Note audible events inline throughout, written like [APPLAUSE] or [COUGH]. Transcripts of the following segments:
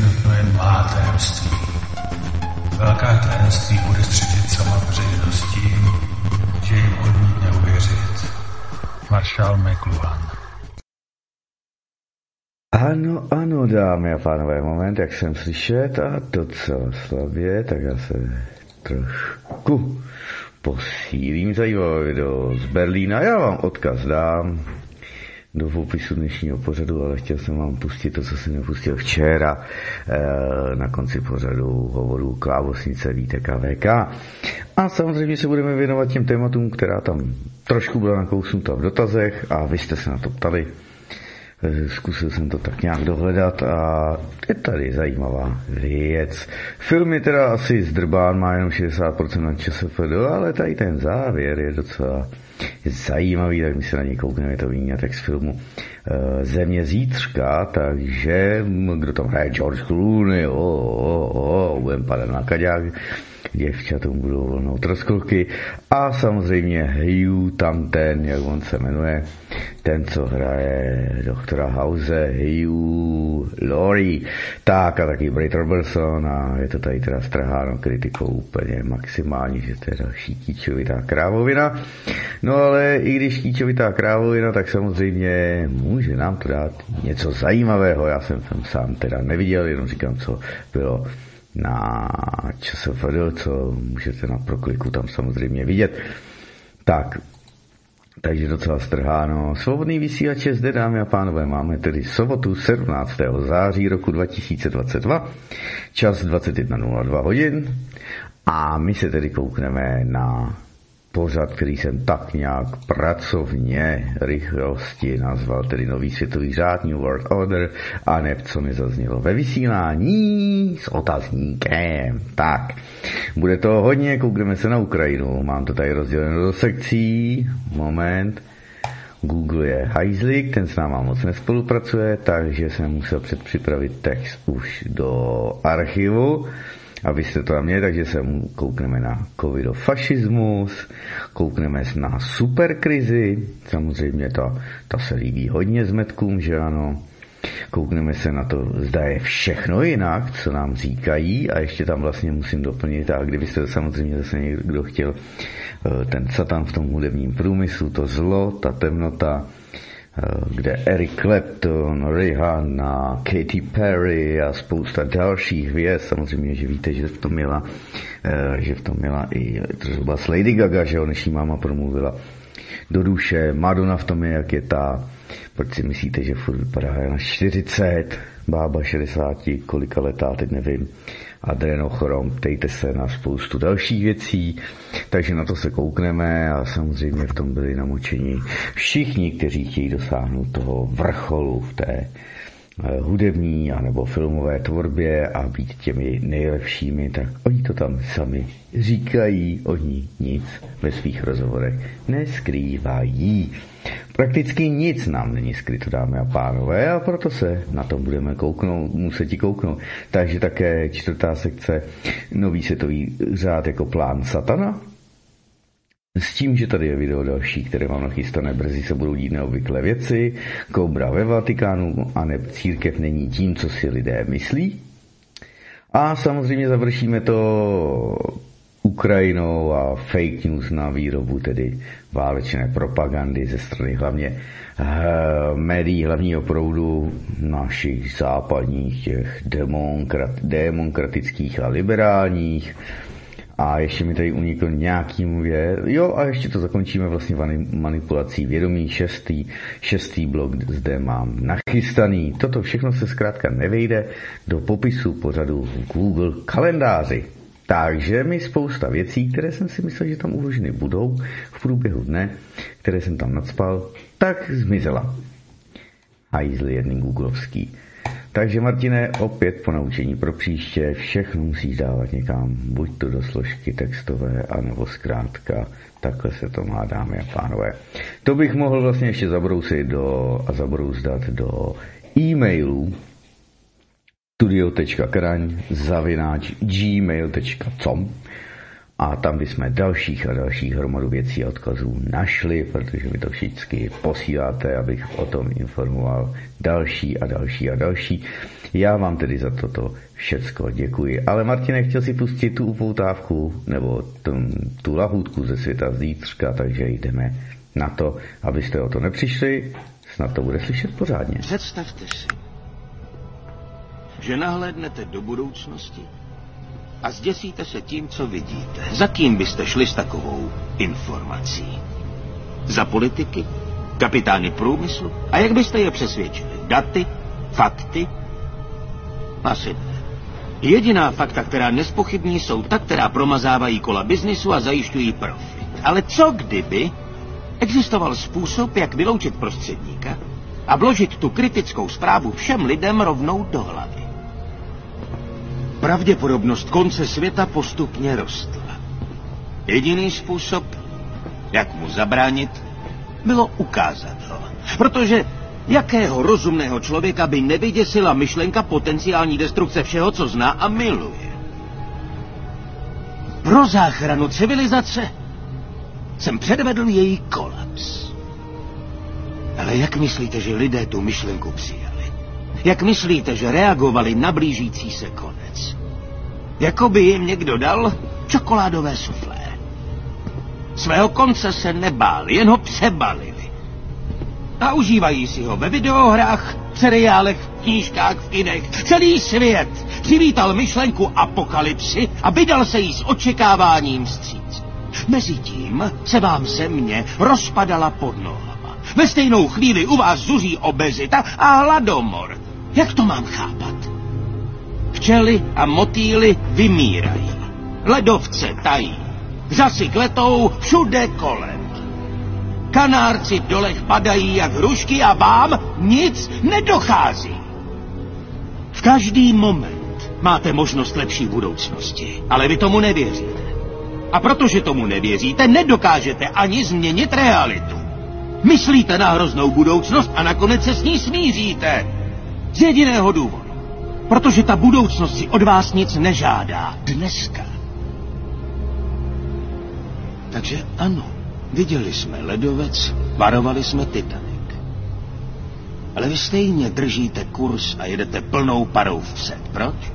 Nutno jen má tajemství. Velká tajemství bude střežit sama veřejnost tím, že jim odmítne uvěřit. Marshall McLuhan ano, ano, dámy a pánové, moment, jak jsem slyšet a docela slabě, tak já se trošku posílím zajímavé video z Berlína. Já vám odkaz dám do popisu dnešního pořadu, ale chtěl jsem vám pustit to, co jsem nepustil včera eh, na konci pořadu hovoru Klávosnice Vítek VK. A samozřejmě se budeme věnovat těm tématům, která tam trošku byla nakousnuta v dotazech a vy jste se na to ptali. Eh, zkusil jsem to tak nějak dohledat a je tady zajímavá věc. Film je teda asi zdrbán, má jenom 60% na ČSFD, ale tady ten závěr je docela zajímavý, tak my se na něj koukneme, je to výňatek z filmu eh, Země zítřka, takže kdo tam hraje George Clooney, o, o, o, budem padat na kaďák, děvčatům budou volnou troskoky a samozřejmě Hugh tam ten, jak on se jmenuje, ten, co hraje doktora House, Hugh Laurie, tak a taky Bray Robertson a je to tady teda strháno kritikou úplně maximálně, že to je další kýčovitá krávovina. No ale i když kýčovitá krávovina, tak samozřejmě může nám to dát něco zajímavého. Já jsem tam sám teda neviděl, jenom říkám, co bylo na ČSFD, co můžete na prokliku tam samozřejmě vidět. Tak, takže docela strháno. Svobodný vysílač je zde, dámy a pánové. Máme tedy sobotu 17. září roku 2022, čas 21.02 hodin a my se tedy koukneme na pořad, který jsem tak nějak pracovně rychlosti nazval, tedy Nový světový řád, New World Order, a ne co mi zaznělo ve vysílání s otazníkem. Tak, bude to hodně, koukneme se na Ukrajinu. Mám to tady rozděleno do sekcí. Moment. Google je hajzlik, ten s náma moc nespolupracuje, takže jsem musel předpřipravit text už do archivu abyste to měli, takže se koukneme na covidofašismus, koukneme na superkrizi, samozřejmě to, to se líbí hodně zmetkům, že ano, koukneme se na to, zda je všechno jinak, co nám říkají a ještě tam vlastně musím doplnit, a kdybyste samozřejmě zase někdo chtěl eh, ten satan v tom hudebním průmyslu, to zlo, ta temnota, kde Eric Clapton, Rihanna, Katy Perry a spousta dalších věc. Samozřejmě, že víte, že v tom měla, eh, že v tom měla i třeba Lady Gaga, že ho dnešní máma promluvila do duše. Madonna v tom je, jak je ta, proč si myslíte, že furt vypadá na 40, bába 60, kolika letá, teď nevím adrenochrom, ptejte se na spoustu dalších věcí, takže na to se koukneme a samozřejmě v tom byli namočeni všichni, kteří chtějí dosáhnout toho vrcholu v té Eh, hudební anebo filmové tvorbě a být těmi nejlepšími, tak oni to tam sami říkají, oni nic ve svých rozhovorech neskrývají. Prakticky nic nám není skryto, dámy a pánové, a proto se na to budeme kouknout, muset kouknout. Takže také čtvrtá sekce Nový světový řád jako plán satana, s tím, že tady je video další, které mám nachystané, brzy se budou dít neobvyklé věci, Kobra ve Vatikánu a ne církev není tím, co si lidé myslí. A samozřejmě završíme to Ukrajinou a fake news na výrobu, tedy válečné propagandy ze strany hlavně uh, médií hlavního proudu našich západních těch demokrat, demokratických a liberálních, a ještě mi tady unikl nějaký mluvě. Jo, a ještě to zakončíme vlastně manipulací vědomí. Šestý, šestý blok zde mám nachystaný. Toto všechno se zkrátka nevejde do popisu pořadu Google kalendáři. Takže mi spousta věcí, které jsem si myslel, že tam uloženy budou v průběhu dne, které jsem tam nadspal, tak zmizela. Hajzli jedný googlovský. Takže Martine, opět po naučení pro příště, všechno musíš dávat někam, buď to do složky textové, anebo zkrátka, takhle se to má, dámy a pánové. To bych mohl vlastně ještě zabrousit do, a zabrouzdat do e-mailů studio.kraň zavináč gmail.com a tam bychom dalších a dalších hromadu věcí a odkazů našli, protože mi to všichni posíláte, abych o tom informoval další a další a další. Já vám tedy za toto všecko děkuji. Ale Martine, chtěl si pustit tu upoutávku, nebo tu, tu lahůdku ze světa zítřka, takže jdeme na to, abyste o to nepřišli, snad to bude slyšet pořádně. Představte si, že nahlédnete do budoucnosti a zděsíte se tím, co vidíte. Za kým byste šli s takovou informací? Za politiky? Kapitány průmyslu? A jak byste je přesvědčili? Daty? Fakty? Asi ne. Jediná fakta, která nespochybní, jsou ta, která promazávají kola biznisu a zajišťují profit. Ale co kdyby existoval způsob, jak vyloučit prostředníka a vložit tu kritickou zprávu všem lidem rovnou do hlavy? Pravděpodobnost konce světa postupně rostla. Jediný způsob, jak mu zabránit, bylo ukázat ho. Protože jakého rozumného člověka by nevyděsila myšlenka potenciální destrukce všeho, co zná a miluje? Pro záchranu civilizace jsem předvedl její kolaps. Ale jak myslíte, že lidé tu myšlenku přijali? Jak myslíte, že reagovali na blížící se konec? Jako by jim někdo dal čokoládové suflé. Svého konce se nebáli, jen ho přebalili. A užívají si ho ve videohrách, seriálech, v knížkách, v kinech. Celý svět přivítal myšlenku apokalypsy a vydal se jí s očekáváním vstříc. Mezitím se vám země rozpadala pod nohama. Ve stejnou chvíli u vás zuří obezita a hladomor. Jak to mám chápat? Včely a motýly vymírají. Ledovce tají. Řasy kvetou všude kolem. Kanárci v dolech padají jak hrušky a vám nic nedochází. V každý moment máte možnost lepší budoucnosti, ale vy tomu nevěříte. A protože tomu nevěříte, nedokážete ani změnit realitu. Myslíte na hroznou budoucnost a nakonec se s ní smíříte. Z jediného důvodu. Protože ta budoucnost si od vás nic nežádá. Dneska. Takže ano, viděli jsme ledovec, varovali jsme Titanic. Ale vy stejně držíte kurz a jedete plnou parou vpřed. Proč?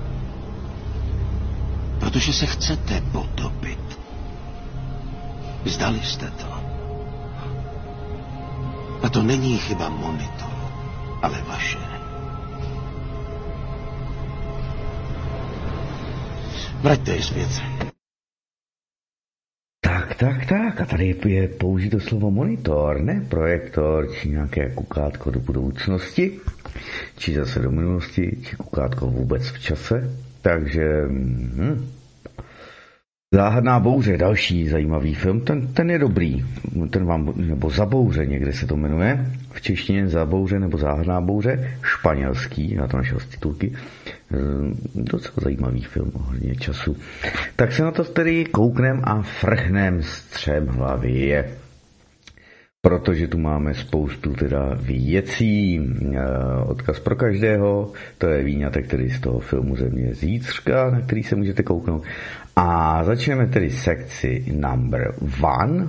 Protože se chcete potopit. Vzdali jste to. A to není chyba monitoru, ale vaše. Vraťte je zpět. Tak, tak, tak. A tady je použito slovo monitor, ne projektor, či nějaké kukátko do budoucnosti, či zase do minulosti, či kukátko vůbec v čase. Takže hm, Záhadná bouře, další zajímavý film, ten, ten je dobrý, ten vám, nebo Zabouře někde se to jmenuje, v češtině Zabouře nebo Záhadná bouře, španělský, na to našel z titulky, ehm, docela zajímavý film, hodně času. Tak se na to tedy kouknem a frhnem střem hlavy. Protože tu máme spoustu teda věcí, eh, odkaz pro každého, to je výňatek tedy z toho filmu Země zítřka, na který se můžete kouknout. A začneme tedy sekci number one,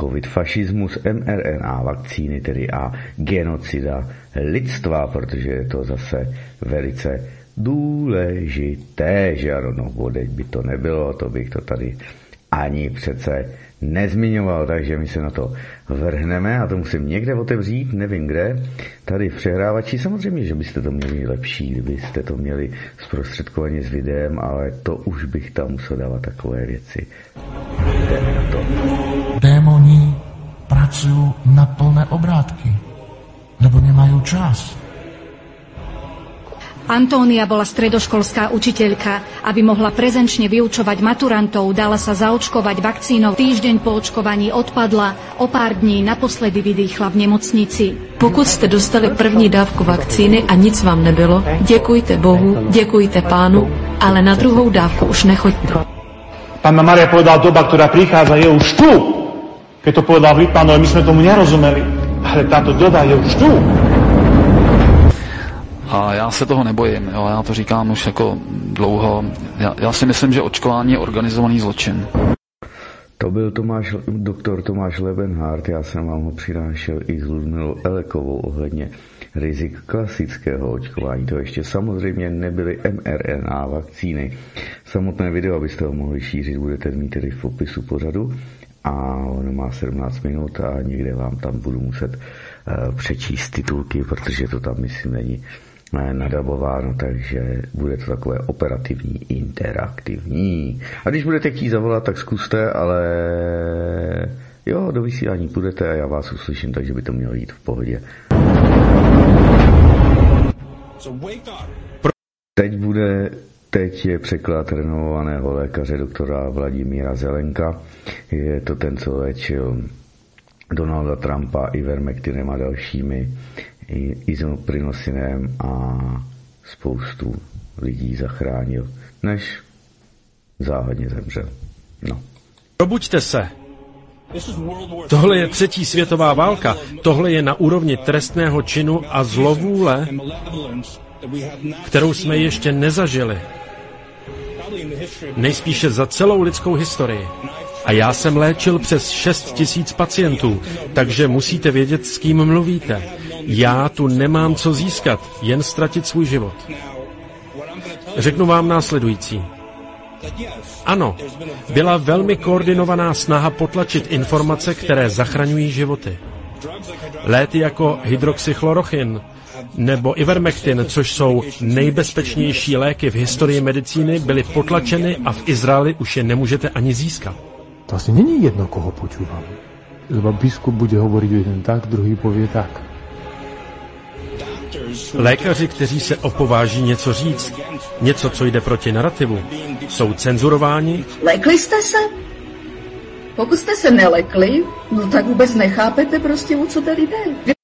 covid fašismus, mRNA vakcíny tedy a genocida lidstva, protože je to zase velice důležité, že ano, no, by to nebylo, to bych to tady ani přece nezmiňoval, takže my se na to vrhneme a to musím někde otevřít, nevím kde, tady v přehrávači. Samozřejmě, že byste to měli lepší, kdybyste to měli zprostředkovaně s videem, ale to už bych tam musel dávat takové věci. Jdeme na to. Démoni pracují na plné obrátky, nebo nemají čas. Antónia bola stredoškolská učiteľka. Aby mohla prezenčne vyučovať maturantov, dala sa zaočkovať vakcínou. Týždeň po očkovaní odpadla, o pár dní naposledy vydýchla v nemocnici. Pokud jste dostali první dávku vakcíny a nic vám nebylo, děkujte Bohu, děkujte pánu, ale na druhou dávku už nechoďte. Pána Maria povedal, doba, ktorá prichádza, je už tu. Keď to povedal Vitmanov, my sme tomu nerozumeli. Ale táto doba je už tu. A já se toho nebojím, jo, já to říkám už jako dlouho. Já, já si myslím, že očkování je organizovaný zločin. To byl Tomáš, doktor Tomáš Lebenhardt, já jsem vám ho přinášel i s Ludmilou Elekovou ohledně rizik klasického očkování. To ještě samozřejmě nebyly mRNA vakcíny. Samotné video, abyste ho mohli šířit, budete mít tedy v popisu pořadu a ono má 17 minut a někde vám tam budu muset uh, přečíst titulky, protože to tam myslím není eh, nadabováno, takže bude to takové operativní, interaktivní. A když budete chtít zavolat, tak zkuste, ale jo, do vysílání půjdete a já vás uslyším, takže by to mělo jít v pohodě. Teď bude Teď je překlad renovovaného lékaře doktora Vladimíra Zelenka. Je to ten, co léčil Donalda Trumpa ivermectinem a dalšími, izoprinosinem a spoustu lidí zachránil, než záhadně zemřel. No. Probuďte se! Tohle je třetí světová válka. Tohle je na úrovni trestného činu a zlovůle, kterou jsme ještě nezažili. Nejspíše za celou lidskou historii. A já jsem léčil přes 6 tisíc pacientů, takže musíte vědět, s kým mluvíte. Já tu nemám co získat, jen ztratit svůj život. Řeknu vám následující. Ano, byla velmi koordinovaná snaha potlačit informace, které zachraňují životy. Léty jako hydroxychlorochin nebo ivermectin, což jsou nejbezpečnější léky v historii medicíny, byly potlačeny a v Izraeli už je nemůžete ani získat. To asi není jedno, koho počúvam. Lebo biskup bude hovoriť jeden tak, druhý povie tak. Lékaři, kteří se opováží něco říct, něco, co jde proti narrativu, jsou cenzurováni. Lekli jste se? Pokud jste se nelekli, no tak vůbec nechápete prostě, o co tady jde.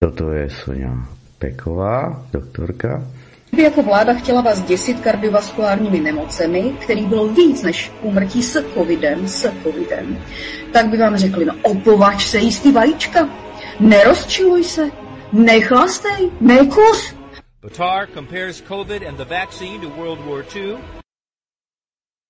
Toto je Sonja Peková, doktorka. Kdyby jako vláda chtěla vás děsit kardiovaskulárními nemocemi, který bylo víc než úmrtí s covidem, s covidem, tak by vám řekli, no opovač se jístý vajíčka, nerozčiluj se, nechlastej, nekuř. Batar compares COVID and the vaccine to World War II.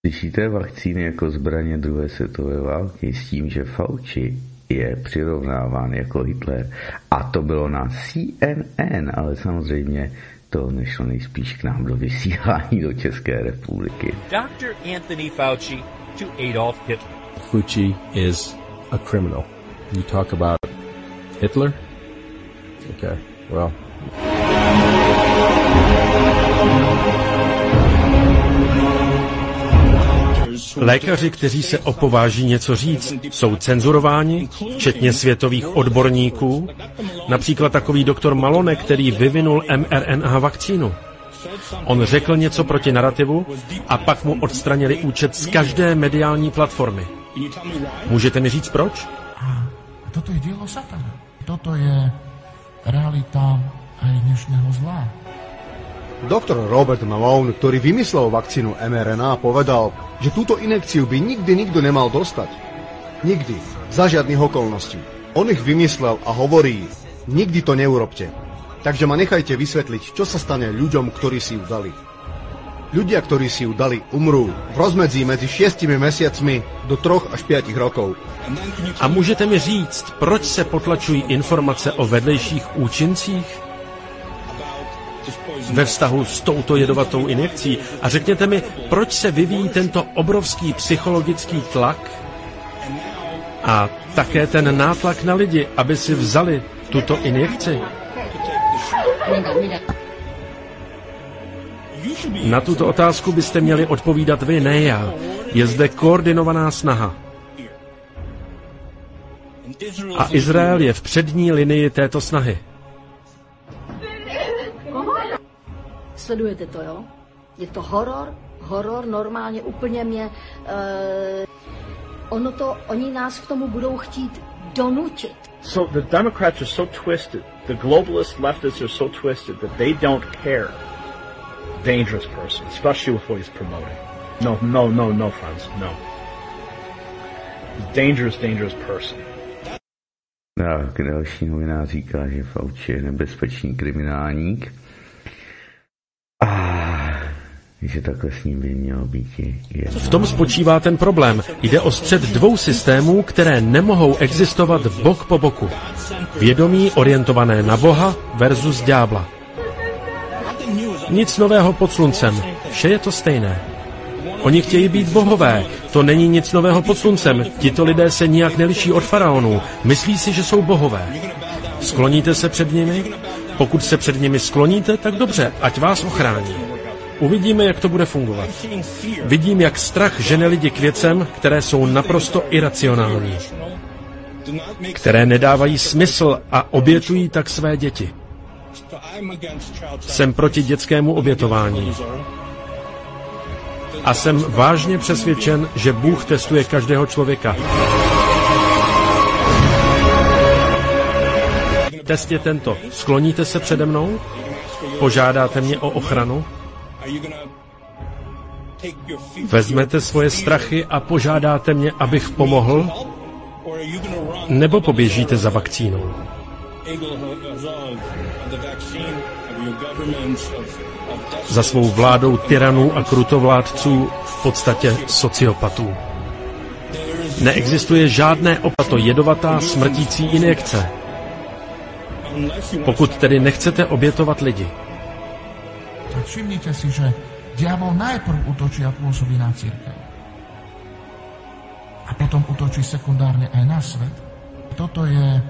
Slyšíte vakcíny jako zbraně druhé světové války s tím, že Fauci je přirovnáván jako Hitler. A to bylo na CNN, ale samozřejmě to nešlo nejspíš k nám do vysílání do České republiky. Dr. Anthony Fauci to Adolf Hitler. Fauci is a criminal. You talk about Hitler? Okay, well. Lékaři, kteří se opováží něco říct, jsou cenzurováni, včetně světových odborníků, například takový doktor Malone, který vyvinul mRNA vakcínu. On řekl něco proti narrativu a pak mu odstranili účet z každé mediální platformy. Můžete mi říct proč? A toto je dílo satana. Toto je realita aj dnešného zla. Doktor Robert Malone, ktorý vymyslel vakcínu mRNA, povedal, že túto inekciu by nikdy nikto nemal dostať. Nikdy. Za žiadnych okolností. On ich vymyslel a hovorí, nikdy to neurobte. Takže ma nechajte vysvetliť, čo sa stane ľuďom, ktorí si ju dali. Ľudia, ktorí si ju dali, umrú v rozmedzí medzi šiestimi mesiacmi do troch až 5 rokov. A můžete mi říct, proč se potlačují informace o vedlejších účincích? ve vztahu s touto jedovatou injekcí. A řekněte mi, proč se vyvíjí tento obrovský psychologický tlak a také ten nátlak na lidi, aby si vzali tuto injekci? Na tuto otázku byste měli odpovídat vy, ne já. Je zde koordinovaná snaha. A Izrael je v přední linii této snahy. Sledujete to, jo? Je to horor, horor, normálně úplně mě... Uh, ono to, oni nás k tomu budou chtít donutit. So the Democrats are so twisted, the globalist leftists are so twisted that they don't care. Dangerous person, especially with what he's promoting. No, no, no, no, friends, no. Dangerous, dangerous person. Tak, další novinář říká, že Fauci je nebezpečný kriminálník. A že takhle s ním by mělo být jedno. V tom spočívá ten problém. Jde o střed dvou systémů, které nemohou existovat bok po boku. Vědomí orientované na Boha versus ďábla. Nic nového pod sluncem. Vše je to stejné. Oni chtějí být bohové. To není nic nového pod sluncem. Tito lidé se nijak neliší od faraonů. Myslí si, že jsou bohové. Skloníte se před nimi? Pokud se před nimi skloníte, tak dobře, ať vás ochrání. Uvidíme, jak to bude fungovat. Vidím, jak strach žene lidi k věcem, které jsou naprosto iracionální, které nedávají smysl a obětují tak své děti. Jsem proti dětskému obětování. A jsem vážně přesvědčen, že Bůh testuje každého člověka. Test je tento. Skloníte se přede mnou? Požádáte mě o ochranu? Vezmete svoje strachy a požádáte mě, abych pomohl? Nebo poběžíte za vakcínou? Za svou vládou tyranů a krutovládců v podstatě sociopatů. Neexistuje žádné opato jedovatá smrtící injekce. Pokud tedy nechcete obětovat lidi. Tak všimnite si, že diabol najprv útočí a pôsobí na církev. A potom útočí sekundárne aj na svet. Toto je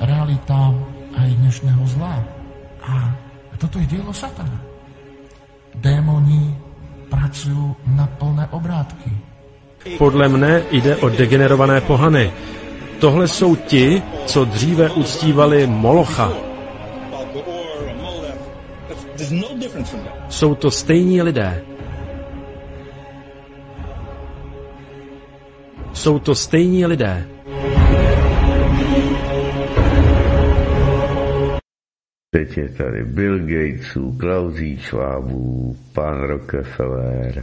realita aj dnešného zla. A toto je dielo satana. Démoni pracujú na plné obrátky. Podle mne jde o degenerované pohany. Tohle jsou ti, co dříve uctívali Molocha. Jsou to stejní lidé. Jsou to stejní lidé. Teď je tady Bill Gatesů, Klausí Schwabů, pan Rockefeller,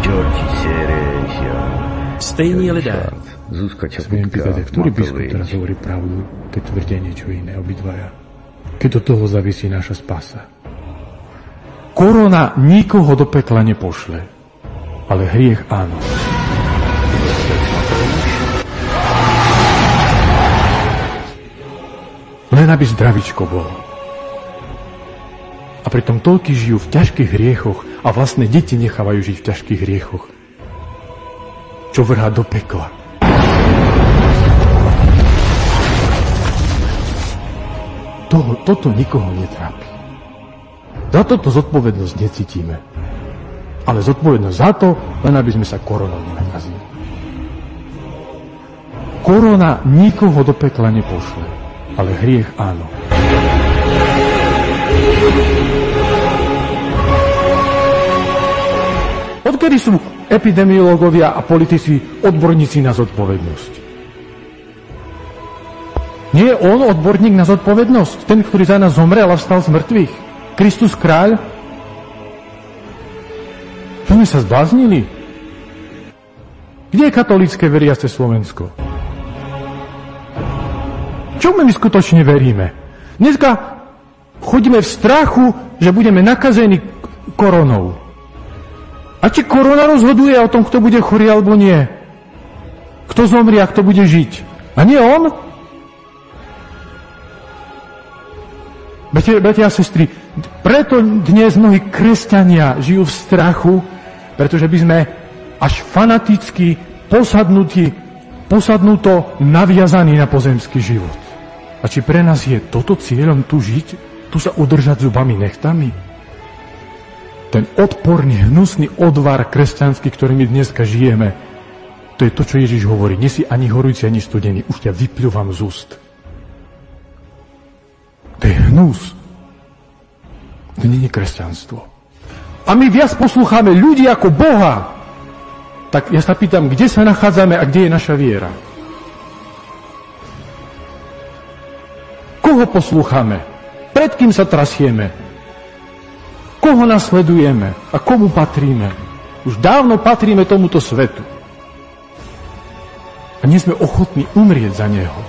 George Soros Stejní lidé. Zuzka Čaputka, pýtať, ktorý biskup teraz hovorí pravdu, keď tvrdia niečo iné obidvaja? Keď od toho závisí naša spása. Korona nikoho do pekla nepošle, ale hriech áno. Len aby zdravičko bolo. A pritom toľky žijú v ťažkých hriechoch a vlastné deti nechávajú žiť v ťažkých hriechoch. Čo vrhá do pekla. Toho, toto nikoho netrápi. Za toto zodpovednosť necítime. Ale zodpovednosť za to, len aby sme sa koronou nenakazili. Korona nikoho do pekla nepošle, ale hriech áno. Odkedy sú epidemiológovia a politici odborníci na zodpovednosť? Nie je on odborník na zodpovednosť? Ten, ktorý za nás zomrel a vstal z mŕtvych? Kristus kráľ? Čo sme sa zbláznili? Kde je katolícke veriace Slovensko? Čomu my skutočne veríme? Dneska chodíme v strachu, že budeme nakazení koronou. A či korona rozhoduje o tom, kto bude chorý alebo nie? Kto zomrie a kto bude žiť? A nie on? Bratia, bratia a sestry, preto dnes mnohí kresťania žijú v strachu, pretože by sme až fanaticky posadnutí, posadnuto naviazaní na pozemský život. A či pre nás je toto cieľom tu žiť, tu sa udržať zubami nechtami? Ten odporný, hnusný odvar kresťanský, ktorý my dneska žijeme, to je to, čo Ježiš hovorí. Nie si ani horúci, ani studený. Už ťa vypľúvam z úst. To je hnus. To je kresťanstvo. A my viac poslúchame ľudí ako Boha. Tak ja sa pýtam, kde sa nachádzame a kde je naša viera? Koho poslúchame? Pred kým sa trasieme? Koho nasledujeme a komu patríme? Už dávno patríme tomuto svetu. A nie sme ochotní umrieť za neho.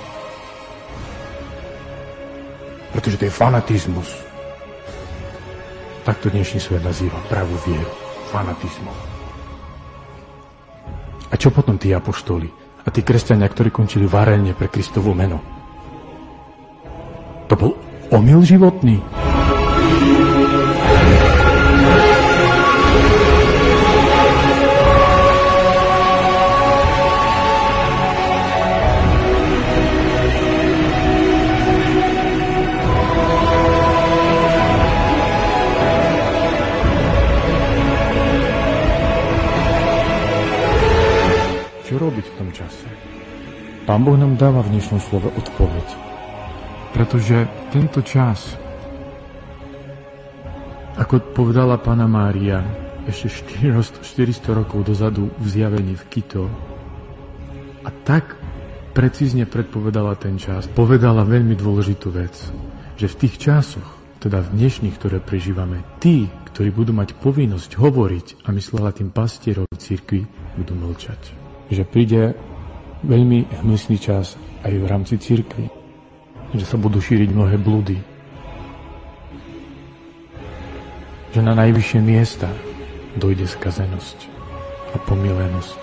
Pretože to je fanatizmus. Tak to dnešní svet nazýva pravú vieru, fanatizmu. A čo potom tí apoštoli a tí kresťania, ktorí končili varenie pre Kristovo meno? To bol omyl životný. Čo robiť v tom čase? Pán Boh nám dáva v dnešnom slove odpoveď. Pretože tento čas, ako povedala pána Mária ešte 400, 400 rokov dozadu v zjavení v Kito, a tak precízne predpovedala ten čas, povedala veľmi dôležitú vec, že v tých časoch, teda v dnešných, ktoré prežívame, tí, ktorí budú mať povinnosť hovoriť a myslela tým pastierov církvy, budú mlčať. Že príde veľmi hmyslný čas aj v rámci církvy, že sa budú šíriť mnohé blúdy, že na najvyššie miesta dojde skazenosť a pomilenosť.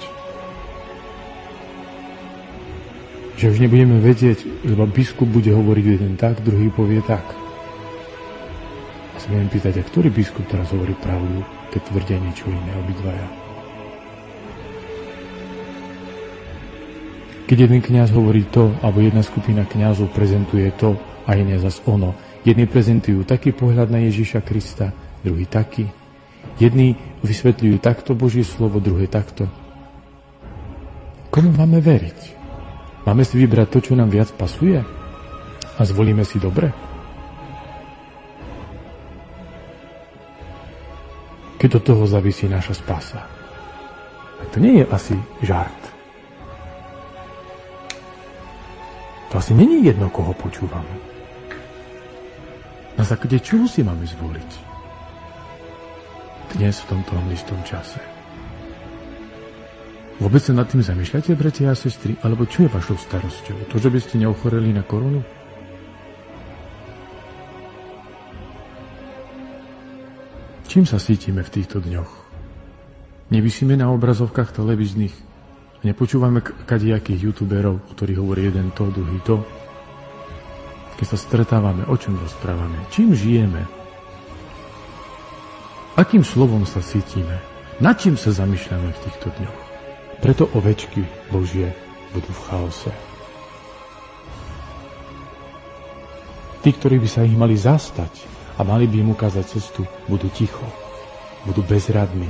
Že už nebudeme vedieť, lebo biskup bude hovoriť jeden tak, druhý povie tak. A sa budeme pýtať, a ktorý biskup teraz hovorí pravdu, keď tvrdia niečo iné obidvaja. Keď jeden kňaz hovorí to, alebo jedna skupina kňazov prezentuje to a iné zas ono. Jedni prezentujú taký pohľad na Ježíša Krista, druhý taký. Jedni vysvetľujú takto Božie slovo, druhé takto. Komu máme veriť? Máme si vybrať to, čo nám viac pasuje? A zvolíme si dobre? Keď od toho zavisí naša spása. A to nie je asi žart. To asi není jedno, koho počúvame. Na základe čoho si máme zvoliť? Dnes v tomto istom čase. Vôbec sa nad tým zamýšľate, bratia a sestry? Alebo čo je vašou starosťou? To, že by ste neochoreli na korunu? Čím sa cítime v týchto dňoch? Nevysíme na obrazovkách televíznych Nepočúvame kadejakých youtuberov, ktorí hovorí jeden to, druhý to. Keď sa stretávame, o čom rozprávame? Čím žijeme? Akým slovom sa cítime? Na čím sa zamýšľame v týchto dňoch? Preto ovečky Božie budú v chaose. Tí, ktorí by sa ich mali zastať a mali by im ukázať cestu, budú ticho, budú bezradní,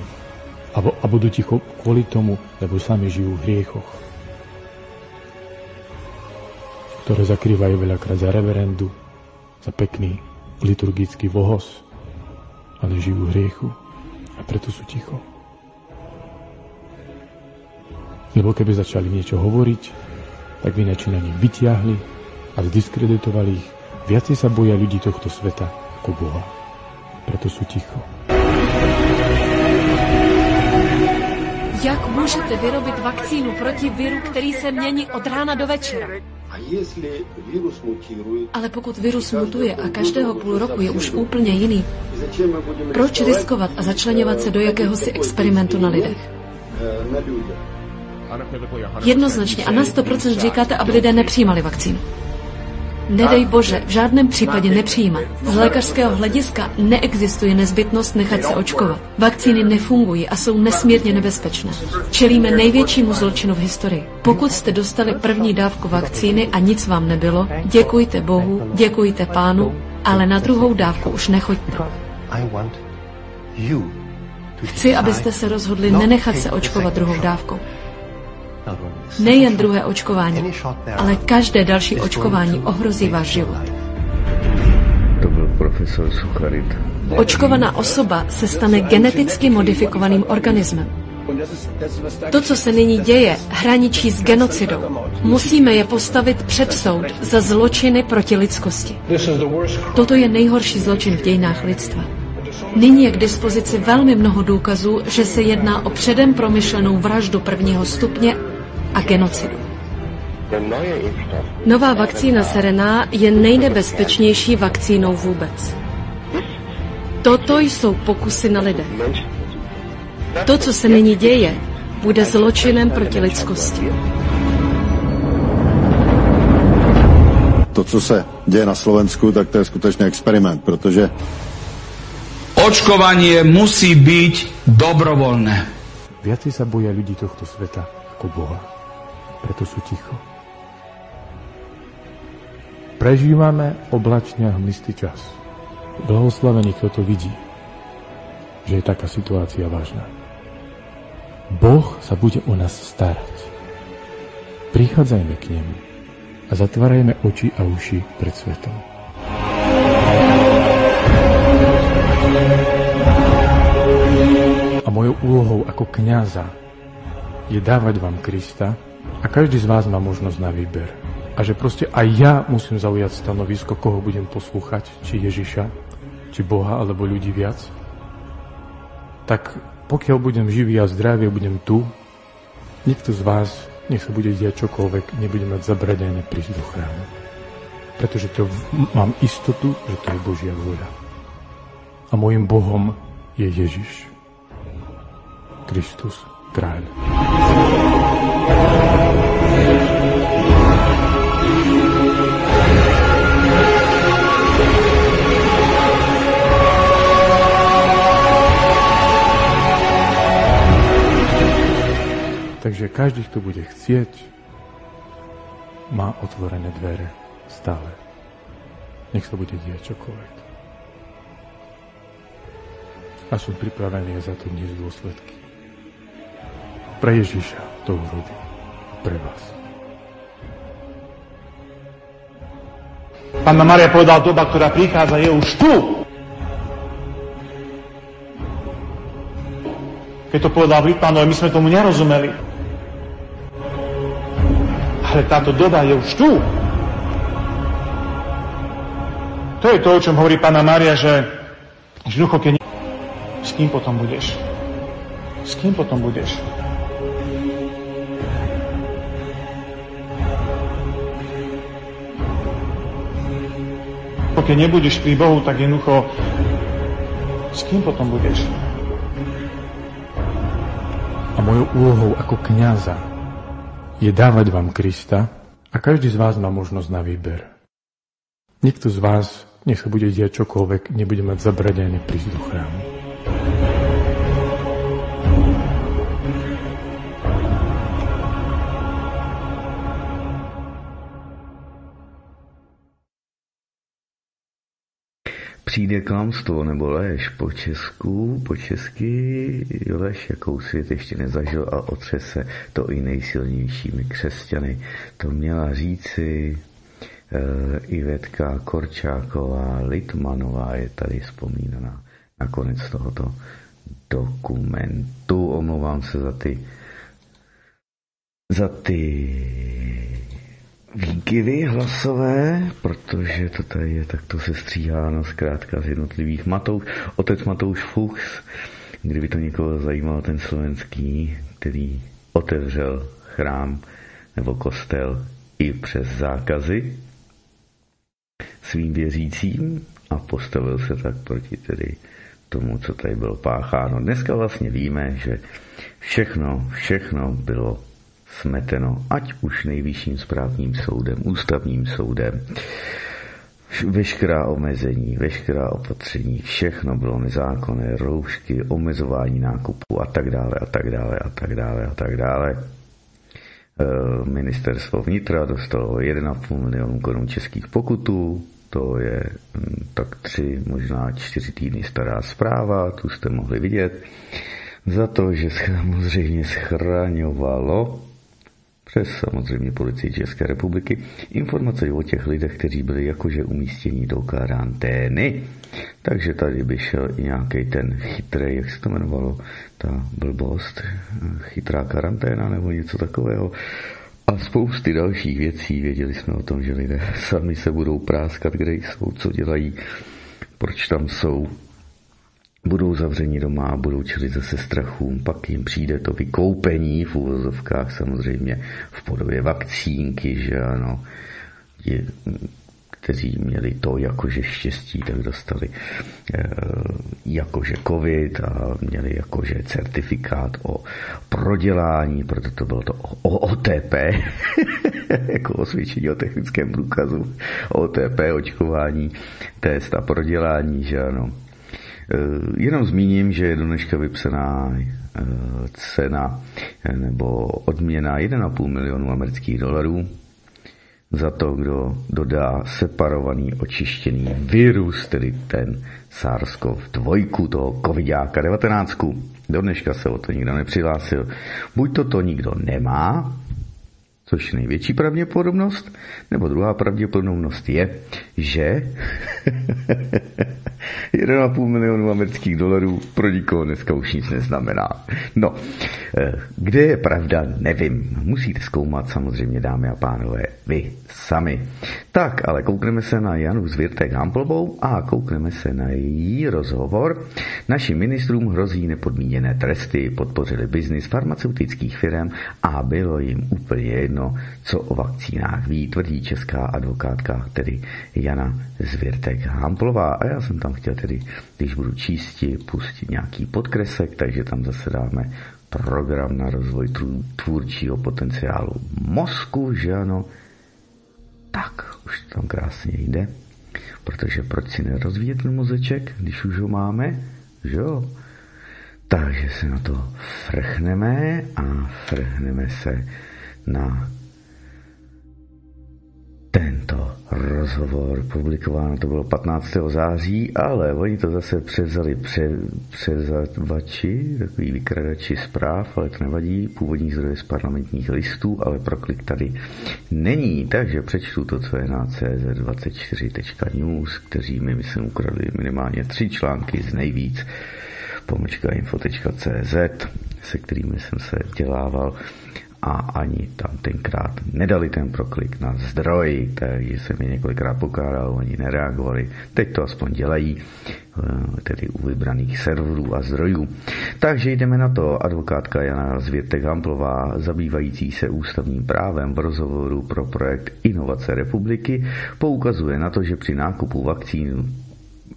a, a budú ticho kvôli tomu, lebo sami žijú v hriechoch, ktoré zakrývajú veľakrát za reverendu, za pekný liturgický vohos, ale žijú v hriechu a preto sú ticho. Lebo keby začali niečo hovoriť, tak by na nich vytiahli a zdiskreditovali ich. Viacej sa boja ľudí tohto sveta ako Boha. Preto sú ticho. Jak můžete vyrobit vakcínu proti viru, který se mění od rána do večera? Ale pokud virus mutuje a každého půl roku je už úplně jiný, proč riskovat a začlenovat se do jakéhosi experimentu na lidech? Jednoznačně a na 100% říkáte, aby lidé nepřijímali vakcínu. Nedej Bože, v žádném případě nepřijímat. Z lékařského hlediska neexistuje nezbytnost nechat se očkovat. Vakcíny nefungují a jsou nesmírně nebezpečné. Čelíme největšímu zločinu v historii. Pokud jste dostali první dávku vakcíny a nic vám nebylo, děkujte Bohu, děkujte Pánu, ale na druhou dávku už nechoďte. Chci, abyste se rozhodli nenechat se očkovat druhou dávkou. Nejen druhé očkování, ale každé další očkování ohrozí váš život. To byl profesor Sucharit. Očkovaná osoba se stane geneticky modifikovaným organismem. To, co se nyní děje, hraničí s genocidou. Musíme je postavit před soud za zločiny proti lidskosti. Toto je nejhorší zločin v dějinách lidstva. Nyní je k dispozici velmi mnoho důkazů, že se jedná o předem promyšlenou vraždu prvního stupně a genocidu. Nová vakcína Serena je nejnebezpečnější vakcínou vůbec. Toto jsou pokusy na lidé. To, co se nyní děje, bude zločinem proti lidskosti. To, co se děje na Slovensku, tak to je skutečně experiment, protože Očkovanie musí byť dobrovoľné. Viacej sa boja ľudí tohto sveta ako Boha. Preto sú ticho. Prežívame oblačne a hmlistý čas. Blahoslavený, kto to vidí, že je taká situácia vážna. Boh sa bude o nás starať. Prichádzajme k nemu a zatvárajme oči a uši pred svetom. A mojou úlohou ako kňaza je dávať vám Krista a každý z vás má možnosť na výber. A že proste aj ja musím zaujať stanovisko, koho budem poslúchať, či Ježiša, či Boha, alebo ľudí viac. Tak pokiaľ budem živý a zdravý budem tu, nikto z vás, nech sa bude diať čokoľvek, nebude mať zabradené prísť do chrámu. Pretože to mám istotu, že to je Božia vôľa. A môjim Bohom je Ježiš. Kristus, kráľ. Takže každý, kto bude chcieť, má otvorené dvere stále. Nech sa bude diať čokoľvek. A som pripravený za to dnes dôsledky. Pre Ježiša to urobím. Pre vás. Pána Maria povedal, doba, ktorá prichádza, je už tu. Keď to povedal Litmanovi, my sme tomu nerozumeli. Ale táto doba je už tu. To je to, o čom hovorí pána Mária, že jednoducho, keď s kým potom budeš? S kým potom budeš? Keď nebudeš pri Bohu, tak jednoducho s kým potom budeš? A mojou úlohou ako kňaza je dávať vám Krista a každý z vás má možnosť na výber. Nikto z vás, nech sa bude diať čokoľvek, nebude mať zabradené prísť do chrámu. Přijde klamstvo nebo lež po česku, po česky lež, jakou svět ještě nezažil a otřese to i nejsilnějšími křesťany. To měla říci uh, Ivetka Korčáková, Litmanová je tady vzpomínaná na konec tohoto dokumentu. Omlouvám se za ty za ty výkyvy hlasové, protože to tady je takto se stříháno zkrátka z jednotlivých Matouš, otec Matouš Fuchs, kdyby to někoho zajímal ten slovenský, který otevřel chrám nebo kostel i přes zákazy svým věřícím a postavil se tak proti tedy tomu, co tady bylo pácháno. Dneska vlastně víme, že všechno, všechno bylo smeteno, ať už nejvyšším správním soudem, ústavním soudem, veškerá omezení, veškerá opatření, všechno bylo nezákonné, roušky, omezování nákupu a tak dále a tak dále a tak dále a tak dále. Ministerstvo vnitra dostalo 1,5 milionu korun českých pokutů, to je tak tři, možná čtyři týdny stará zpráva, tu jste mohli vidět, za to, že samozřejmě schraňovalo přes samozřejmě policii České republiky informace o těch lidech, kteří byli jakože umístěni do karantény. Takže tady by šel i nějaký ten chytrý, jak se to jmenovalo, ta blbost, chytrá karanténa nebo něco takového. A spousty dalších věcí. Věděli jsme o tom, že lidé sami se budou práskat, kde jsou, co dělají, proč tam jsou, budou zavřeni doma, budou čelit zase strachům, pak jim přijde to vykoupení v úvozovkách samozřejmě v podobě vakcínky, že ano, je, kteří měli to jakože štěstí, tak dostali e, jakože covid a měli jakože certifikát o prodělání, proto to bylo to o, OTP, [LAUGHS] jako osvědčení o technickém průkazu, OTP, očkování, test a prodělání, že ano. E, jenom zmíním, že je dneška vypsaná cena nebo odměna 1,5 milionu amerických dolarů za to, kdo dodá separovaný očištěný virus, tedy ten SARS-CoV-2, toho covidáka 19. Do dneška se o to nikdo nepřihlásil. Buď to to nikdo nemá, což je největší pravděpodobnost, nebo druhá pravděpodobnost je, že [LAUGHS] 1,5 milionu amerických dolarů pro nikoho dneska už nic neznamená. No, eh, kde je pravda, nevím. Musíte zkoumat samozřejmě, dámy a pánové, vy sami. Tak, ale koukneme se na Janu Zvirtek Hamplovou a koukneme se na její rozhovor. Našim ministrům hrozí nepodmíněné tresty, podpořili biznis farmaceutických firm a bylo jim úplně jedno, co o vakcínách ví, tvrdí česká advokátka, tedy Jana Zvirtek Hamplová. A já jsem tam chtěl tedy, když budu čísti, pustit nějaký podkresek, takže tam zase dáme program na rozvoj tvůrčího potenciálu mozku, že ano. Tak, už tam krásně jde. Protože proč si nerozvíjet ten mozeček, když už ho máme, že jo? Takže se na to frchneme a frchneme se na tento rozhovor publikován, to bylo 15. září, ale oni to zase převzali pře, převzavači, takový vykradači zpráv, ale to nevadí, původní zdroje z parlamentních listů, ale proklik tady není, takže přečtu to, co je na cz24.news, kteří mi, myslím, ukradli minimálně tři články z nejvíc, pomlčka info.cz, se kterými jsem se dělával a ani tam tenkrát nedali ten proklik na zdroj, takže se mi několikrát pokládal, oni nereagovali. Teď to aspoň dělají, eh, tedy u vybraných serverů a zdrojů. Takže jdeme na to. Advokátka Jana Zvětek Hamplová, zabývající se ústavním právem v rozhovoru pro projekt Inovace republiky, poukazuje na to, že při nákupu vakcín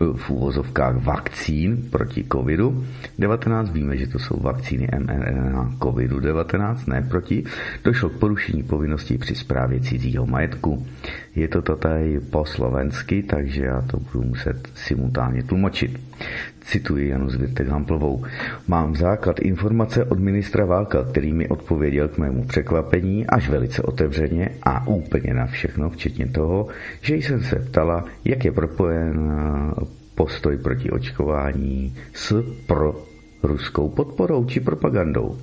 v úvozovkách vakcín proti covidu-19. Víme, že to jsou vakcíny mRNA covidu-19, ne proti. Došlo k porušení povinností při správě cizího majetku. Je to tady po slovensky, takže já to budu muset simultánně tlumočit. Cituji Janu Zvětek Hamplovou. Mám základ informace od ministra Válka, který mi odpověděl k mému překvapení až velice otevřeně a úplně na všechno, včetně toho, že jsem se ptala, jak je propojen postoj proti očkování s pro ruskou podporou či propagandou.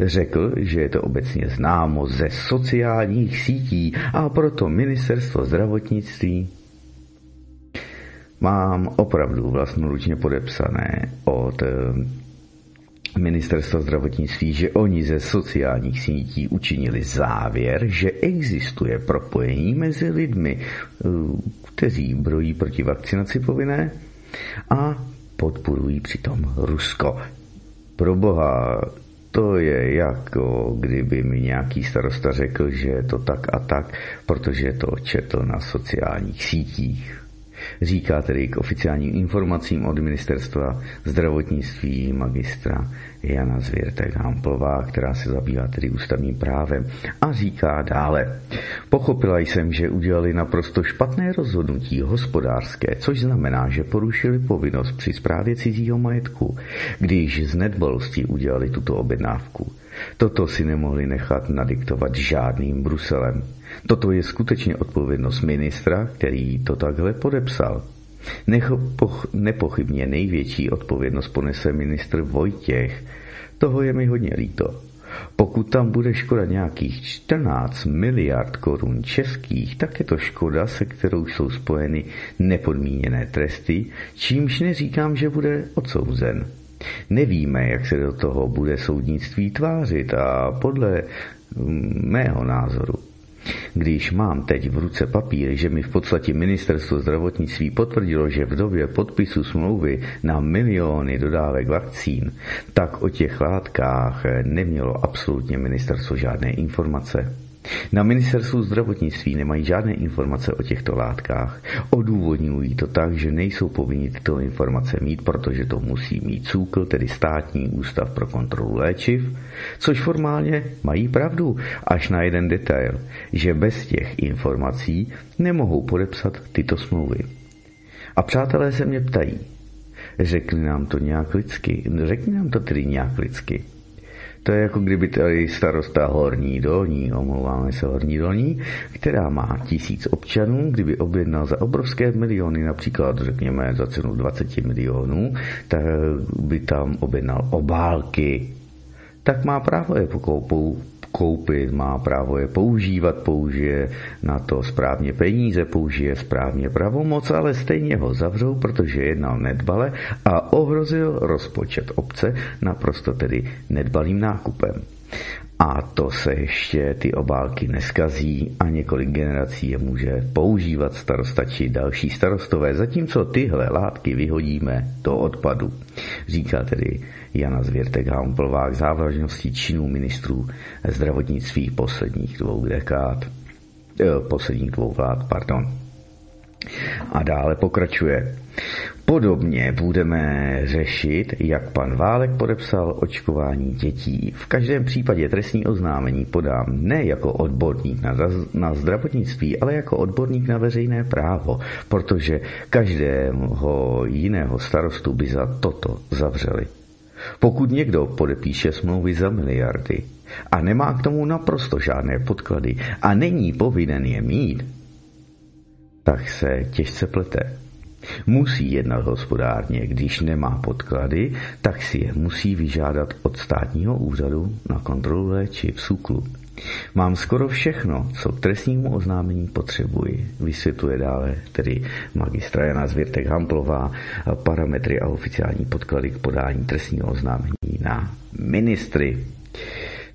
Řekl, že je to obecně známo ze sociálních sítí a proto ministerstvo zdravotnictví mám opravdu vlastnoručně podepsané od eh, ministerstva zdravotnictví, že oni ze sociálních sítí učinili závěr, že existuje propojení mezi lidmi, eh, kteří brojí proti vakcinaci povinné a podporují přitom Rusko. Pro boha, to je jako kdyby mi nějaký starosta řekl, že je to tak a tak, protože to četl na sociálních sítích. Říká tedy k oficiálním informacím od ministerstva zdravotnictví magistra Jana Zvěrtek Hamplová, která se zabývá tedy ústavním právem a říká dále. Pochopila jsem, že udělali naprosto špatné rozhodnutí hospodářské, což znamená, že porušili povinnost při správě cizího majetku, když z nedbalosti udělali tuto objednávku. Toto si nemohli nechat nadiktovat žádným Bruselem. Toto je skutečně odpovědnost ministra, který to takhle podepsal. Nepochybně největší odpovědnost ponese ministr Vojtěch. Toho je mi hodně líto. Pokud tam bude škoda nějakých 14 miliard korun českých, tak je to škoda, se kterou jsou spojeny nepodmíněné tresty, čímž neříkám, že bude odsouzen. Nevíme, jak se do toho bude soudnictví tvářit a podle mého názoru když mám teď v ruce papír, že mi v podstatě ministerstvo zdravotnictví potvrdilo, že v době podpisu smlouvy na miliony dodávek vakcín, tak o těch látkách nemělo absolutně ministerstvo žádné informace. Na ministerstvu zdravotnictví nemají žádné informace o těchto látkách. Odůvodňují to tak, že nejsou povinni tyto informace mít, protože to musí mít SÚKL, tedy státní ústav pro kontrolu léčiv, což formálně mají pravdu, až na jeden detail, že bez těch informací nemohou podepsat tyto smlouvy. A přátelé se mě ptají, řekni nám to nějak lidsky, řekni nám to tedy nějak lidsky. To je jako kdyby tady starosta Horní Dolní, omlouváme se Horní Dolní, která má tisíc občanů, kdyby objednal za obrovské miliony, například řekněme za cenu 20 milionů, tak by tam objednal obálky. Tak má právo je koupit, má právo je používat, použije na to správně peníze, použije správně pravomoc, ale stejně ho zavřou, protože jednal nedbale a ohrozil rozpočet obce naprosto tedy nedbalým nákupem. A to se ještě ty obálky neskazí a několik generací je může používat starosta či další starostové, zatímco tyhle látky vyhodíme do odpadu. Říká tedy Jana Zvěrtek Hamplová k závažnosti činů ministrů zdravotnictví posledních dvou dekád, eh, posledních dvou vlád, pardon. A dále pokračuje. Podobně budeme řešit, jak pan Válek podepsal očkování dětí. V každém případě trestní oznámení podám ne jako odborník na, na zdravotnictví, ale jako odborník na veřejné právo, protože každého jiného starostu by za toto zavřeli. Pokud někdo podepíše smlouvy za miliardy a nemá k tomu naprosto žádné podklady a není povinen je mít, tak se těžce plete. Musí jednat hospodárně, když nemá podklady, tak si je musí vyžádat od státního úřadu na kontrolu léčiv SUKLu. Mám skoro všechno, co k trestnímu oznámení potřebuji, vysvětluje dále tedy magistra Jana Zvěrtek Hamplová parametry a oficiální podklady k podání trestního oznámení na ministry.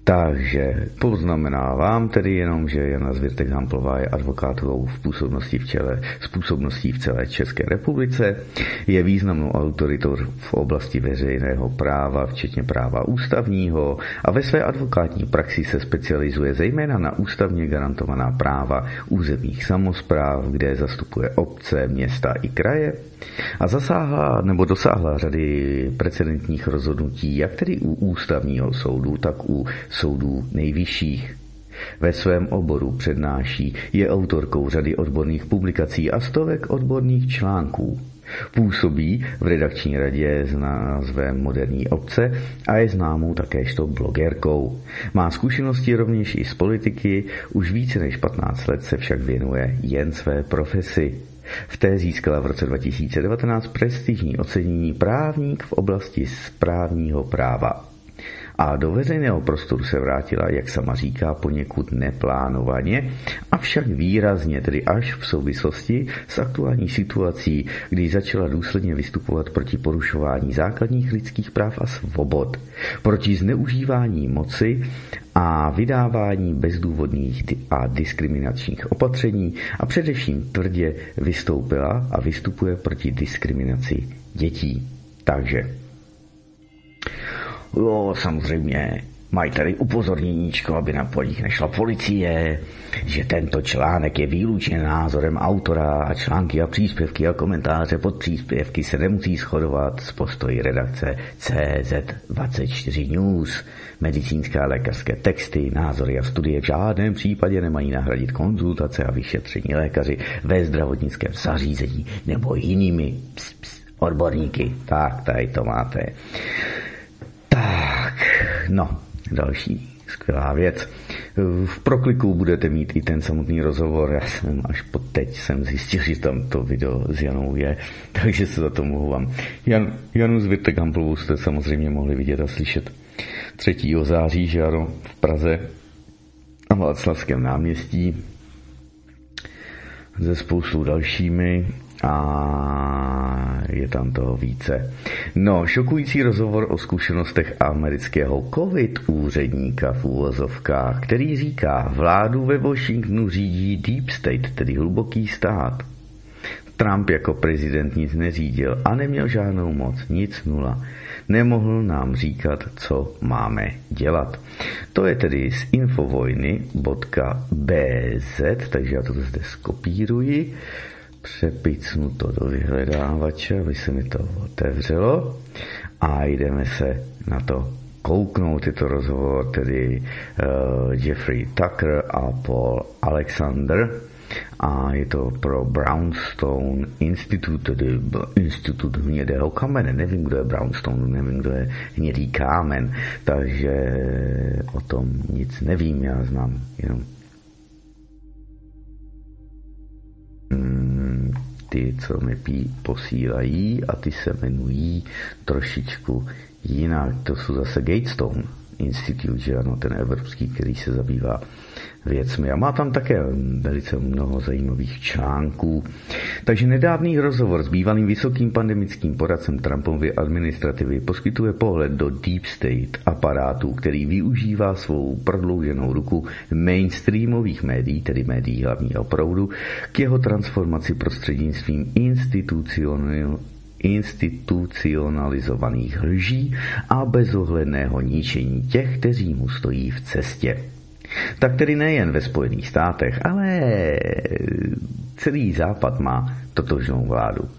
Takže poznamenávám tedy jenom, že Jana Zvěrtek Hamplová je advokátovou v působnosti v čele, s působností v celé České republice, je významnou autoritou v oblasti veřejného práva, včetně práva ústavního a ve své advokátní praxi se specializuje zejména na ústavně garantovaná práva územních samozpráv, kde zastupuje obce, města i kraje a zasáhla nebo dosáhla řady precedentních rozhodnutí, jak tedy u ústavního soudu, tak u soudů nejvyšších. Ve svém oboru přednáší, je autorkou řady odborných publikací a stovek odborných článků. Působí v redakční radě s názvem Moderní obce a je známou takéžto blogerkou. Má zkušenosti rovněž i z politiky, už více než 15 let se však věnuje jen své profesi. V té získala v roce 2019 prestižní ocenění právník v oblasti správního práva. A do veřejného prostoru se vrátila, jak sama říká, poněkud neplánovaně, avšak výrazně, tedy až v souvislosti s aktuální situací, kdy začala důsledně vystupovat proti porušování základních lidských práv a svobod, proti zneužívání moci a vydávání bezdůvodných a diskriminačních opatření a především tvrdě vystoupila a vystupuje proti diskriminaci dětí. Takže Jo, samozřejmě Mají tady upozorněníčko, aby na polích nešla policie, že tento článek je výlučně názorem autora a články a příspěvky a komentáře pod příspěvky se nemusí shodovat s postoji redakce CZ24 News. Medicínské a lékařské texty, názory a studie v žádném případě nemají nahradit konzultace a vyšetření lékaři ve zdravotnickém zařízení nebo jinými ps, ps, odborníky. Tak, tady to máte. Tak, no, další skvělá věc. V prokliku budete mít i ten samotný rozhovor. Já jsem až po teď jsem zjistil, že tam to video s Janou je, [LAUGHS] takže se za to mohu vám. Jan, Janu z Gamplovou jste samozřejmě mohli vidět a slyšet 3. září, že ano, v Praze na Václavském náměstí se spoustou dalšími a je tam toho více. No, šokující rozhovor o zkušenostech amerického covid úředníka v úvozovkách, který říká, vládu ve Washingtonu řídí Deep State, tedy hluboký stát. Trump jako prezident nic neřídil a neměl žádnou moc, nic nula. Nemohl nám říkat, co máme dělat. To je tedy z infovojny.bz, takže já to zde skopíruji, přepicnu to do vyhledávače, aby se mi to otevřelo a jdeme se na to kouknout. Je to rozhovor tedy uh, Jeffrey Tucker a Paul Alexander a je to pro Brownstone Institute, tedy Institut hnědého kamene. Nevím, kdo je Brownstone, nevím, kdo je hnědý kámen, takže o tom nic nevím, já znám jenom hmm, ty, co mi pí, posílají a ty se jmenují trošičku jinak. To jsou zase Gatestone Institute, že ano, ten evropský, který se zabývá věcmi a má tam také velice mnoho zajímavých článků. Takže nedávný rozhovor s bývalým vysokým pandemickým poradcem Trumpovy administrativy poskytuje pohled do deep state aparátu, který využívá svou prodlouženou ruku mainstreamových médií, tedy médií hlavního proudu, k jeho transformaci prostřednictvím institucionální institucionalizovaných lží a bezohledného ničení těch, kteří mu stojí v cestě. Tak tedy nejen ve Spojených státech, ale celý Západ má totožnou vládu.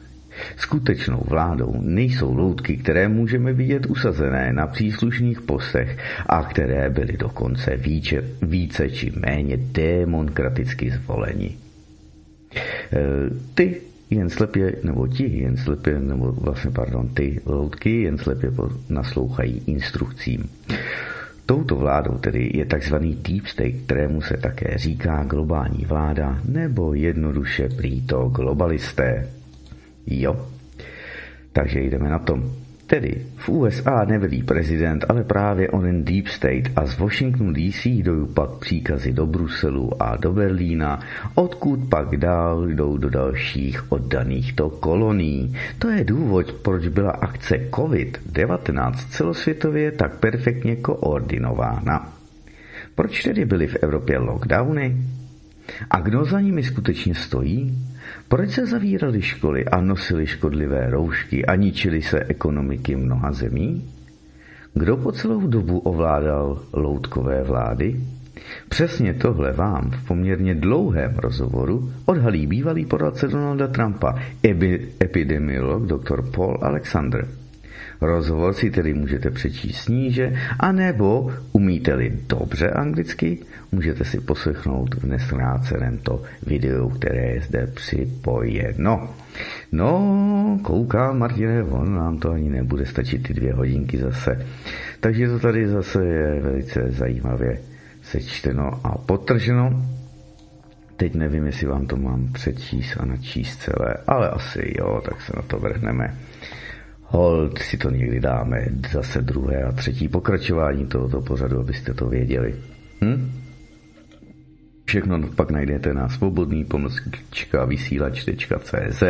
Skutečnou vládou nejsou loutky, které můžeme vidět usazené na příslušných postech a které byly dokonce více, více či méně demokraticky zvoleni. E, ty jen slepě, nebo ti jen slepě, nebo vlastně, pardon, ty loutky jen slepě naslouchají instrukcím. Touto vládou tedy je tzv. deep state, kterému se také říká globální vláda, nebo jednoduše prý to globalisté. Jo. Takže jdeme na tom. Tedy v USA nevelí prezident, ale právě onen Deep State a z Washingtonu DC jdou pak příkazy do Bruselu a do Berlína, odkud pak dál jdou do dalších oddaných to kolonií. To je důvod, proč byla akce COVID-19 celosvětově tak perfektně koordinována. Proč tedy byly v Evropě lockdowny? A kdo za nimi skutečně stojí? Proč se zavíraly školy a nosily škodlivé roušky a ničily se ekonomiky mnoha zemí? Kdo po celou dobu ovládal loutkové vlády? Přesně tohle vám v poměrně dlouhém rozhovoru odhalí bývalý poradce Donalda Trumpa, epidemiolog dr. Paul Alexander. Rozhovor si tedy můžete přečíst sníže, anebo umíte-li dobře anglicky, můžete si poslechnout v nesráceném to videu, které je zde připojeno. No, koukám, Martine, on nám to ani nebude stačit ty dvě hodinky zase. Takže to tady zase je velice zajímavě sečteno a potrženo. Teď nevím, jestli vám to mám přečíst a načíst celé, ale asi jo, tak se na to vrhneme. Hold si to někdy dáme, zase druhé a třetí pokračování tohoto pořadu, abyste to věděli. Hm? Všechno pak najdete na svobodný pomlčka vysílač.cz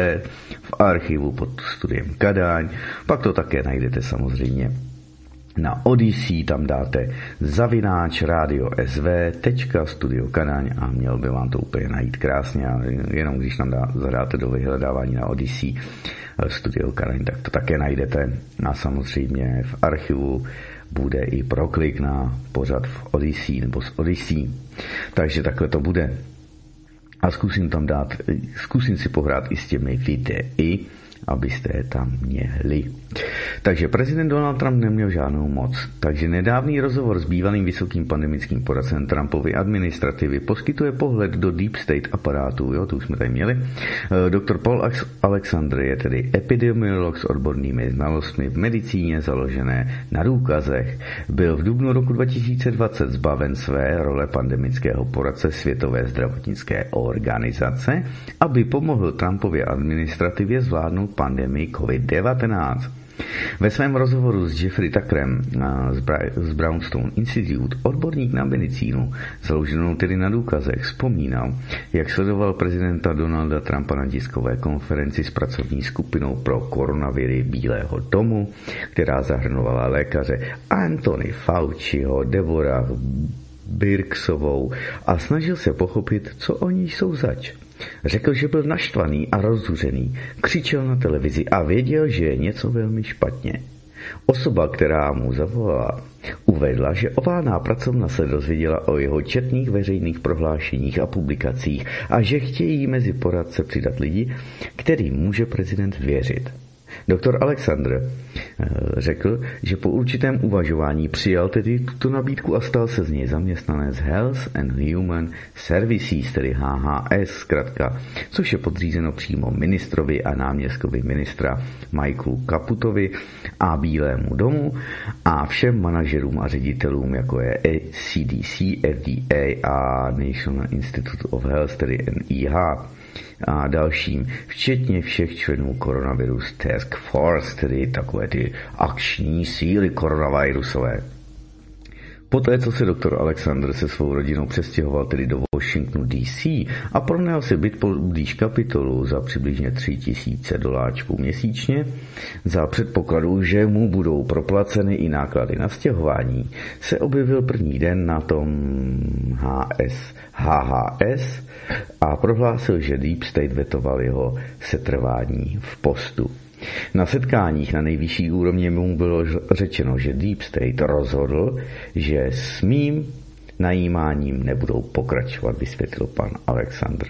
v archivu pod studiem Kadaň. Pak to také najdete samozřejmě na Odyssey, tam dáte zavináč radio sv, tečka, studio Kadaň a měl by vám to úplně najít krásně a jenom když nám dá, zadáte do vyhledávání na Odyssey studio Kadaň, tak to také najdete a samozřejmě v archivu bude i proklik na pořad v Odyssey nebo z Odyssey. Takže takhle to bude. A zkusím tam dát, zkusím si pohrát i s těmi videi, abyste je tam měli. Takže prezident Donald Trump neměl žádnou moc, takže nedávný rozhovor s bývalým vysokým pandemickým poradcem Trumpovy administrativy poskytuje pohled do deep state aparátu, jo, to už jsme tady měli. Eh, Dr. Paul Alexander je tedy epidemiolog s odbornými znalostmi v medicíně založené na důkazech. Byl v dubnu roku 2020 zbaven své role pandemického poradce Světové zdravotnické organizace, aby pomohl Trumpově administrativě zvládnout pandemii COVID-19. Ve svém rozhovoru s Jeffrey Tuckerem z Brownstone Institute odborník na medicínu, založenou tedy na důkazech, vzpomínal, jak sledoval prezidenta Donalda Trumpa na tiskové konferenci s pracovní skupinou pro koronaviry Bílého domu, která zahrnovala lékaře Anthony Fauciho, Deborah Birksovou a snažil se pochopit, co oni jsou zač. Řekl, že byl naštvaný a rozzuřený, křičel na televizi a věděl, že je něco velmi špatně. Osoba, která mu zavolala, uvedla, že oválná pracovna se dozvěděla o jeho četných veřejných prohlášeních a publikacích a že chtějí mezi poradce přidat lidi, kterým může prezident věřit. Doktor Alexandr eh, řekl, že po určitém uvažování přijal tedy tuto nabídku a stal se z něj zaměstnanec Health and Human Services, tedy HHS zkrátka, což je podřízeno přímo ministrovi a náměstkovi ministra Michaelu Kaputovi a Bílému domu a všem manažerům a ředitelům, jako je CDC, FDA a National Institute of Health, tedy NIH a dalším, včetně všech členů Coronavirus Task Force, tedy takové ty akční síly koronavirusové. Poté, co se doktor Alexander se svou rodinou přestěhoval tedy do Washingtonu DC a pronajal si byt blíž kapitolu za přibližně 3000 doláčků měsíčně, za předpokladu, že mu budou proplaceny i náklady na stěhování, se objevil první den na tom HS, HHS a prohlásil, že Deep State vetoval jeho setrvání v postu. Na setkáních na nejvyšší úrovni mu bylo řečeno, že Deep State rozhodl, že s mým najímáním nebudou pokračovat, vysvětlil pan Alexandr.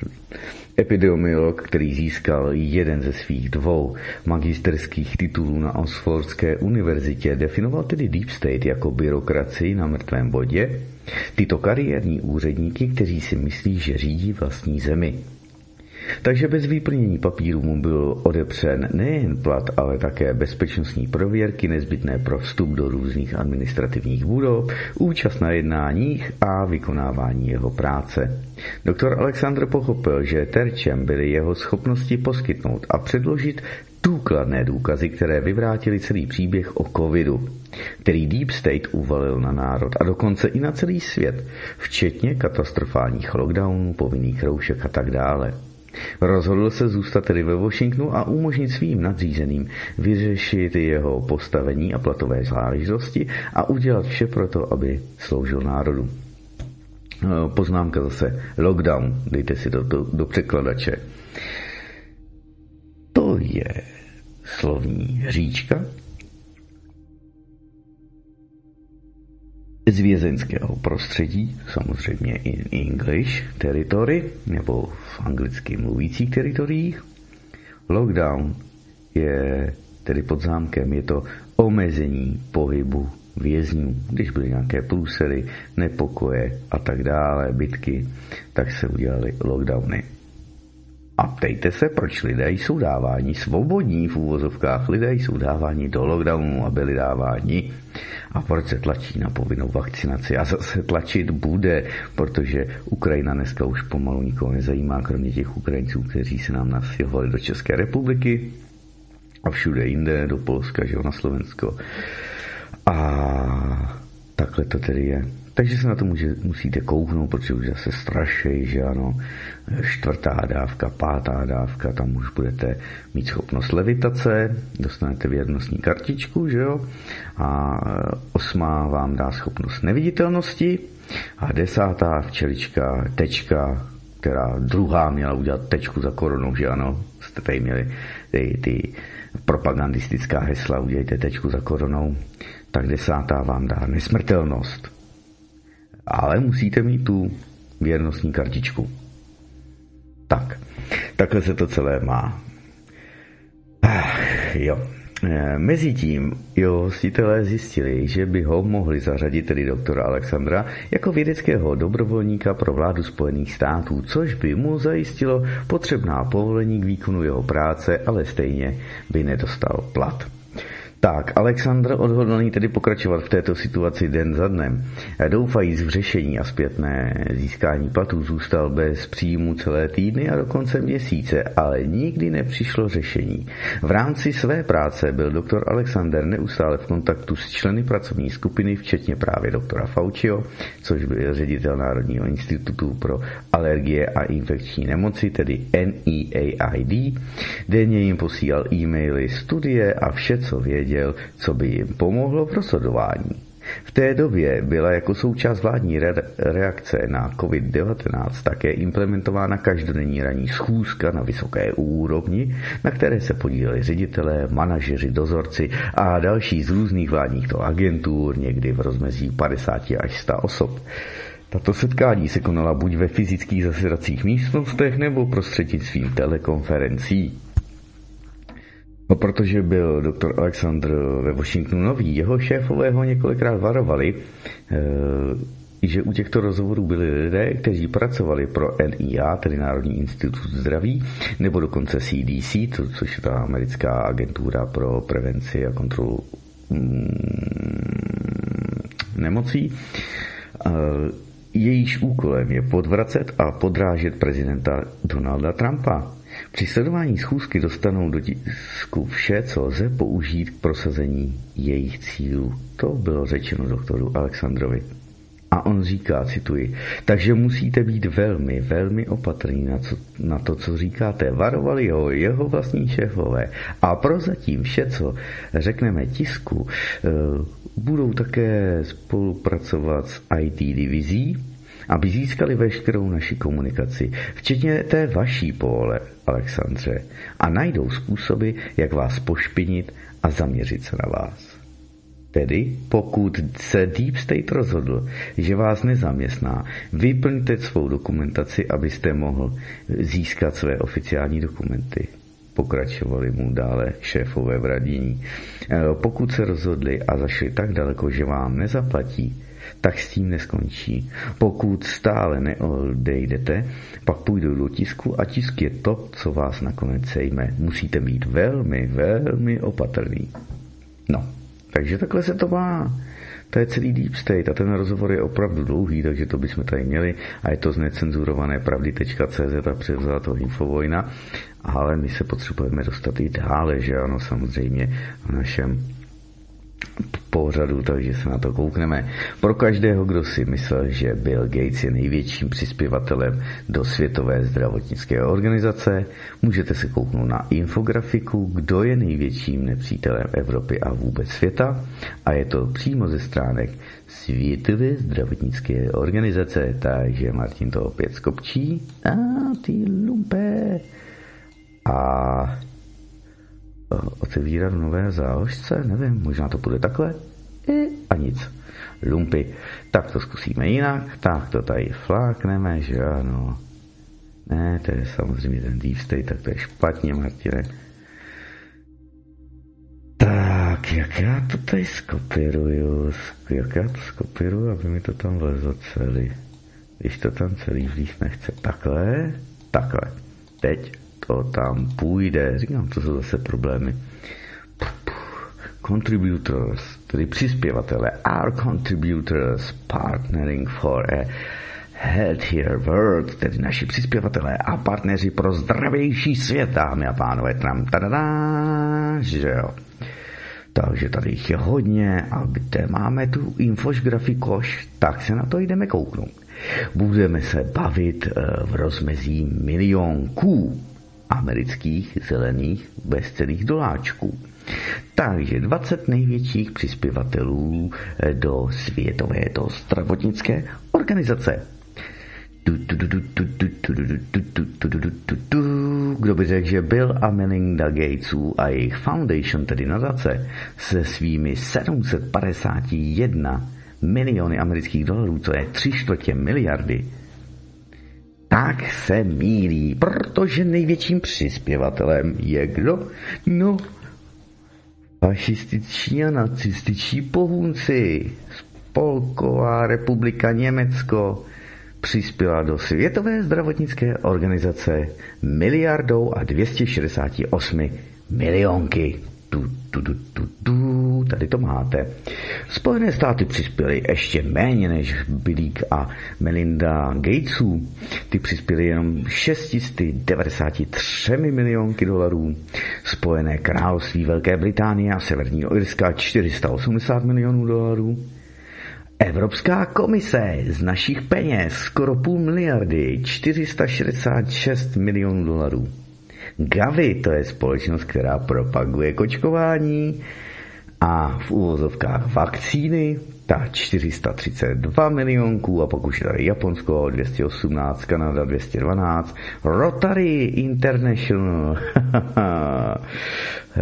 Epidemiolog, který získal jeden ze svých dvou magisterských titulů na Oxfordské univerzitě, definoval tedy Deep State jako byrokracii na mrtvém bodě, tyto kariérní úředníky, kteří si myslí, že řídí vlastní zemi. Takže bez vyplnění papíru mu byl odepřen nejen plat, ale také bezpečnostní prověrky nezbytné pro vstup do různých administrativních budov, účast na jednáních a vykonávání jeho práce. Doktor Alexandr pochopil, že terčem byly jeho schopnosti poskytnout a předložit důkladné důkazy, které vyvrátily celý příběh o covidu, který Deep State uvalil na národ a dokonce i na celý svět, včetně katastrofálních lockdownů, povinných roušek a tak dále. Rozhodl se zůstat tedy ve Washingtonu a umožnit svým nadřízeným vyřešit jeho postavení a platové záležitosti a udělat vše pro to, aby sloužil národu. No, poznámka zase. Lockdown. Dejte si to do, do překladače. To je slovní říčka, z vězeňského prostředí, samozřejmě in English territory, nebo v anglicky mluvících teritoriích. Lockdown je tedy pod zámkem, je to omezení pohybu vězňů. Když byly nějaké průsery, nepokoje a tak dále, bitky, tak se udělali lockdowny. A ptejte se, proč lidé jsou dáváni svobodní v úvozovkách, lidé jsou dáváni do lockdownu a byli dáváni a proč se tlačí na povinnou vakcinaci. A zase tlačit bude, protože Ukrajina dneska už pomalu nikoho nezajímá, kromě těch Ukrajinců, kteří se nám nastěhovali do České republiky a všude jinde, do Polska, že jo, na Slovensko. A takhle to tedy je. Takže se na to může, musíte kouknout, protože už zase strašej, že ano, čtvrtá dávka, pátá dávka, tam už budete mít schopnost levitace, dostanete věrnostní kartičku, že jo, a osmá vám dá schopnost neviditelnosti a desátá včelička, tečka, která druhá měla udělat tečku za koronou, že ano, jste tady měli ty, ty propagandistická hesla, udělejte tečku za koronou, tak desátá vám dá nesmrtelnost ale musíte mít tu věrnostní kartičku. Tak, takhle se to celé má. Ach, jo. Eh, Mezitím jeho hostitelé zjistili, že by ho mohli zařadit tedy doktora Alexandra jako vědeckého dobrovolníka pro vládu Spojených států, což by mu zajistilo potřebná povolení k výkonu jeho práce, ale stejně by nedostal plat. Tak, Alexandr odhodlaný tedy pokračovat v této situaci den za dnem. Doufajíc v řešení a zpětné získání platů zůstal bez příjmu celé týdny a dokonce měsíce, ale nikdy nepřišlo řešení. V rámci své práce byl doktor Alexander neustále v kontaktu s členy pracovní skupiny, včetně právě doktora Faucio, což byl ředitel Národního institutu pro alergie a infekční nemoci, tedy NEAID. Denně jim posílal e-maily, studie a vše, co věděl, co by jim pomohlo v rozhodování. V té době byla jako součást vládní re- reakce na COVID-19 také implementována každodenní ranní schůzka na vysoké úrovni, na které se podíleli ředitelé, manažeři, dozorci a další z různých vládních to agentur, někdy v rozmezí 50 až 100 osob. Tato setkání se konala buď ve fyzických zasedacích místnostech nebo prostřednictvím telekonferencí. No, protože byl doktor Alexandr ve Washingtonu nový, jeho šéfové ho několikrát varovali, e, že u těchto rozhovorů byli lidé, kteří pracovali pro NIA, tedy Národní institut zdraví, nebo dokonce CDC, což je ta americká agentura pro prevenci a kontrolu mm, nemocí. E, jejíž úkolem je podvracet a podrážet prezidenta Donalda Trumpa. Při sledování schůzky dostanou do tisku vše, co lze použít k prosazení jejich cílů. To bylo řečeno doktoru Alexandrovi. A on říká, cituji, takže musíte být velmi, velmi opatrní na, co, na to, co říkáte. Varovali ho jeho vlastní šéfové. A prozatím vše, co řekneme tisku, eh, budou také spolupracovat s IT divizí, aby získali veškerou naši komunikaci, včetně té vaší pole, Alexandře, a najdou způsoby, jak vás pošpinit a zaměřit se na vás. Tedy, pokud se Deep State rozhodl, že vás nezaměstná, vyplňte svou dokumentaci, abyste mohl získat své oficiální dokumenty. Pokračovali mu dále šéfové v radění. E, pokud se rozhodli a zašli tak daleko, že vám nezaplatí, tak s tím neskončí. Pokud stále neodejdete, pak půjdu do tisku a tisk je to, co vás nakonec sejme. Musíte být velmi, velmi opatrný. No, takže takhle se to má. To je celý Deep State a ten rozhovor je opravdu dlouhý, takže to bychom tady měli a je to z necenzurované pravdy.cz a převzala to Infovojna, ale my se potřebujeme dostat i dále, že ano, samozřejmě v našem pořadu, takže se na to koukneme. Pro každého, kdo si myslel, že Bill Gates je největším přispěvatelem do Světové zdravotnické organizace, můžete se kouknout na infografiku, kdo je největším nepřítelem Evropy a vůbec světa a je to přímo ze stránek Světové zdravotnické organizace, takže Martin to opět skopčí. A ty lumpe. A otevírat nové záložce, nevím, možná to bude takhle. I a nic. Lumpy. Tak to zkusíme jinak, tak to tady flákneme, že ano. Ne, to je samozřejmě ten deep state, tak to je špatně, Martine. Tak, jak já to tady skopíruju, jak já to skopíruju, aby mi to tam vlezlo celý. Když to tam celý vlíz nechce. Takhle, takhle. Teď to tam půjde. Říkám, to jsou zase problémy. Contributors, tedy přispěvatele, are contributors partnering for a healthier world, tedy naši přispěvatelé a partneři pro zdravější svět, dámy a pánové, tam tadadá, že jo. Takže tady jich je hodně a kde máme tu infografikoš, tak se na to jdeme kouknout. Budeme se bavit eh, v rozmezí milionků amerických zelených bezcelých doláčků. Takže 20 největších přispěvatelů do světové do zdravotnické organizace. Kdo by řekl, že Bill a Melinda Gatesů a jejich foundation, tedy nadace, se svými 751 miliony amerických dolarů, co je 3 čtvrtě miliardy, tak se mílí, protože největším přispěvatelem je kdo? No, fašističní a nacističní pohůnci. Spolková republika Německo přispěla do Světové zdravotnické organizace miliardou a 268 milionky. Tu, tu, tu, tu, tu, tady to máte. Spojené státy přispěly ještě méně než Billík a Melinda Gatesů. Ty přispěly jenom 693 milionky dolarů. Spojené království Velké Británie a Severního Irska 480 milionů dolarů. Evropská komise z našich peněz skoro půl miliardy, 466 milionů dolarů. Gavi, to je společnost, která propaguje kočkování a v úvozovkách vakcíny, tak 432 milionků a pak už tady Japonsko 218, Kanada 212, Rotary International, [LAUGHS]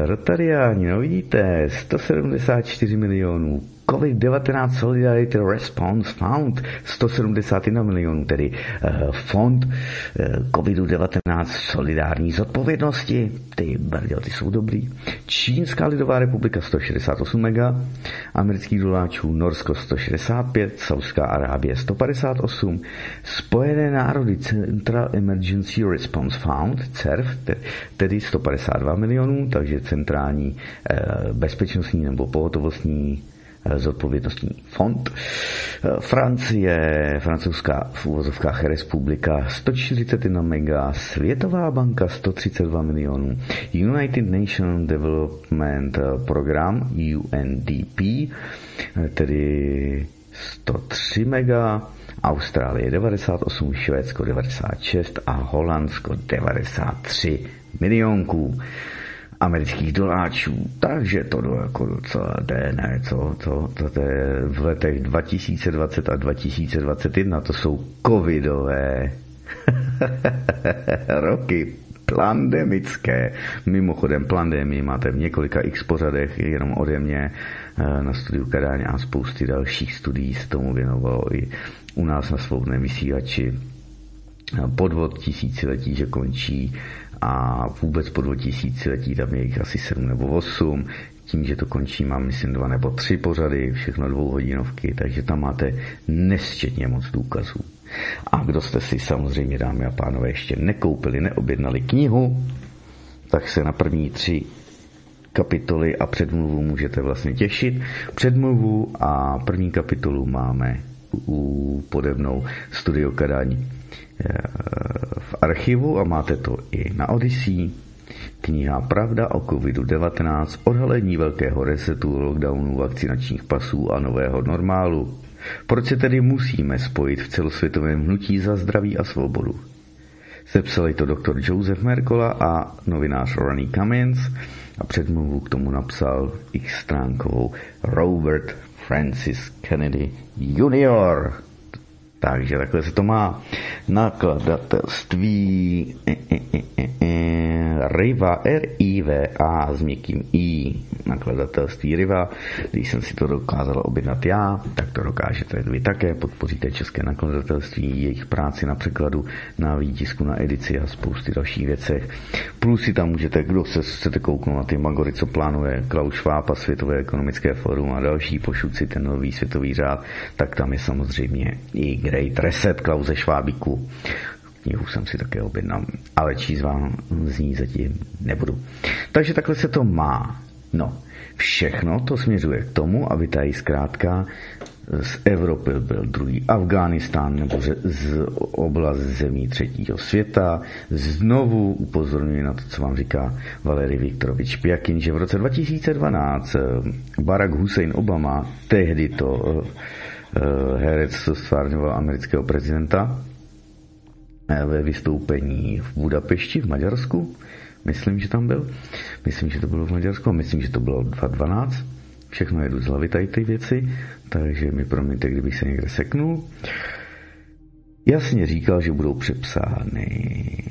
Rotariáni, no vidíte, 174 milionů, COVID-19 Solidarity Response Fund 171 milionů, tedy uh, fond uh, COVID-19 solidární zodpovědnosti. Ty brděl, ty jsou dobrý. Čínská lidová republika 168 mega, amerických doláčů Norsko 165, Saudská Arábie 158, Spojené národy Central Emergency Response Fund, CERF, tedy 152 milionů, takže centrální uh, bezpečnostní nebo pohotovostní zodpovědnostní fond. Francie, francouzská v úvozovkách republika 141 mega, Světová banka 132 milionů, United Nations Development Program UNDP, tedy 103 mega, Austrálie 98, Švédsko 96 a Holandsko 93 milionků amerických doláčů. Takže to do, jako docela jde, ne, co, co, to, to je v letech 2020 a 2021, to jsou covidové [LAUGHS] roky pandemické. Mimochodem, pandemii máte v několika x pořadech, jenom ode mě eh, na studiu Kadáň a spousty dalších studií se tomu věnovalo i u nás na svobodném vysílači. Podvod tisíciletí, že končí a vůbec po 2000 letí tam je jich asi 7 nebo 8. Tím, že to končí, mám myslím dva nebo tři pořady, všechno dvouhodinovky, takže tam máte nesčetně moc důkazů. A kdo jste si samozřejmě, dámy a pánové, ještě nekoupili, neobjednali knihu, tak se na první tři kapitoly a předmluvu můžete vlastně těšit. Předmluvu a první kapitolu máme u podebnou Studio Kadání v archivu a máte to i na Odyssey. Kniha Pravda o COVID-19, odhalení velkého resetu, lockdownu, vakcinačních pasů a nového normálu. Proč se tedy musíme spojit v celosvětovém hnutí za zdraví a svobodu? Sepsali to doktor Joseph Merkola a novinář Ronnie Cummins a předmluvu k tomu napsal x stránkovou Robert Francis Kennedy Jr. Takže takhle se to má nakladatelství Riva, R-I-V-A s měkkým I, nakladatelství Riva. Když jsem si to dokázal objednat já, tak to dokážete vy také. Podpoříte české nakladatelství, jejich práci na překladu, na výtisku, na edici a spousty dalších věcech. Plus si tam můžete, kdo se chcete kouknout na ty magory, co plánuje Klaus Schwab a Světové ekonomické fórum a další, pošut si ten nový světový řád, tak tam je samozřejmě i Great Reset Klause Švábíku knihu jsem si také objednal, ale číst vám z ní zatím nebudu. Takže takhle se to má. No, všechno to směřuje k tomu, aby tady zkrátka z Evropy byl druhý Afghánistán nebo z, z oblast zemí třetího světa. Znovu upozorňuji na to, co vám říká Valery Viktorovič Pjakin, že v roce 2012 eh, Barack Hussein Obama, tehdy to uh, herec, co stvárňoval amerického prezidenta, ve vystoupení v Budapešti v Maďarsku. Myslím, že tam byl. Myslím, že to bylo v Maďarsku myslím, že to bylo 2012. Všechno jedu z hlavy tady ty věci, takže mi promiňte, kdybych se někde seknul. Jasně říkal, že budou přepsány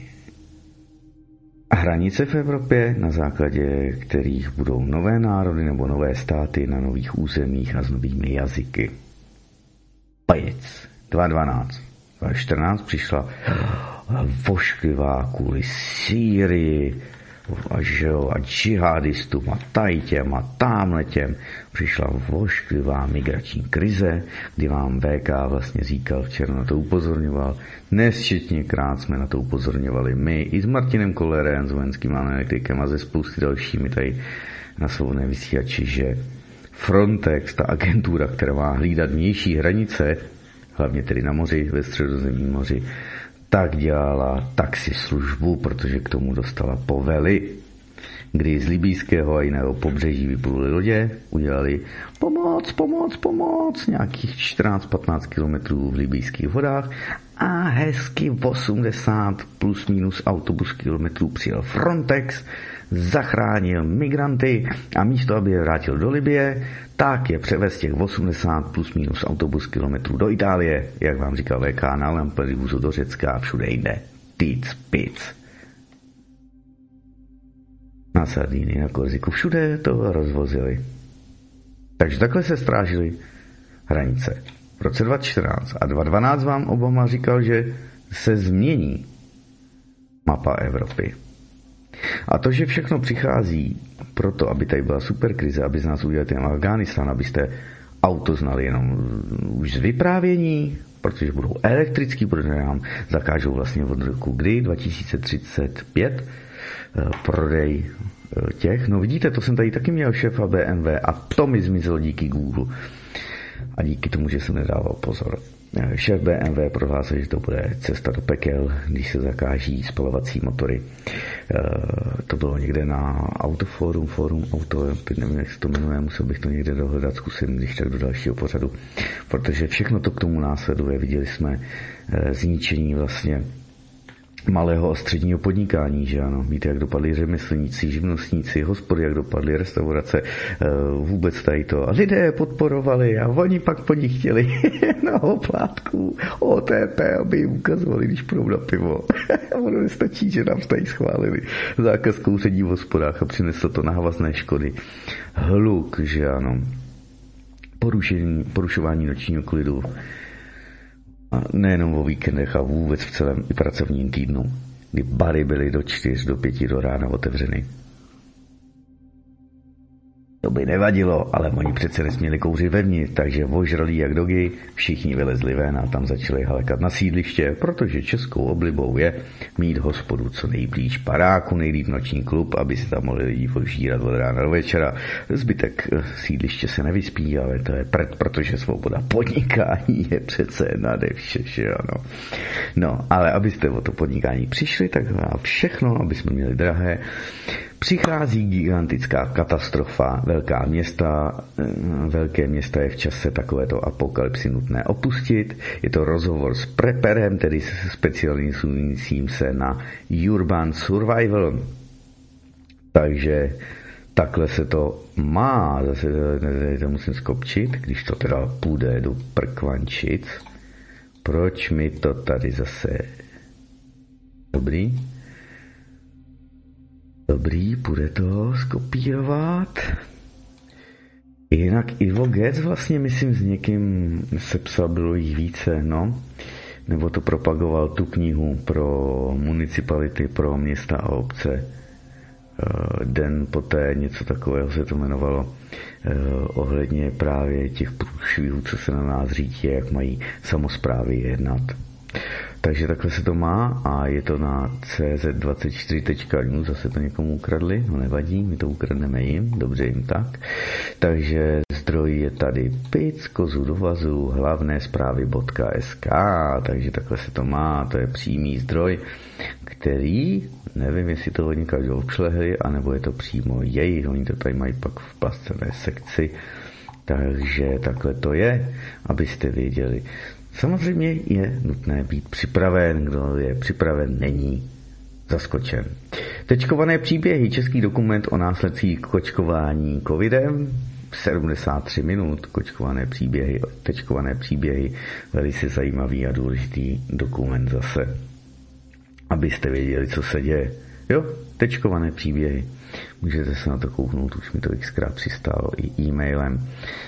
hranice v Evropě, na základě kterých budou nové národy nebo nové státy na nových územích a s novými jazyky. Pajec, 2012. 14 přišla vošklivá kvůli Sýrii a, že jo, a džihadistům a tajtěm a támletěm přišla vošklivá migrační krize, kdy vám VK vlastně říkal, včera na to upozorňoval, nesčetněkrát jsme na to upozorňovali my i s Martinem Kolerem, s vojenským analytikem a ze spousty dalšími tady na svobodné vysílači, že Frontex, ta agentura, která má hlídat vnější hranice, hlavně tedy na moři, ve středozemním moři, tak dělala taxi službu, protože k tomu dostala povely. kdy z libýského a jiného pobřeží vypluli lodě, udělali pomoc, pomoc, pomoc, nějakých 14-15 kilometrů v libýských vodách a hezky 80 plus minus autobus kilometrů přijel Frontex, zachránil migranty a místo, aby je vrátil do Libie, tak je převez těch 80 plus minus autobus kilometrů do Itálie, jak vám říkal VK, na Lampedusu do Řecka a všude jde. Tic, pic. Na Sardíny, na Korziku, všude to rozvozili. Takže takhle se strážili hranice. V roce 2014 a 2012 vám Obama říkal, že se změní mapa Evropy. A to, že všechno přichází proto, aby tady byla superkrize, aby z nás udělali ten Afganistán, abyste auto znali jenom už z vyprávění, protože budou elektrický, protože nám zakážou vlastně od roku kdy, 2035, eh, prodej eh, těch. No vidíte, to jsem tady taky měl šéfa BMW a to mi zmizelo díky Google. A díky tomu, že jsem nedával pozor. Šéf BMW prohlásil, že to bude cesta do pekel, když se zakáží spalovací motory. Eh, to bylo někde na Autoforum, Forum Auto, nevím, jak se to jmenuje, musel bych to někde dohledat, zkusím když tak do dalšího pořadu, protože všechno to k tomu následuje. Viděli jsme eh, zničení vlastně malého a středního podnikání, že ano. Víte, jak dopadli řemeslníci, živnostníci, hospody, jak dopadly restaurace, eh, vůbec tady to. A lidé podporovali a oni pak po nich chtěli [LAUGHS] na oplátku OTP, aby jim ukazovali, když půjdou na pivo. [LAUGHS] ono nestačí, že nám tady schválili zákaz kouření v hospodách a přineslo to nahvazné škody. Hluk, že ano. Porušení, porušování nočního klidu a nejenom o víkendech a vůbec v celém i pracovním týdnu, kdy bary byly do 4 do 5 do rána otevřeny. To by nevadilo, ale oni přece nesměli kouřit vevnitř, takže ožralí jak dogy, všichni vylezli ven a tam začali halekat na sídliště, protože českou oblibou je mít hospodu co nejblíž paráku, nejlíp noční klub, aby si tam mohli lidi požírat od rána do večera. Zbytek eh, sídliště se nevyspí, ale to je prd, protože svoboda podnikání je přece nade vše, že ano. No, ale abyste o to podnikání přišli, tak všechno, aby jsme měli drahé, Přichází gigantická katastrofa, velká města, eh, velké města je v čase takovéto apokalypsy nutné opustit. Je to rozhovor s preperem, tedy specializujícím se na urban survival. Takže takhle se to má, zase to musím skopčit, když to teda půjde do prkvančic. Proč mi to tady zase... Dobrý. Dobrý, bude to skopírovat. Jinak Ivo Getz vlastně, myslím, s někým sepsal, bylo jich více, no. Nebo to propagoval tu knihu pro municipality, pro města a obce. Eh, den poté něco takového se to jmenovalo eh, ohledně právě těch průšvihů, co se na nás řídí, jak mají samozprávy jednat. Takže takhle se to má a je to na cz24.news, zase to někomu ukradli, no nevadí, my to ukradneme jim, dobře jim tak. Takže zdroj je tady pic, kozu do vazu, hlavné zprávy.sk, takže takhle se to má, to je přímý zdroj, který, nevím, jestli to od někaď obšlehli, anebo je to přímo jejich, oni to tady mají pak v placené sekci, takže takhle to je, abyste věděli. Samozřejmě je nutné být připraven, kdo je připraven, není zaskočen. Tečkované příběhy, český dokument o následcích kočkování covidem, 73 minut, kočkované příběhy, tečkované příběhy, velice zajímavý a důležitý dokument zase, abyste věděli, co se děje. Jo, tečkované příběhy. Můžete se na to kouknout, už mi to xkrát přistálo i e-mailem.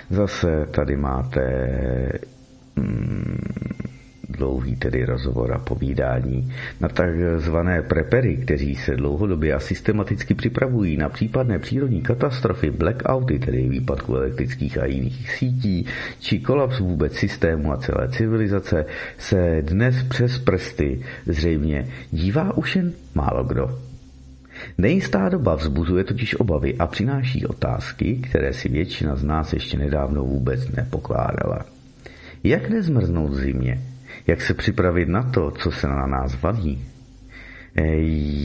Zase tady máte dlouhý tedy rozhovor a povídání na takzvané prepery, kteří se dlouhodobě a systematicky připravují na případné přírodní katastrofy, blackouty, tedy výpadku elektrických a jiných sítí, či kolaps vůbec systému a celé civilizace, se dnes přes prsty zřejmě dívá už jen málo kdo. Nejistá doba vzbuzuje totiž obavy a přináší otázky, které si většina z nás ještě nedávno vůbec nepokládala. Jak nezmrznout v zimě? Jak se připravit na to, co se na nás valí?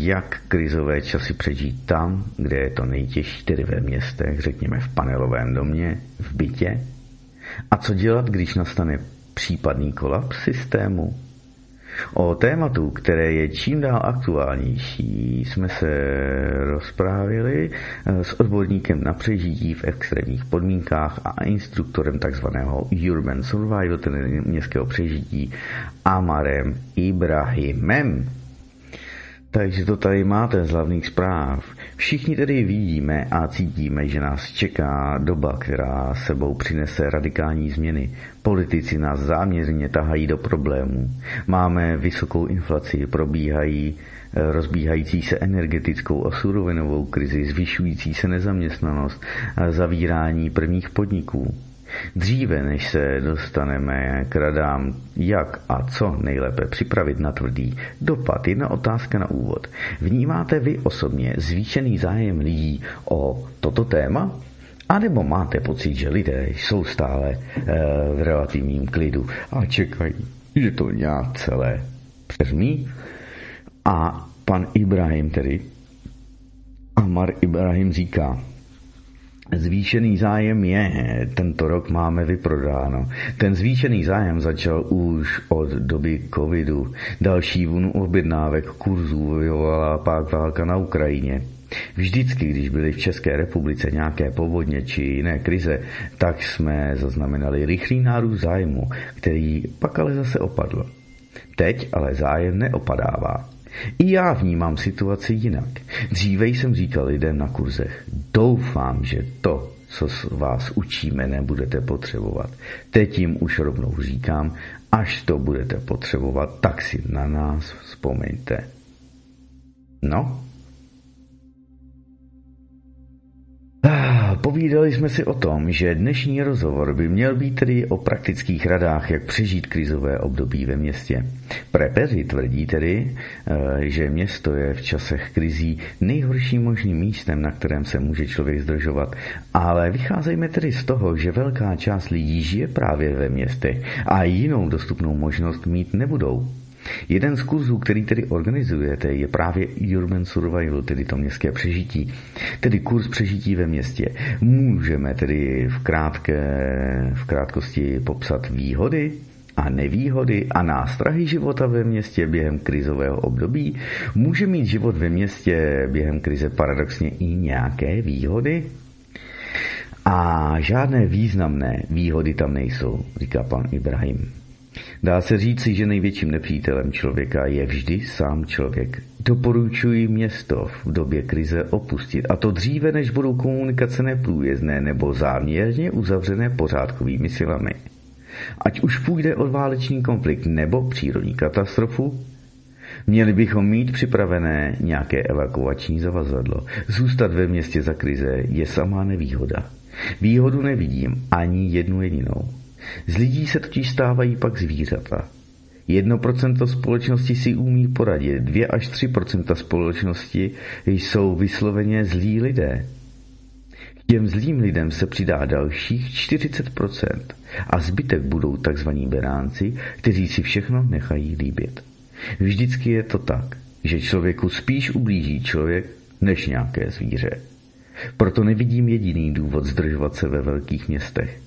jak krizové časy přežít tam, kde je to nejtěžší, tedy ve městech, řekněme v panelovém domě, v bytě, a co dělat, když nastane případný kolaps systému, O tématu, které je čím dál aktuálnější, jsme se rozprávili eh, s odborníkem na přežití v extrémních podmínkách a instruktorem tzv. Urban Survival, tedy městského přežití, Amarem Ibrahimem. Takže to tady máte z hlavních zpráv. Všichni tedy vidíme a cítíme, že nás čeká doba, která sebou přinese radikální změny. Politici nás záměrně tahají do problémů. Máme vysokou inflaci, probíhají eh, rozbíhající se energetickou a surovinovou krizi, zvyšující se nezaměstnanost, zavírání prvních podniků. Dříve, než se dostaneme k radám, jak a co nejlépe připravit na tvrdý dopad, jedna otázka na úvod. Vnímáte vy osobně zvýšený zájem lidí o toto téma? A nebo máte pocit, že lidé jsou stále e, v relativním klidu a čekají, že to nějak celé přezmí? A pan Ibrahim tedy, Amar Ibrahim říká, Zvýšený zájem je, tento rok máme vyprodáno. Ten zvýšený zájem začal už od doby covidu. Další vlnu objednávek kurzů vyvolala pak válka na Ukrajině. Vždycky, když byly v České republice nějaké povodně či jiné krize, tak jsme zaznamenali rychlý nárůst zájmu, který pak ale zase opadl. Teď ale zájem neopadává. I já vnímám situaci jinak. Dříve jsem říkal lidem na kurzech, doufám, že to, co vás učíme, nebudete potřebovat. Teď jim už rovnou říkám, až to budete potřebovat, tak si na nás vzpomeňte. No, povídali jsme si o tom, že dnešní rozhovor by měl být tedy o praktických radách, jak přežít krizové období ve městě. Prepeři tvrdí tedy, eh, že město je v časech krizí nejhorším možným místem, na kterém se může člověk zdržovat, ale vycházejme tedy z toho, že velká část lidí žije právě ve městech a jinou dostupnou možnost mít nebudou. Jeden z kurzů, který tedy organizujete, je právě Urban Survival, tedy to městské přežití, tedy kurz přežití ve městě. Můžeme tedy v, krátké, v krátkosti popsat výhody a nevýhody a nástrahy života ve městě během krizového období? Může mít život ve městě během krize paradoxně i nějaké výhody? A žádné významné výhody tam nejsou, říká pan Ibrahim. Dá se říci, že největším nepřítelem člověka je vždy sám člověk. Doporučuji město v době krize opustit, a to dříve, než budou komunikace neprůjezdné nebo záměrně uzavřené pořádkovými silami. Ať už půjde o válečný konflikt nebo přírodní katastrofu, Měli bychom mít připravené nějaké evakuační zavazadlo. Zůstat ve městě za krize je samá nevýhoda. Výhodu nevidím ani jednu jedinou. Z lidí se totiž stávají pak zvířata. 1% společnosti si umí poradit, 2 až 3% společnosti jsou vysloveně zlí lidé. K těm zlým lidem se přidá dalších 40% a zbytek budou takzvaní beránci, kteří si všechno nechají líbit. Vždycky je to tak, že člověku spíš ublíží člověk než nějaké zvíře. Proto nevidím jediný důvod zdržovat se ve velkých městech.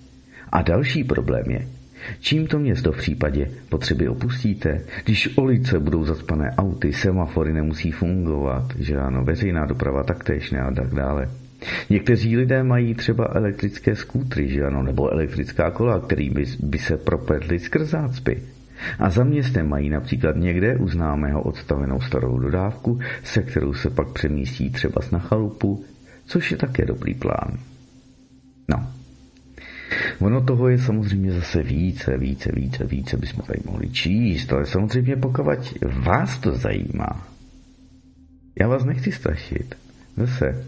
A další problém je, čím to město v případě potřeby opustíte, když ulice budou zacpané auty, semafory nemusí fungovat, že ano, veřejná doprava taktéž ne a tak dále. Někteří lidé mají třeba elektrické skútry, že ano, nebo elektrická kola, kterými by se propedly skrz zácpy. A za městem mají například někde u známého odstavenou starou dodávku, se kterou se pak přemístí třeba na chalupu, což je také dobrý plán. No, Ono toho je samozřejmě zase více, více, více, více bychom tady mohli číst, ale samozřejmě pokud vás to zajímá, já vás nechci strašit. Zase,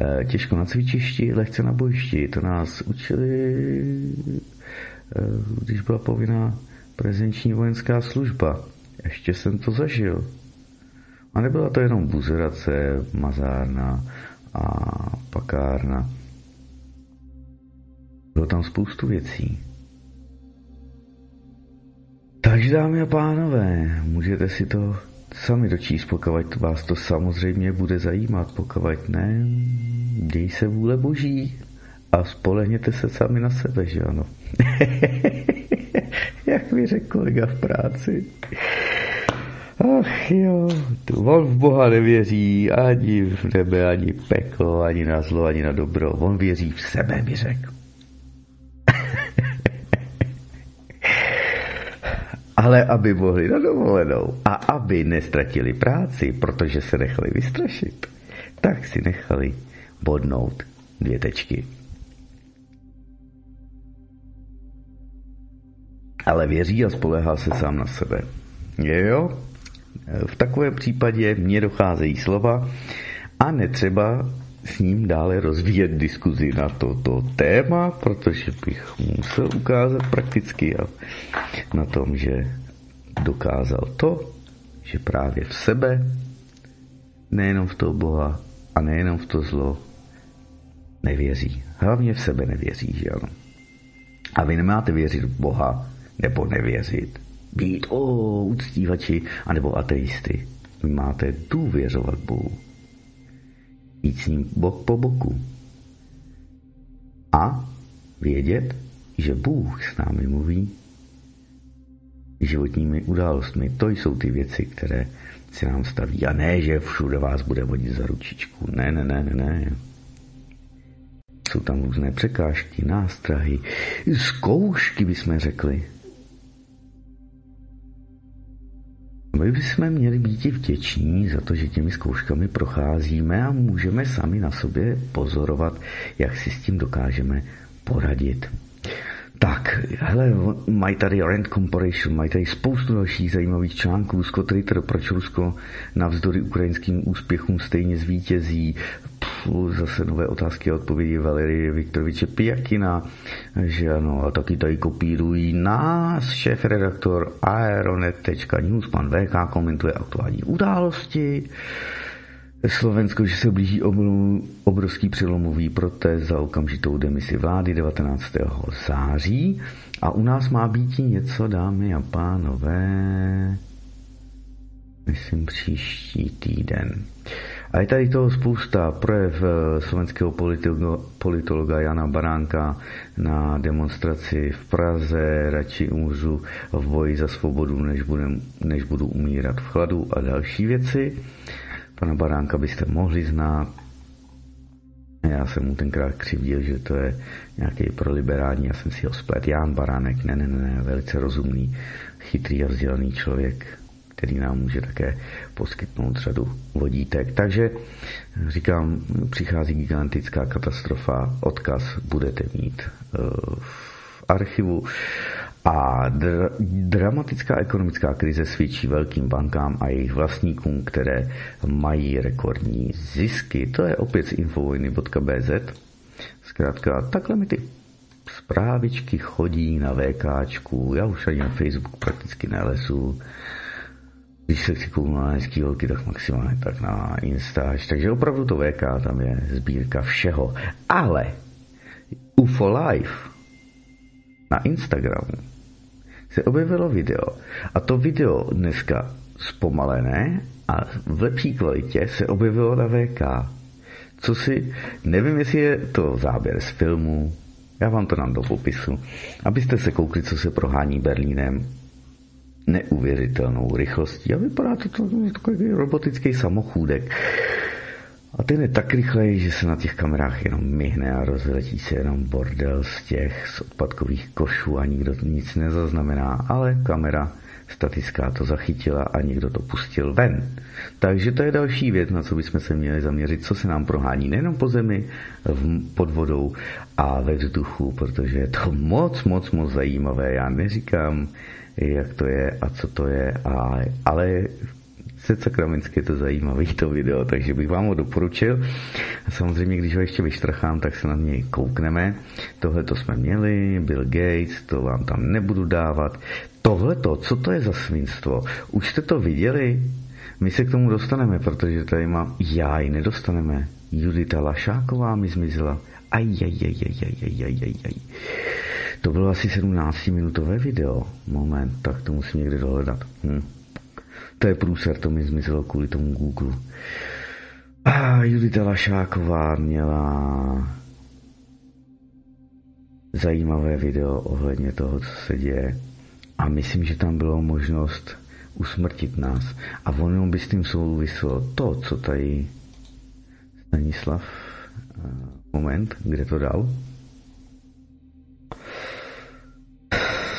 eh, těžko na cvičišti, lehce na bojišti, to nás učili, eh, když byla povinná prezenční vojenská služba. Ještě jsem to zažil. A nebyla to jenom buzerace, mazárna a pakárna. Bylo tam spoustu věcí. Takže dámy a pánové, můžete si to sami dočíst, pokud vás to samozřejmě bude zajímat, pokud ne, děj se vůle boží a spolehněte se sami na sebe, že ano. [LAUGHS] Jak mi řekl kolega v práci. Ach jo, on v Boha nevěří ani v nebe, ani peklo, ani na zlo, ani na dobro. On věří v sebe, mi řekl. Ale aby mohli na dovolenou a aby nestratili práci, protože se nechali vystrašit, tak si nechali bodnout dvě tečky. Ale věří a spolehá se sám na sebe. Jo, v takovém případě mně docházejí slova a netřeba s ním dále rozvíjet diskuzi na toto téma, protože bych musel ukázat prakticky a na tom, že dokázal to, že právě v sebe, nejenom v toho Boha a nejenom v to zlo, nevěří. Hlavně v sebe nevěří, že ano. A vy nemáte věřit v Boha nebo nevěřit být o uctívači anebo ateisty. Vy máte důvěřovat Bohu. Jít s ním bok po boku. A vědět, že Bůh s námi mluví životními událostmi. To jsou ty věci, které se nám staví. A ne, že všude vás bude vodit za ručičku. Ne, ne, ne, ne, ne. Jsou tam různé překážky, nástrahy, zkoušky, bychom řekli. My bychom měli být vděční za to, že těmi zkouškami procházíme a můžeme sami na sobě pozorovat, jak si s tím dokážeme poradit. Tak, hele, mají tady Rand Corporation, mají tady spoustu dalších zajímavých článků. Scott Ritter, proč Rusko navzdory ukrajinským úspěchům stejně zvítězí. Pff, zase nové otázky a odpovědi Valerie Viktoroviče Pijakina, že ano, a taky tady kopírují nás, šéf-redaktor aeronet.news, pan VK komentuje aktuální události. Slovensko, že se blíží obrovský přelomový protest za okamžitou demisi vlády 19. září a u nás má být něco, dámy a pánové, myslím příští týden. A je tady toho spousta projev eh, slovenského politologa Jana Baránka na demonstraci v Praze, radši umřu v boji za svobodu, než, budem, než budu umírat v chladu a další věci. Pana Baránka byste mohli znát. Já jsem mu tenkrát křivdil, že to je nějaký proliberální, já jsem si ho splet. Ján Baránek, ne, ne, ne, velice rozumný, chytrý a vzdělaný člověk, který nám může také poskytnout řadu vodítek. Takže říkám, přichází gigantická katastrofa, odkaz budete mít eh, v archivu a dr- dramatická ekonomická krize svědčí velkým bankám a jejich vlastníkům, které mají rekordní zisky. To je opět z infovojny.bz. Zkrátka, takhle mi ty zprávičky chodí na VKčku, já už ani na Facebook prakticky nelesu. Když se chci kouknout na hezký holky, tak maximálně tak na Instač. Takže opravdu to VK, tam je sbírka všeho. Ale UFO Live na Instagramu se objevilo video. A to video dneska zpomalené a v lepší kvalitě se objevilo na VK. Co si, nevím, jestli je to záběr z filmu, já vám to dám do popisu, abyste se koukli, co se prohání Berlínem neuvěřitelnou rychlostí. A vypadá to, to, to takový robotický samochůdek. A ten je tak rychlej, že se na těch kamerách jenom myhne a rozletí se jenom bordel z těch z odpadkových košů a nikdo nic nezaznamená, ale kamera statická to zachytila a někdo to pustil ven. Takže to je další věc, na co bychom se měli zaměřit, co se nám prohání nejenom po zemi, v, pod vodou a ve vzduchu, protože je to moc, moc, moc zajímavé. Já neříkám, jak to je a co to je, a, ale se sakramentsky je to zajímavý to video, takže bych vám ho doporučil. A samozřejmě, když ho ještě vyštrachám, tak se na něj koukneme. Tohle to jsme měli, Bill Gates, to vám tam nebudu dávat. Tohle to, co to je za svinstvo? Už jste to viděli? My se k tomu dostaneme, protože tady mám, já ji nedostaneme. Judita Lašáková mi zmizela. Aj, aj, aj, aj, aj, aj, aj, aj, aj. To bylo asi 17-minutové video. Moment, tak to musím někde dohledat. Hm. To je průser, to mi zmizelo kvůli tomu Google. A Judita Lašáková měla zajímavé video ohledně toho, co se děje. A myslím, že tam bylo možnost usmrtit nás. A ono by s tím souvislo to, co tady Stanislav eh, moment, kde to dal.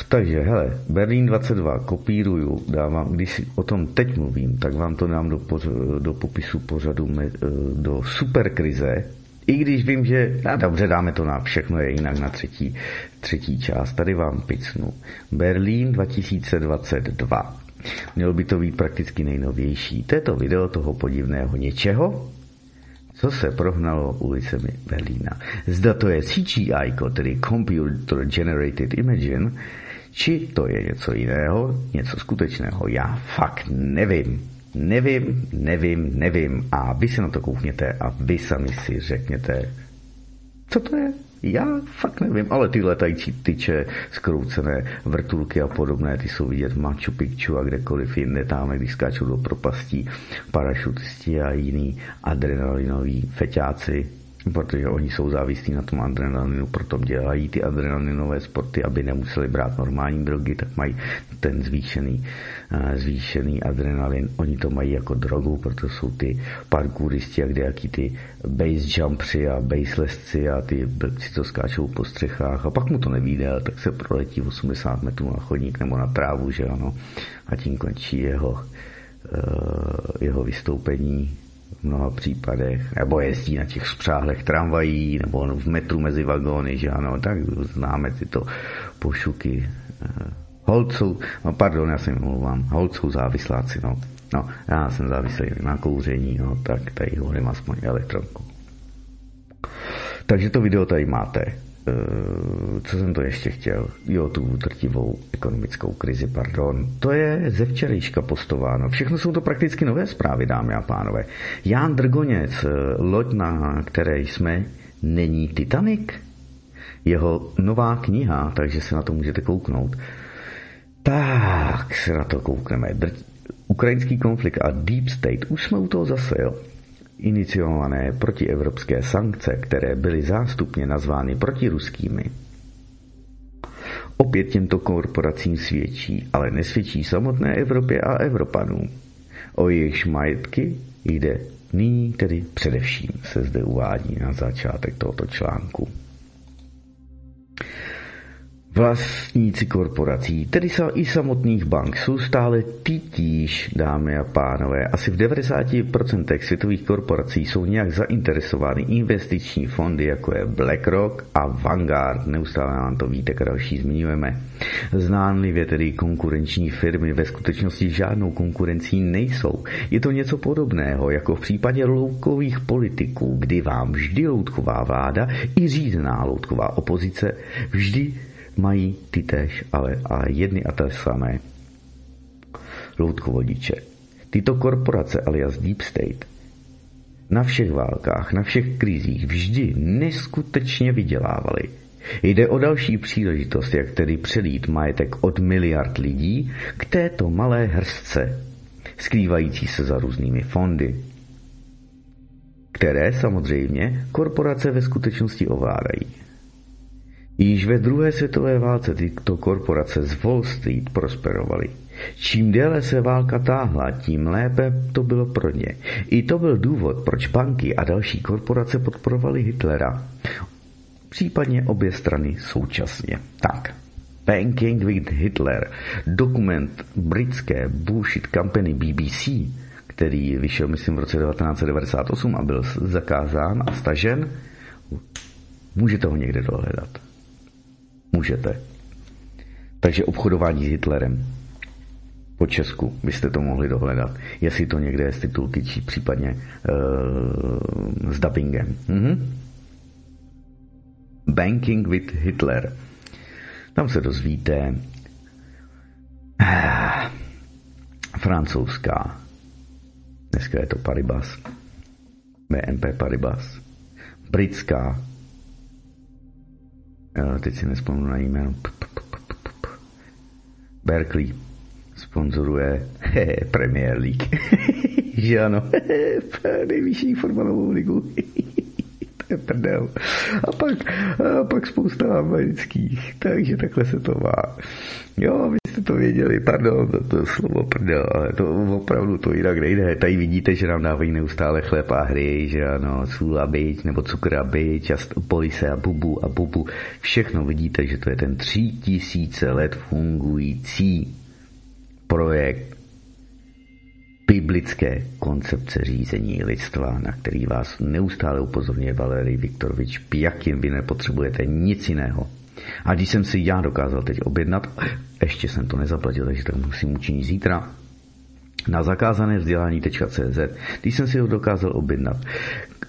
Takže, hele, Berlín 22, kopíruju, dávám, když o tom teď mluvím, tak vám to dám do, do popisu pořadu eh, do superkrize, i když vím, že, a dobře, dáme to na všechno je jinak na třetí, třetí část. Tady vám picnu. Berlín 2022. Mělo by to být prakticky nejnovější. To je to video toho podivného něčeho, co se prohnalo ulicemi Berlína. Zda to je CGI, tedy Computer Generated Imagine, či to je něco jiného, něco skutečného. Já fakt nevím. Nevím, nevím, nevím. A vy se na to koukněte a vy sami si řekněte, co to je. Já fakt nevím, ale ty letající tyče, skroucené vrtulky a podobné, ty jsou vidět v Machu Picchu a kdekoliv jinde, tam, když skáčou do propastí, parašutisti a jiný adrenalinoví feťáci, protože oni jsou závislí na tom adrenalinu, proto dělají ty adrenalinové sporty, aby nemuseli brát normální drogy, tak mají ten zvýšený, eh, zvýšený adrenalin. Oni to mají jako drogu, proto jsou ty parkouristi a kde jaký ty base jumpři a baselessci a ty blbci, co skáčou po střechách. A pak mu to nevíde, tak se proletí 80 metrů na chodník nebo na trávu, že ano, a tím končí jeho, eh, jeho vystoupení v mnoha případech, nebo jezdí na těch spřáhlech tramvají, nebo v metru mezi vagóny, že ano, tak známe tyto pošuky. Eh, hold jsou, no pardon, já se mluvám, hold jsou závisláci, no. No, já jsem závislý na kouření, no, tak tady hovorím aspoň elektronku. Takže to video tady máte. Eh, co jsem to ještě chtěl? Jo, tu drtivou ekonomickou krizi, pardon. To je ze včerejška postováno. Všechno jsou to prakticky nové zprávy, dámy a pánové. Jan Drgoněc, eh, loď, na které jsme, není Titanic? Jeho nová kniha, takže se na to můžete kouknout. Tak se na to koukneme. Ukrajinský konflikt a Deep State. Už jsme u toho zase, jo iniciované protievropské sankce, které byly zástupně nazvány protiruskými, opět těmto korporacím svědčí, ale nesvědčí samotné Evropě a Evropanům. O jejichž majetky jde nyní tedy především, se zde uvádí na začátek tohoto článku. Vlastníci korporací, tedy i samotných bank, jsou stále titíž, dámy a pánové. Asi v 90% světových korporací jsou nějak zainteresovány investiční fondy, jako je BlackRock a Vanguard. Neustále nám to víte, další zmiňujeme. Znánlivě tedy konkurenční firmy ve skutečnosti žádnou konkurencí nejsou. Je to něco podobného, jako v případě loukových politiků, kdy vám vždy loutková vláda i řízená loutková opozice vždy mají ty tež, ale, ale jedny a té samé loutkovodiče. Tyto korporace alias Deep State na všech válkách, na všech krizích vždy neskutečně vydělávali. Jde o další příležitost, jak tedy přelít majetek od miliard lidí k této malé hrstce, skrývající se za různými fondy, které samozřejmě korporace ve skutečnosti ovládají. Již ve druhé světové válce tyto korporace z Wall Street prosperovaly. Čím déle se válka táhla, tím lépe to bylo pro ně. I to byl důvod, proč banky a další korporace podporovaly Hitlera. Případně obě strany současně. Tak, Banking with Hitler, dokument britské bullshit company BBC, který vyšel, myslím, v roce 1998 a byl zakázán a stažen, můžete ho někde dohledat. Můžete. Takže obchodování s Hitlerem. Po Česku byste to mohli dohledat. Jestli to někde je z titulky, či případně uh, s dubbingem. Mm-hmm. Banking with Hitler. Tam se dozvíte uh, francouzská. Dneska je to Paribas. BNP Paribas. Britská teď si nespomenu na jméno. Berkeley. sponzoruje [LAUGHS] Premier League. [LAUGHS] že ano, [LAUGHS] nejvyšší fotbalovou ligu. Je [LAUGHS] prdel. A pak, a pak spousta amerických, takže takhle se to má. Jo, vy jste to věděli, pardon, to, to slovo prdel, ale to opravdu to jinak nejde. Tady vidíte, že nám dávají neustále chleb a hry, že ano, sůl a byč, nebo cukr a byč, a polise a bubu a bubu. Všechno vidíte, že to je ten tří tisíce let fungující projekt biblické koncepce řízení lidstva, na který vás neustále upozorňuje Valery Viktorovič Pjakin, vy nepotřebujete nic jiného. A když jsem si já dokázal teď objednat, ještě jsem to nezaplatil, takže to musím učinit zítra, na zakázané vzdělání.cz, když jsem si ho dokázal objednat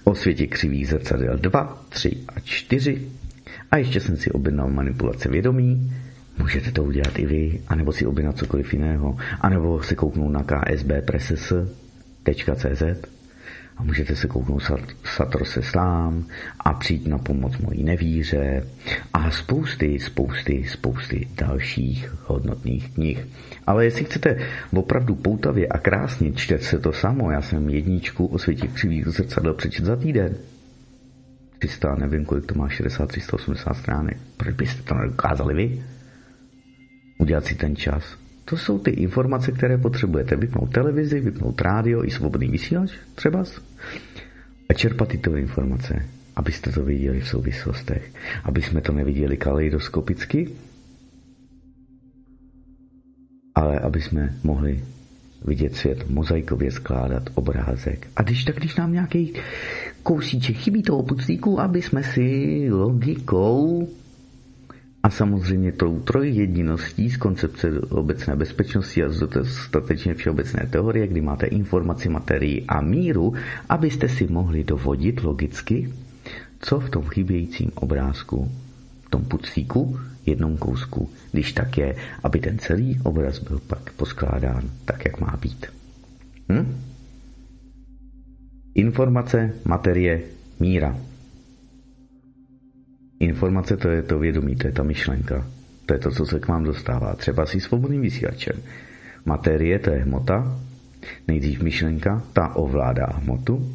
o světě křivých zrcadel 2, 3 a 4 a ještě jsem si objednal manipulace vědomí, Můžete to udělat i vy, anebo si objednat cokoliv jiného, anebo se kouknout na ksbpreses.cz a můžete se kouknout Satro se slám a přijít na pomoc mojí nevíře a spousty, spousty, spousty dalších hodnotných knih. Ale jestli chcete opravdu poutavě a krásně čtet se to samo, já jsem jedničku o světě křivých zrcadel přečet za týden. 300, nevím kolik to má, 60, 380 stránek. Proč byste to nedokázali vy? Udělat si ten čas. To jsou ty informace, které potřebujete. Vypnout televizi, vypnout rádio i svobodný vysílač třeba a čerpat tyto informace, abyste to viděli v souvislostech, aby jsme to neviděli kaleidoskopicky, ale aby jsme mohli vidět svět mozaikově skládat obrázek. A když tak, když nám nějaký kousíček chybí toho puclíku, aby jsme si logikou a samozřejmě tou trojjedinností z koncepce obecné bezpečnosti a z dostatečně všeobecné teorie, kdy máte informaci, materii a míru, abyste si mohli dovodit logicky, co v tom chybějícím obrázku, v tom pucíku, jednom kousku, když tak je, aby ten celý obraz byl pak poskládán tak, jak má být. Hm? Informace, materie, míra. Informace to je to vědomí, to je ta myšlenka. To je to, co se k vám dostává. Třeba si svobodným vysílačem. Materie to je hmota, nejdřív myšlenka, ta ovládá hmotu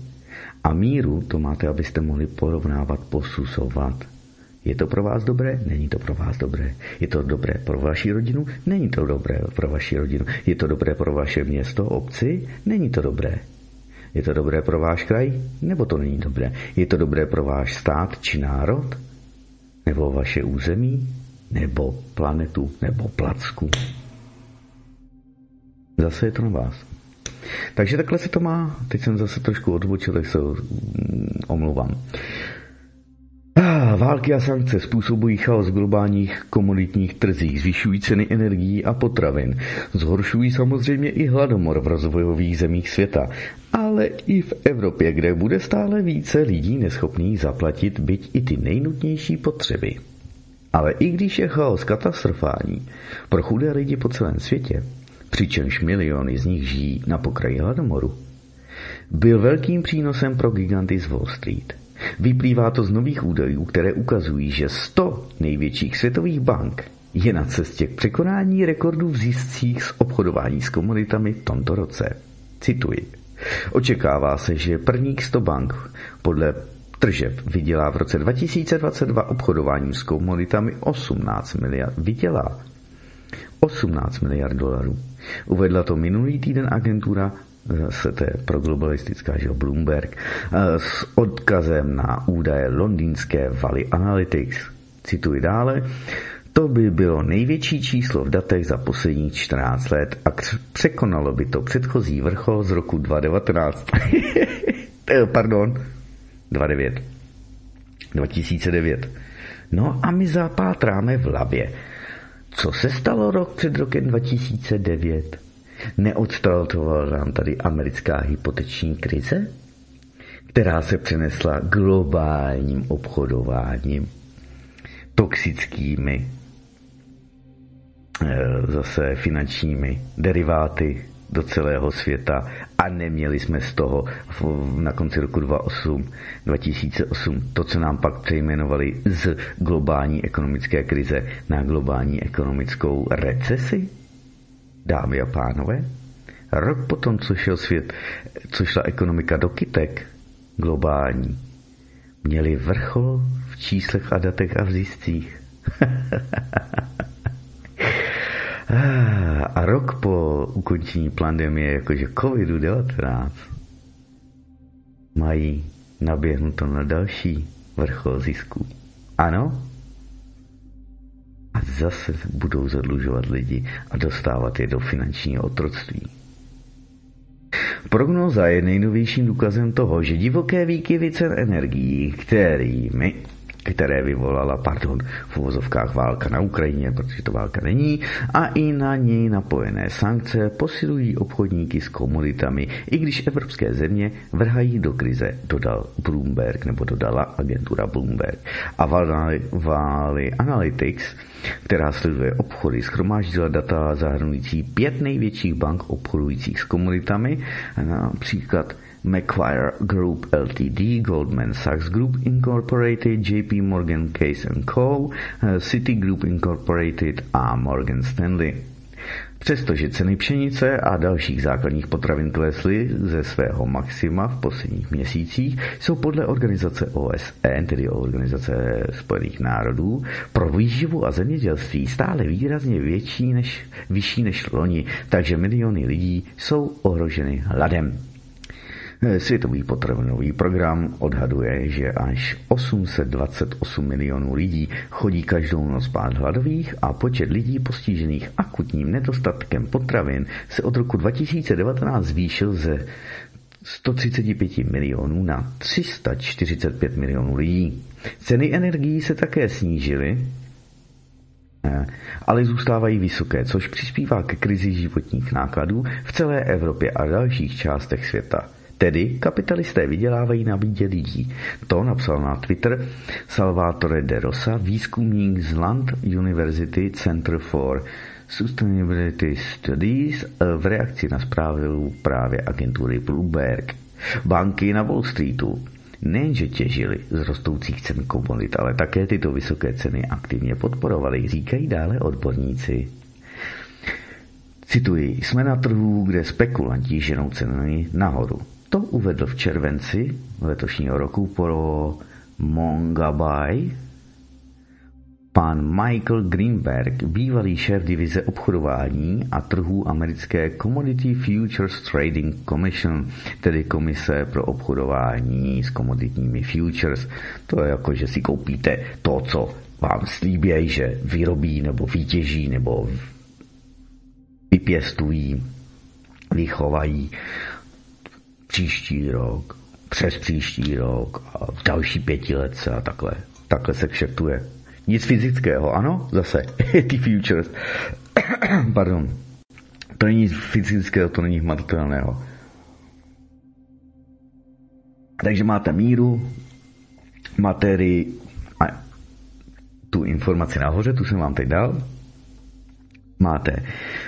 a míru to máte, abyste mohli porovnávat, posuzovat. Je to pro vás dobré? Není to pro vás dobré. Je to dobré pro vaši rodinu? Není to dobré pro vaši rodinu. Je to dobré pro vaše město, obci? Není to dobré. Je to dobré pro váš kraj? Nebo to není dobré? Je to dobré pro váš stát či národ? Nebo vaše území, nebo planetu, nebo placku. Zase je to na vás. Takže takhle se to má. Teď jsem zase trošku odbočil, tak se mm, omlouvám. Války a sankce způsobují chaos v globálních komoditních trzích, zvyšují ceny energií a potravin, zhoršují samozřejmě i hladomor v rozvojových zemích světa, ale i v Evropě, kde bude stále více lidí neschopných zaplatit byť i ty nejnutnější potřeby. Ale i když je chaos katastrofální pro chudé lidi po celém světě, přičemž miliony z nich žijí na pokraji hladomoru, byl velkým přínosem pro giganty z Wall Street – Vyplývá to z nových údajů, které ukazují, že 100 největších světových bank je na cestě k překonání rekordů v ziscích z obchodování s komoditami v tomto roce. Cituji. Očekává se, že prvních 100 bank podle tržeb vydělá v roce 2022 obchodováním s komoditami 18 miliard. Vydělá 18 miliard dolarů. Uvedla to minulý týden agentura zase to je proglobalistická, že Bloomberg, eh, s odkazem na údaje londýnské Valley Analytics. Cituji dále. To by bylo největší číslo v datech za posledních 14 let a překonalo by to předchozí vrchol z roku 2019. [LAUGHS] Eh, pardon, 29. 2009. No a my zapátráme v hlavě. Co se stalo rok před rokem 2009? Neodstartovala nám tady americká hypoteční krize, která se přenesla globálním obchodováním, toxickými eh, zase finančními deriváty do celého světa a neměli jsme z toho na konci roku 2008, 2008 to, co nám pak přejmenovali z globální ekonomické krize na globální ekonomickou recesi? Dámy a pánové, rok potom, co šel svět, co šla ekonomika do kytek, globální, měli vrchol v číslech a datech a v zjistcích. [LAUGHS] a rok po ukončení pandemie, jakože COVID-19, mají naběhnuto na další vrchol zisku. Ano? A zase budou zadlužovat lidi a dostávat je do finančního otroctví. Prognoza je nejnovějším důkazem toho, že divoké výkyvy cen energií, kterými které vyvolala, pardon, v uvozovkách válka na Ukrajině, protože to válka není, a i na ní napojené sankce posilují obchodníky s komoditami, i když evropské země vrhají do krize, dodal Bloomberg, nebo dodala agentura Bloomberg. A Valley Analytics, která sleduje obchody, schromáždila data zahrnující pět největších bank obchodujících s komoditami, například Macquarie Group Ltd, Goldman Sachs Group Incorporated, JP Morgan Case Co., eh, Citigroup Incorporated a Morgan Stanley. Přestože ceny pšenice a dalších základních potravin klesly ze svého maxima v posledních měsících, jsou podle organizace OSN, tedy Organizace spojených národů, pro výživu a zemědělství stále výrazně větší než, vyšší než loni, takže miliony lidí jsou ohroženy hladem. Světový potravinový program odhaduje, že až 828 milionů lidí chodí každou noc spát hladových a počet lidí postižených akutním nedostatkem potravin se od roku 2019 zvýšil ze 135 milionů na 345 milionů lidí. Ceny energií se také snížily, eh, ale zůstávají vysoké, což přispívá ke krizi životních nákladů v celé Evropě a dalších částech světa. Tedy kapitalisté vydělávají na bídě lidí. To napsal na Twitter Salvatore De Rosa, výzkumník z Land University Center for Sustainability Studies v reakci na zprávu právě agentury Bloomberg. Banky na Wall Streetu nejenže těžili z rostoucích cen komodit, ale také tyto vysoké ceny aktivně podporovali, říkají dále odborníci. Cituji, jsme na trhu, kde spekulanti ženou ceny nahoru. To uvedl v červenci letošního roku pro Mongabay pan Michael Greenberg, bývalý šéf divize obchodování a trhů americké Commodity Futures Trading Commission, tedy komise pro obchodování s komoditními futures. To je jako, že si koupíte to, co vám slíbějí, že vyrobí nebo vytěží nebo vypěstují, vychovají příští rok, přes příští rok a v další pětiletce a takhle. Takhle se kšeftuje. Nic fyzického, ano, zase, [LAUGHS] ty futures. [COUGHS] Pardon. To není nic fyzického, to není hmatatelného. Takže máte míru, materii a tu informaci nahoře, tu jsem vám teď dal. Máte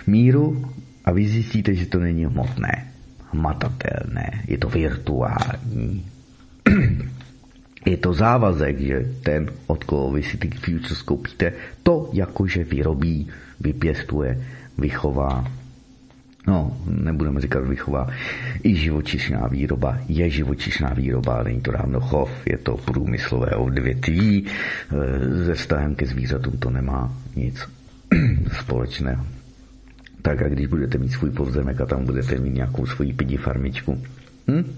míru a vy zjistíte, že to není hmotné hmatatelné, je to virtuální. je to závazek, že ten, od koho vy si ty futures koupíte, to jakože vyrobí, vypěstuje, vychová. No, nebudeme říkat vychová. I živočišná výroba je živočišná výroba, není to dávno chov, je to průmyslové odvětví, e, se vztahem ke zvířatům to nemá nic [CLEARS THROAT] společného tak a když budete mít svůj povzemek a tam budete mít nějakou svoji pidi farmičku. Hm?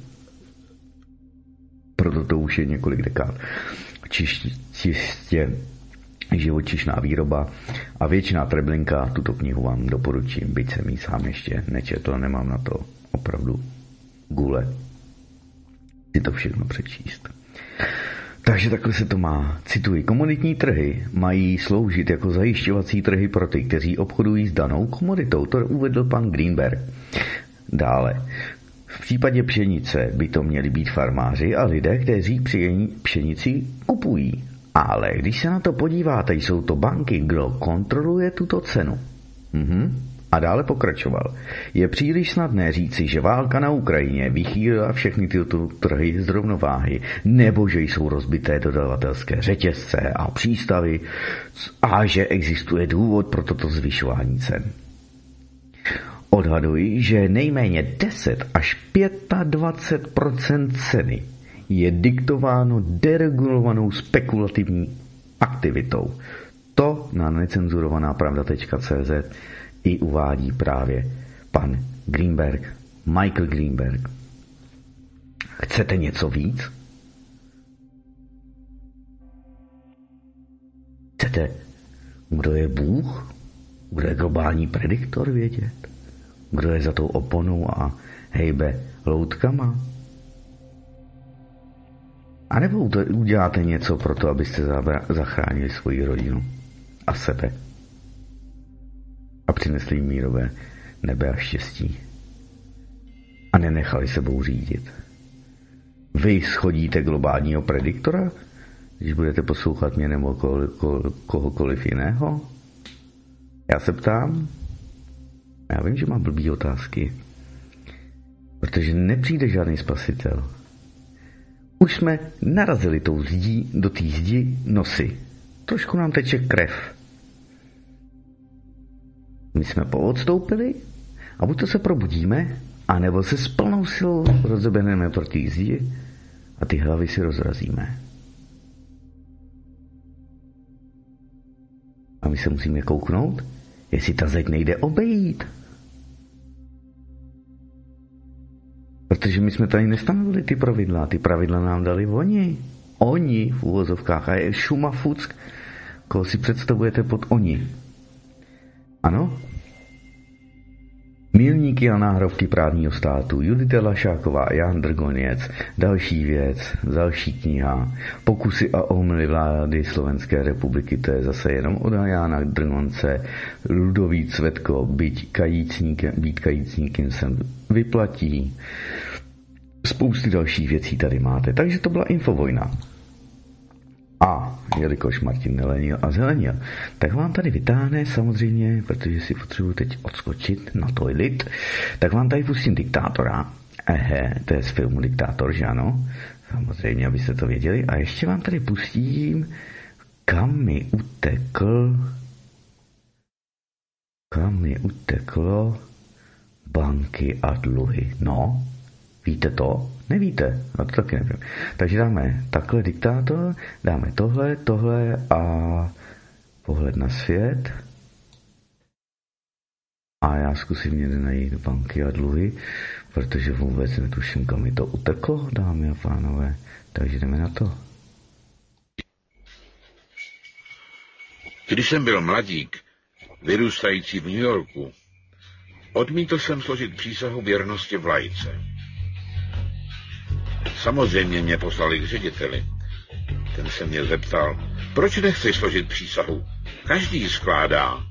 Proto to už je několik dekád. Čistě, čistě živočišná výroba a většiná treblinka, tuto knihu vám doporučím, byť jsem ji sám ještě nečetl, nemám na to opravdu gule si to všechno přečíst. Takže takhle se to má. Cituji, komoditní trhy mají sloužit jako zajišťovací trhy pro ty, kteří obchodují s danou komoditou. To uvedl pan Greenberg. Dále, v případě pšenice by to měli být farmáři a lidé, kteří pšenici kupují. Ale když se na to podíváte, jsou to banky, kdo kontroluje tuto cenu. Mhm. A dále pokračoval. Je příliš snadné říci, že válka na Ukrajině vychýlila všechny tyto trhy z rovnováhy, nebo že jsou rozbité dodavatelské řetězce a přístavy a že existuje důvod pro toto zvyšování cen. Odhaduji, že nejméně 10 až 25% ceny je diktováno deregulovanou spekulativní aktivitou. To na necenzurovaná pravda.cz i uvádí právě pan Greenberg, Michael Greenberg. Chcete něco víc? Chcete, kdo je Bůh? Kdo je globální prediktor vědět? Kdo je za tou oponou a hejbe loutkama? A nebo uděláte něco pro to, abyste zachránili svoji rodinu a sebe a přinesli jim mírové nebe a štěstí a nenechali sebou řídit. Vy schodíte globálního prediktora, když budete poslouchat mě nebo kohokoliv jiného? Já se ptám, já vím, že mám blbý otázky, protože nepřijde žádný spasitel. Už jsme narazili tou zdí do té zdi nosy. Trošku nám teče krev. My jsme poodstoupili a buď to se probudíme, anebo se s plnou silou rozebeneme proti zdi a ty hlavy si rozrazíme. A my se musíme kouknout, jestli ta zeď nejde obejít. Protože my jsme tady nestanovili ty pravidla, ty pravidla nám dali oni. Oni v úvozovkách a je Šuma Fuck, koho si představujete pod oni. Ano? Milníky a náhrovky právního státu, Judita Lašáková, Jan Drgoněc, další věc, další kniha, pokusy a omily vlády Slovenské republiky, to je zase jenom od Jana Drgonce, Ludový Cvetko, být kajícníkem, být kajícníkem se vyplatí, spousty dalších věcí tady máte, takže to byla infovojna. A jelikož Martin nelenil a zelenil, tak vám tady vytáhne samozřejmě, protože si potřebuji teď odskočit na toilet, tak vám tady pustím diktátora. Ehe, to je z filmu Diktátor, že ano? Samozřejmě, abyste to věděli. A ještě vám tady pustím, kam mi utekl, kam mi uteklo banky a dluhy. No, víte to? Nevíte, no to taky nevím. Takže dáme takhle diktátor, dáme tohle, tohle a pohled na svět. A já zkusím někde najít banky a dluhy, protože vůbec netuším, kam mi to uteklo, dámy a pánové. Takže jdeme na to. Když jsem byl mladík, vyrůstající v New Yorku, odmítl jsem složit přísahu věrnosti vlajce. Samozřejmě mě poslali k řediteli. Ten se mě zeptal, proč nechceš složit přísahu? Každý ji skládá.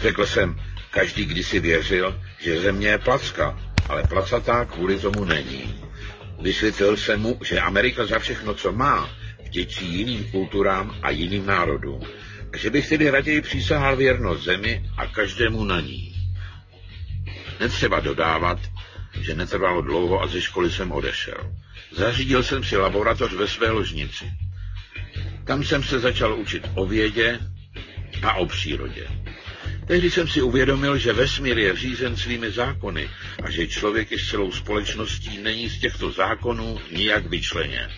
Řekl jsem, každý kdysi věřil, že země je placka, ale placatá kvůli tomu není. Vysvětlil jsem mu, že Amerika za všechno, co má, vděčí jiným kulturám a jiným národům. Že bych tedy raději přísahal věrnost zemi a každému na ní. Netřeba dodávat, že netrvalo dlouho a ze školy jsem odešel. Zařídil jsem si laboratoř ve své ložnici. Tam jsem se začal učit o vědě a o přírodě. Tehdy jsem si uvědomil, že vesmír je řízen svými zákony a že člověk i s celou společností není z těchto zákonů nijak vyčleněn.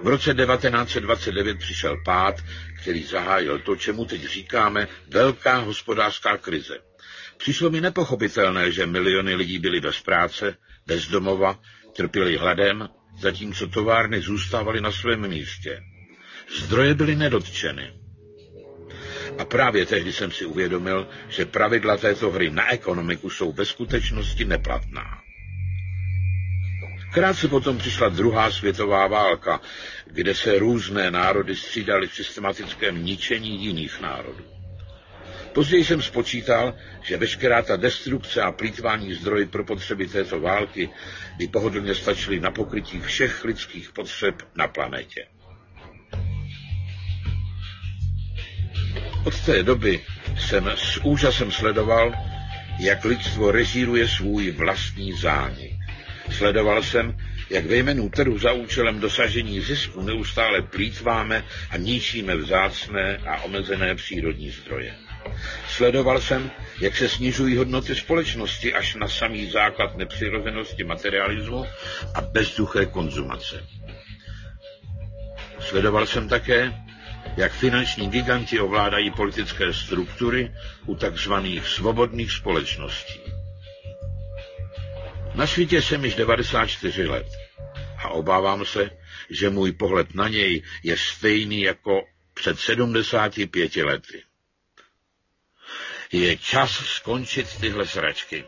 V roce 1929 přišel pád, který zahájil to, čemu teď říkáme velká hospodářská krize. Přišlo mi nepochopitelné, že miliony lidí byly bez práce, bez domova, trpěli hladem, zatímco továrny zůstávaly na svém místě. Zdroje byly nedotčeny. A právě tehdy jsem si uvědomil, že pravidla této hry na ekonomiku jsou ve skutečnosti neplatná. Krátce potom přišla druhá světová válka, kde se různé národy střídaly v systematickém ničení jiných národů. Později jsem spočítal, že veškerá ta destrukce a plítvání zdroji pro potřeby této války by pohodlně stačily na pokrytí všech lidských potřeb na planetě. Od té doby jsem s úžasem sledoval, jak lidstvo režíruje svůj vlastní zánik. Sledoval jsem, jak ve jménu trhu za účelem dosažení zisku neustále plítváme a ničíme vzácné a omezené přírodní zdroje. Sledoval jsem, jak se snižují hodnoty společnosti až na samý základ nepřirozenosti materialismu a bezduché konzumace. Sledoval jsem také, jak finanční giganti ovládají politické struktury u takzvaných svobodných společností. Na světě jsem již 94 let a obávám se, že můj pohled na něj je stejný jako před 75 lety. Je čas skončit tyhle sračky.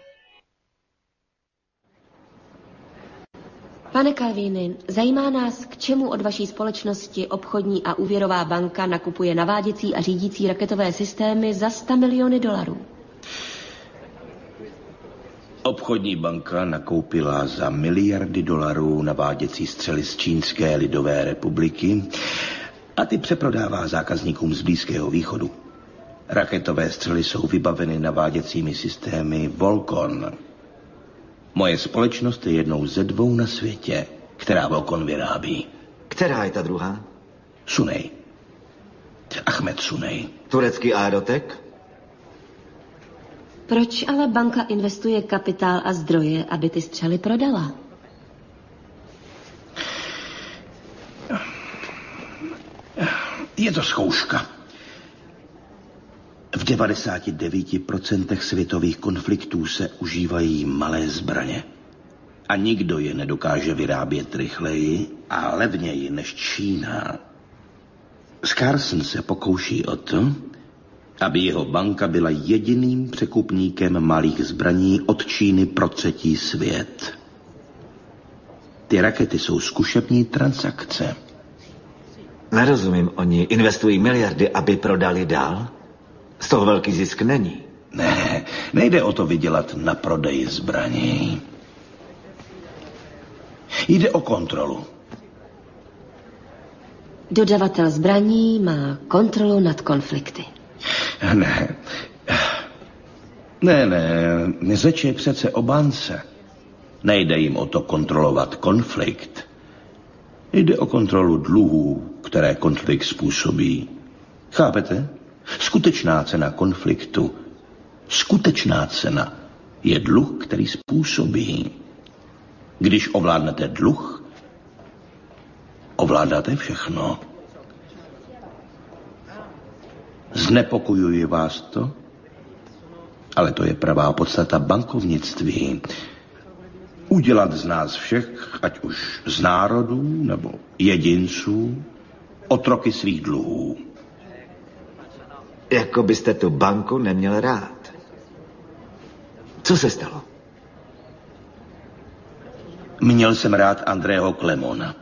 Pane Kalvíny, zajímá nás, k čemu od vaší společnosti obchodní a úvěrová banka nakupuje naváděcí a řídící raketové systémy za 100 miliony dolarů. Obchodní banka nakoupila za miliardy dolarů naváděcí střely z Čínské lidové republiky a ty přeprodává zákazníkům z Blízkého východu. Raketové střely jsou vybaveny naváděcími systémy Volcon. Moje společnost je jednou ze dvou na světě, která Volcon vyrábí. Která je ta druhá? Sunej. Ahmed Sunej. Turecký aerotek? Proč ale banka investuje kapitál a zdroje, aby ty střely prodala? Je to zkouška. V 99% světových konfliktů se užívají malé zbraně. A nikdo je nedokáže vyrábět rychleji a levněji než Čína. Scarson se pokouší o to, aby jeho banka byla jediným překupníkem malých zbraní od Číny pro třetí svět. Ty rakety jsou zkušební transakce. Nerozumím, oni investují miliardy, aby prodali dál? Z toho velký zisk není. Ne, nejde o to vydělat na prodeji zbraní. Jde o kontrolu. Dodavatel zbraní má kontrolu nad konflikty. Ne. Ne, ne, řeč je přece o bance. Nejde jim o to kontrolovat konflikt. Jde o kontrolu dluhů, které konflikt způsobí. Chápete? Skutečná cena konfliktu, skutečná cena je dluh, který způsobí. Když ovládnete dluh, ovládáte všechno. Znepokojuje vás to? Ale to je pravá podstata bankovnictví. Udělat z nás všech, ať už z národů nebo jedinců, otroky svých dluhů. Jako byste tu banku neměl rád. Co se stalo? Měl jsem rád Andrého Klemona.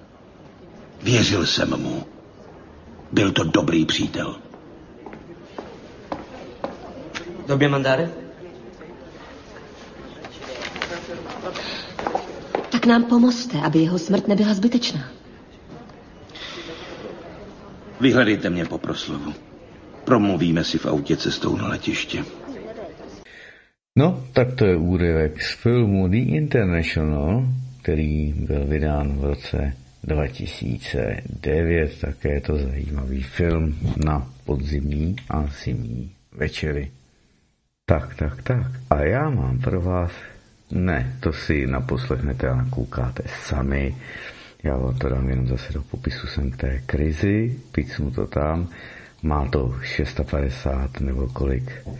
Věřil jsem mu. Byl to dobrý přítel. Době mandáre? Tak nám pomozte, aby jeho smrt nebyla zbytečná. Vyhledejte mě po proslovu. Promluvíme si v autě cestou na letiště. No, tak to je úryvek z filmu The International, který byl vydán v roce 2009. Také je to zajímavý film na podzimní a zimní večery. Tak, tak, tak. A já mám pro vás, ne, to si naposlechnete a nakoukáte sami. Já vám to dám jenom zase do popisu sem k té krizi, pícnu to tam. Má to 650 nebo kolik uh,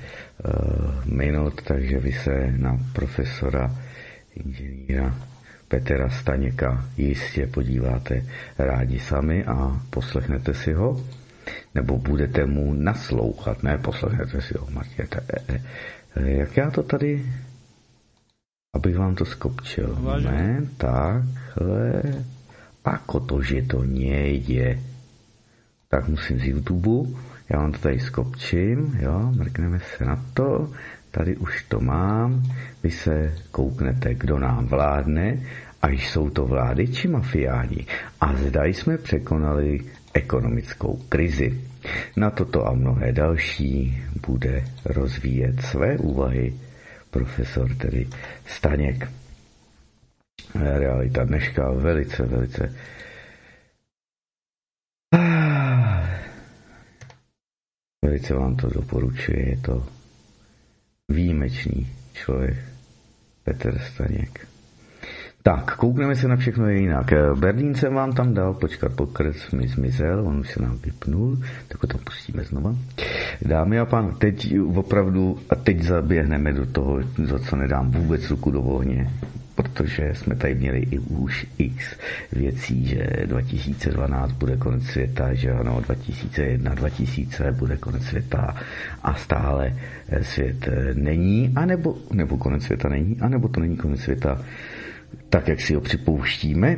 minut, takže vy se na profesora inženýra Petra Staněka jistě podíváte rádi sami a poslechnete si ho nebo budete mu naslouchat, ne, poslechnete si ho, Martěte. E, e, e, jak já to tady, abych vám to skopčil, Vážně. ne, takhle, ako to, že to nejde, tak musím z YouTube, já vám to tady skopčím, jo, mrkneme se na to, tady už to mám, vy se kouknete, kdo nám vládne, a jsou to vlády či mafiáni. A zda jsme překonali ekonomickou krizi. Na toto a mnohé další bude rozvíjet své úvahy profesor tedy Staněk. Realita dneška velice, velice [SIGHS] Velice vám to doporučuji, je to výjimečný člověk, Petr Staněk. Tak, koukneme se na všechno jinak. Berlín jsem vám tam dal, počkat, pokres mi zmizel, on už se nám vypnul, tak ho tam pustíme znova. Dámy a pán, teď opravdu, a teď zaběhneme do toho, za co nedám vůbec ruku do ohně, protože jsme tady měli i už x věcí, že 2012 bude konec světa, že ano, 2001, 2000 bude konec světa a stále svět není, anebo, nebo konec světa není, anebo to není konec světa tak, jak si ho připouštíme,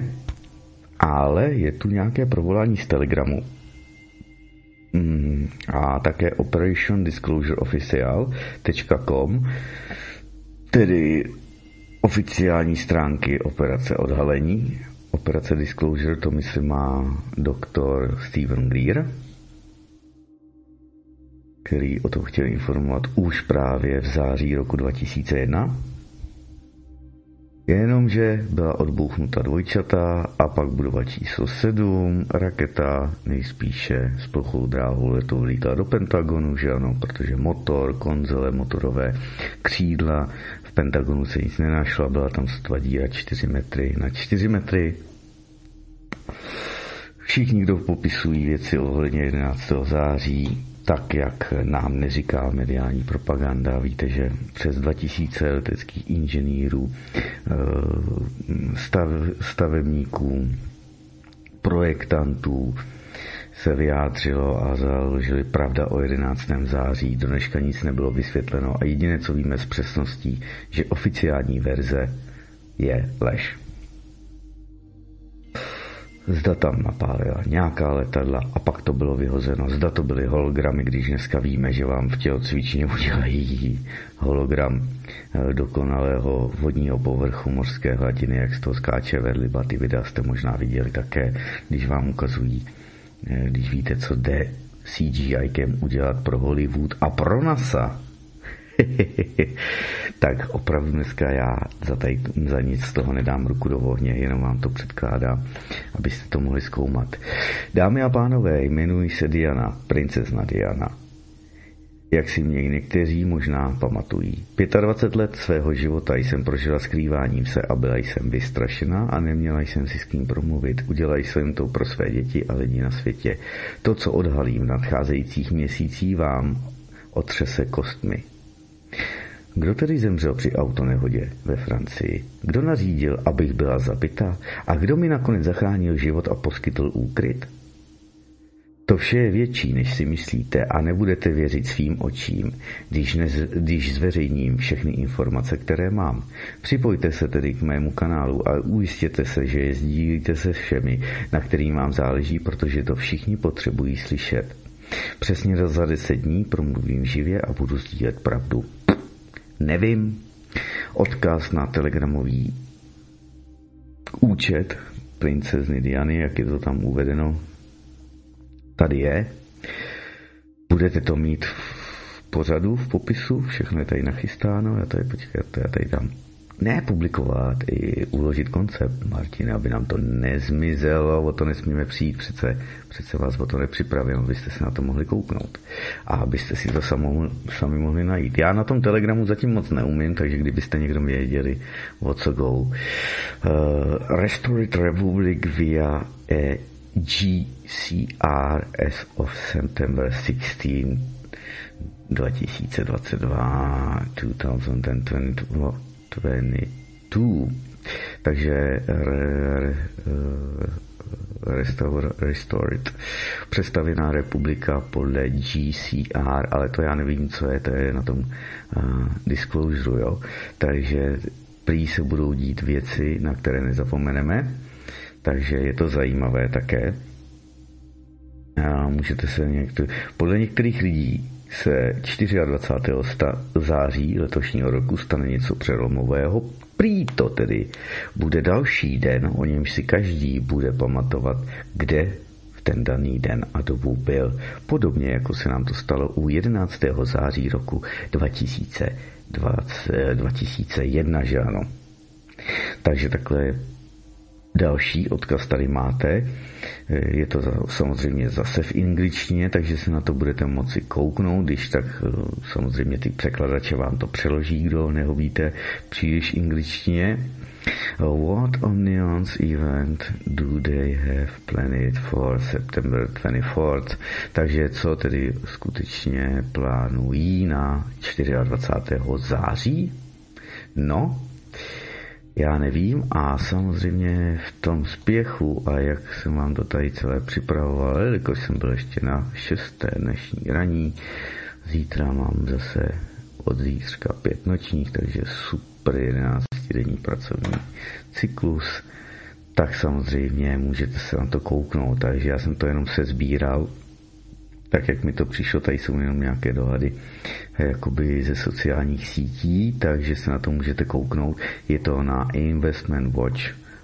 ale je tu nějaké provolání z Telegramu. Mm, a také Operation Disclosure Official.com, tedy oficiální stránky operace odhalení. Operace Disclosure to myslím má doktor Steven Greer, který o tom chtěl informovat už právě v září roku 2001. Jenomže byla odbouchnuta dvojčata a pak budova číslo 7, raketa nejspíše s plochou dráhou letou lítá do Pentagonu, že ano, protože motor, konzole, motorové křídla, Pentagonu se nic nenašla, byla tam sotva díra 4 metry na 4 metry. Všichni, kdo popisují věci ohledně 11. září, tak, jak nám neříká mediální propaganda. Víte, že přes 2000 leteckých inženýrů, eh, stav, stavebníků, projektantů se vyjádřilo a založili pravda o 11. září. Do dneška nic nebylo vysvětleno a jediné, co víme s přesností, že oficiální verze je lež zda tam napálila nějaká letadla a pak to bylo vyhozeno. Zda to byly hologramy, když dneska víme, že vám v tělocvičně udělají hologram eh, dokonalého vodního povrchu morské hladiny, jak z toho skáče vedliba. Ty videa jste možná viděli také, když vám ukazují, když víte, co jde CGI udělat pro Hollywood a pro NASA [LAUGHS] tak opravdu dneska já za, tady, za nic z toho nedám ruku do ohně, jenom vám to předkládám, abyste to mohli zkoumat. Dámy a pánové, jmenuji se Diana, princezna Diana. Jak si mě někteří možná pamatují. 25 let svého života jsem prožila skrýváním se a byla jsem vystrašená a neměla jsem si s kým promluvit. Udělala jsem to pro své děti a lidi na světě. To, co odhalím v nadcházejících měsících vám otřese kostmi. Kdo tedy zemřel při autonehodě ve Francii? Kdo nařídil, abych byla zabita? A kdo mi nakonec zachránil život a poskytl úkryt? To vše je větší, než si myslíte a nebudete věřit svým očím, když, nez, když zveřejním všechny informace, které mám. Připojte se tedy k mému kanálu a ujistěte se, že je sdílíte se všemi, na kterým vám záleží, protože to všichni potřebují slyšet. Přesně za deset dní promluvím živě a budu sdílet pravdu. Nevím. Odkaz na telegramový účet princezny Diany, jak je to tam uvedeno, tady je. Budete to mít v pořadu, v popisu, všechno je tady nachystáno, já tady, počkejte, já tady dám ne publikovat, i uložit koncept, Martin, aby nám to nezmizelo, o to nesmíme přijít, přece, přece vás o to nepřipravím, abyste se na to mohli kouknout a abyste si to sami, sami mohli najít. Já na tom Telegramu zatím moc neumím, takže kdybyste někdo věděli, o co go. Uh, Restored Republic via a GCR as of September 16 2022 2022 22. Takže re, re, restaur, Restored, přestavěná republika podle GCR, ale to já nevím, co je, to je na tom uh, disclosure, jo. Takže prý se budou dít věci, na které nezapomeneme, takže je to zajímavé také. A můžete se některý, podle některých lidí se 24. září letošního roku stane něco přelomového. Prý to tedy bude další den, o němž si každý bude pamatovat, kde v ten daný den a dobu byl. Podobně jako se nám to stalo u 11. září roku 2020, 2001, že ano. Takže takhle Další odkaz tady máte. Je to samozřejmě zase v angličtině, takže se na to budete moci kouknout, když tak eh, samozřejmě ty překladače vám to přeloží, kdo nehovíte příliš angličtině. What Omnions event do they have planned for September 24th? Takže co tedy skutečně plánují na 24. září? No, já nevím a samozřejmě v tom spěchu a jak jsem vám to tady celé připravoval, jelikož jsem byl ještě na šesté dnešní raní, zítra mám zase od zítřka pět nočních, takže super 11 denní pracovní cyklus, tak samozřejmě můžete se na to kouknout, takže já jsem to jenom se sbíral tak jak mi to přišlo, tady jsou jenom nějaké dohady eh, jakoby ze sociálních sítí, takže se na to můžete kouknout. Je to na Investment Watch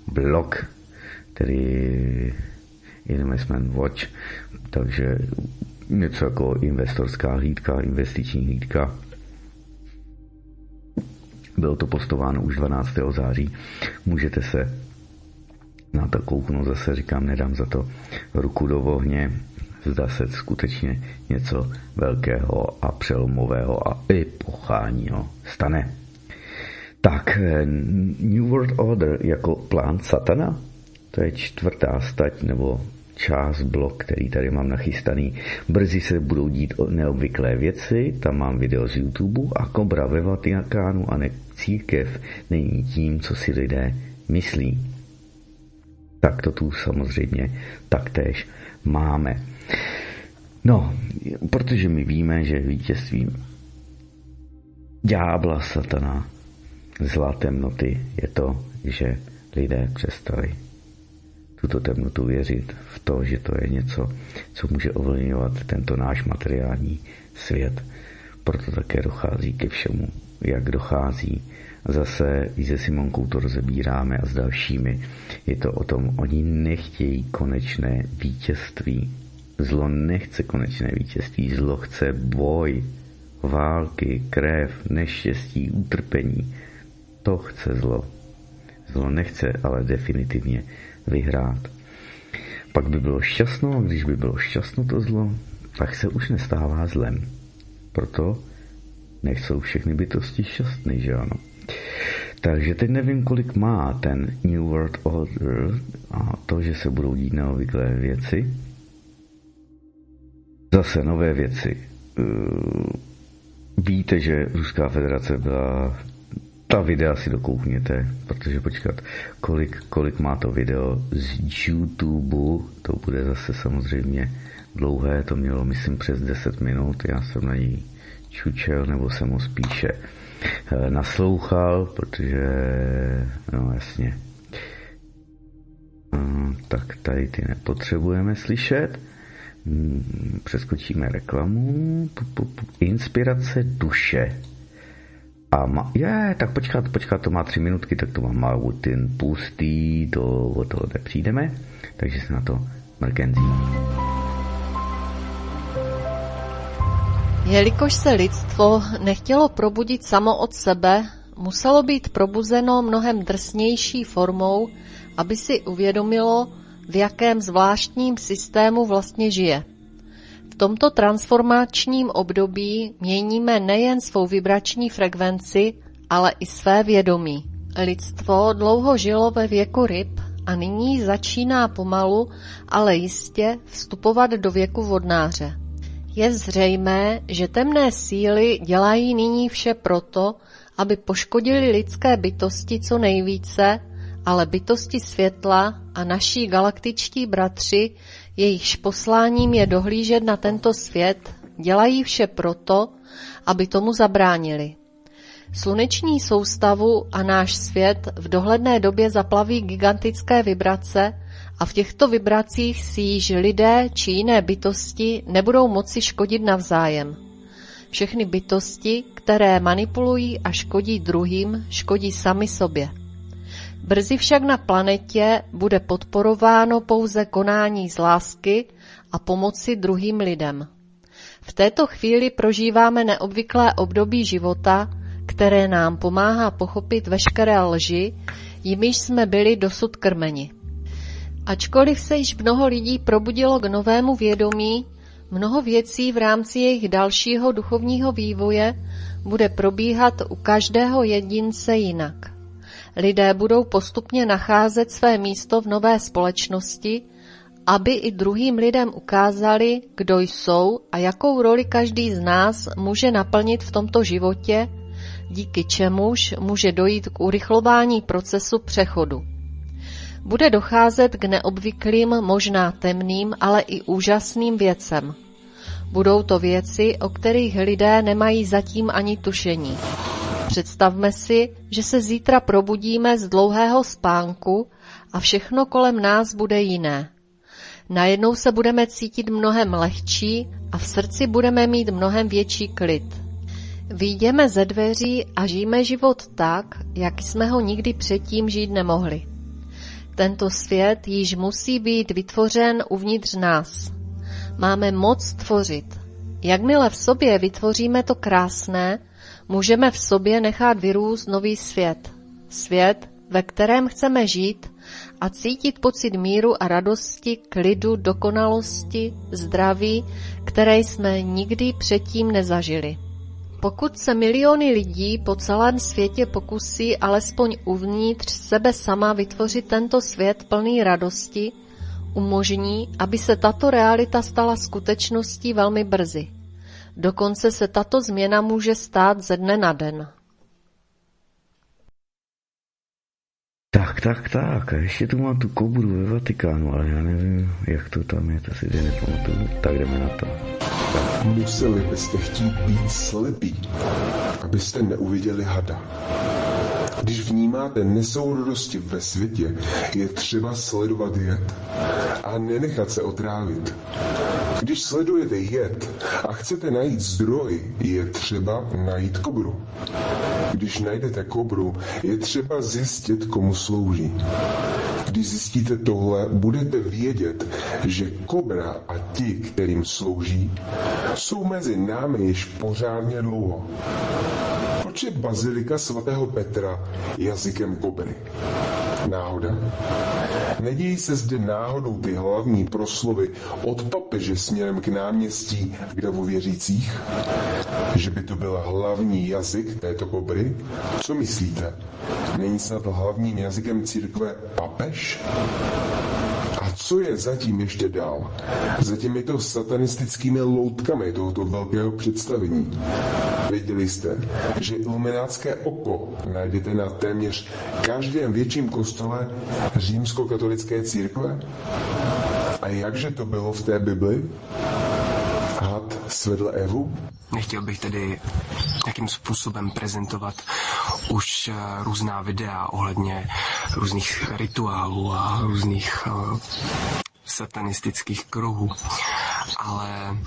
blog, tedy Investment Watch, takže něco jako investorská hlídka, investiční hlídka. Bylo to postováno už 12. září. Můžete se na to kouknout, zase říkám, nedám za to ruku do ohně, zda se skutečně něco velkého a přelomového a epochálního stane. Tak, eh, New World Order jako plán satana, to je čtvrtá stať nebo část blok, který tady mám nachystaný. Brzy se budou dít neobvyklé věci, tam mám video z YouTube a kobra ve Vatikánu a ne církev není tím, co si lidé myslí. Tak to tu samozřejmě taktéž máme. No, protože my víme, že vítězstvím ďábla, satana, zlá temnoty je to, že lidé přestali tuto temnotu věřit v to, že to je něco, co může ovlivňovat tento náš materiální svět. Proto také dochází ke všemu, jak dochází. Zase i se Simonkou to rozebíráme a s dalšími. Je to o tom, oni nechtějí konečné vítězství Zlo nechce konečné vítězství, zlo chce boj, války, krev, neštěstí, utrpení. To chce zlo. Zlo nechce ale definitivně vyhrát. Pak by bylo šťastno a když by bylo šťastno to zlo, tak se už nestává zlem. Proto nechcou všechny bytosti šťastný, že ano. Takže teď nevím, kolik má ten New World Order a to, že se budou dít neobvyklé věci, Zase nové věci. Eh, víte, že Ruská federace byla ta videa si dokoukněte, protože počkat, kolik, kolik má to video z YouTube, to bude zase samozřejmě dlouhé, to mělo myslím přes 10 minut, já jsem na ní čučel, nebo jsem ho spíše eh, naslouchal, protože, no jasně, eh, tak tady ty nepotřebujeme slyšet. Hmm, přeskočíme reklamu. Inspirace duše. A má, je, tak počkat, počkat, to má tři minutky, tak to mám malou ten pustý, to o toho nepřijdeme, takže se na to mrkenzí. Jelikož se lidstvo nechtělo probudit samo od sebe, muselo být probuzeno mnohem drsnější formou, aby si uvědomilo, v jakém zvláštním systému vlastně žije. V tomto transformačním období měníme nejen svou vibrační frekvenci, ale i své vědomí. Lidstvo dlouho žilo ve věku ryb a nyní začíná pomalu, ale jistě vstupovat do věku vodnáře. Je zřejmé, že temné síly dělají nyní vše proto, aby poškodili lidské bytosti co nejvíce ale bytosti světla a naší galaktičtí bratři, jejichž posláním je dohlížet na tento svět, dělají vše proto, aby tomu zabránili. Sluneční soustavu a náš svět v dohledné době zaplaví gigantické vibrace a v těchto vibracích si již lidé či jiné bytosti nebudou moci škodit navzájem. Všechny bytosti, které manipulují a škodí druhým, škodí sami sobě. Brzy však na planetě bude podporováno pouze konání z lásky a pomoci druhým lidem. V této chvíli prožíváme neobvyklé období života, které nám pomáhá pochopit veškeré lži, jimiž jsme byli dosud krmeni. Ačkoliv se již mnoho lidí probudilo k novému vědomí, mnoho věcí v rámci jejich dalšího duchovního vývoje bude probíhat u každého jedince jinak. Lidé budou postupně nacházet své místo v nové společnosti, aby i druhým lidem ukázali, kdo jsou a jakou roli každý z nás může naplnit v tomto životě, díky čemuž může dojít k urychlování procesu přechodu. Bude docházet k neobvyklým, možná temným, ale i úžasným věcem. Budou to věci, o kterých lidé nemají zatím ani tušení. Představme si, že se zítra probudíme z dlouhého spánku a všechno kolem nás bude jiné. Najednou se budeme cítit mnohem lehčí a v srdci budeme mít mnohem větší klid. Výjdeme ze dveří a žijeme život tak, jak jsme ho nikdy předtím žít nemohli. Tento svět již musí být vytvořen uvnitř nás. Máme moc tvořit. Jakmile v sobě vytvoříme to krásné, můžeme v sobě nechat vyrůst nový svět. Svět, ve kterém chceme žít a cítit pocit míru a radosti, klidu, dokonalosti, zdraví, které jsme nikdy předtím nezažili. Pokud se miliony lidí po celém světě pokusí alespoň uvnitř sebe sama vytvořit tento svět plný radosti, umožní, aby se tato realita stala skutečností velmi brzy. Dokonce se tato změna může stát ze dne na den. Tak, tak, tak. A ještě tu mám tu kobru ve Vatikánu, ale já nevím, jak to tam je, to si teď nepamatuju. Tak jdeme na to. Tak. Museli byste chtít být slepí, abyste neuviděli hada. Když vnímáte nesourodosti ve světě, je třeba sledovat jed a nenechat se otrávit. Když sledujete jed a chcete najít zdroj, je třeba najít kobru. Když najdete kobru, je třeba zjistit, komu slouží. Když zjistíte tohle, budete vědět, že kobra a ti, kterým slouží, jsou mezi námi již pořádně dlouho. Proč je bazilika svatého Petra jazykem kobry? Náhoda? Nedějí se zde náhodou ty hlavní proslovy od papeže směrem k náměstí k davu věřících? Že by to byl hlavní jazyk této kobry? Co myslíte? Není snad hlavním jazykem církve papež? Co je zatím ještě dál? Za těmito satanistickými loutkami tohoto velkého představení. Věděli jste, že iluminátské oko najdete na téměř každém větším kostele římskokatolické církve? A jakže to bylo v té Bibli? Svedl Evu? Nechtěl bych tedy jakým způsobem prezentovat už eh, různá videa ohledně různých rituálů a různých uh, satanistických kruhů, ale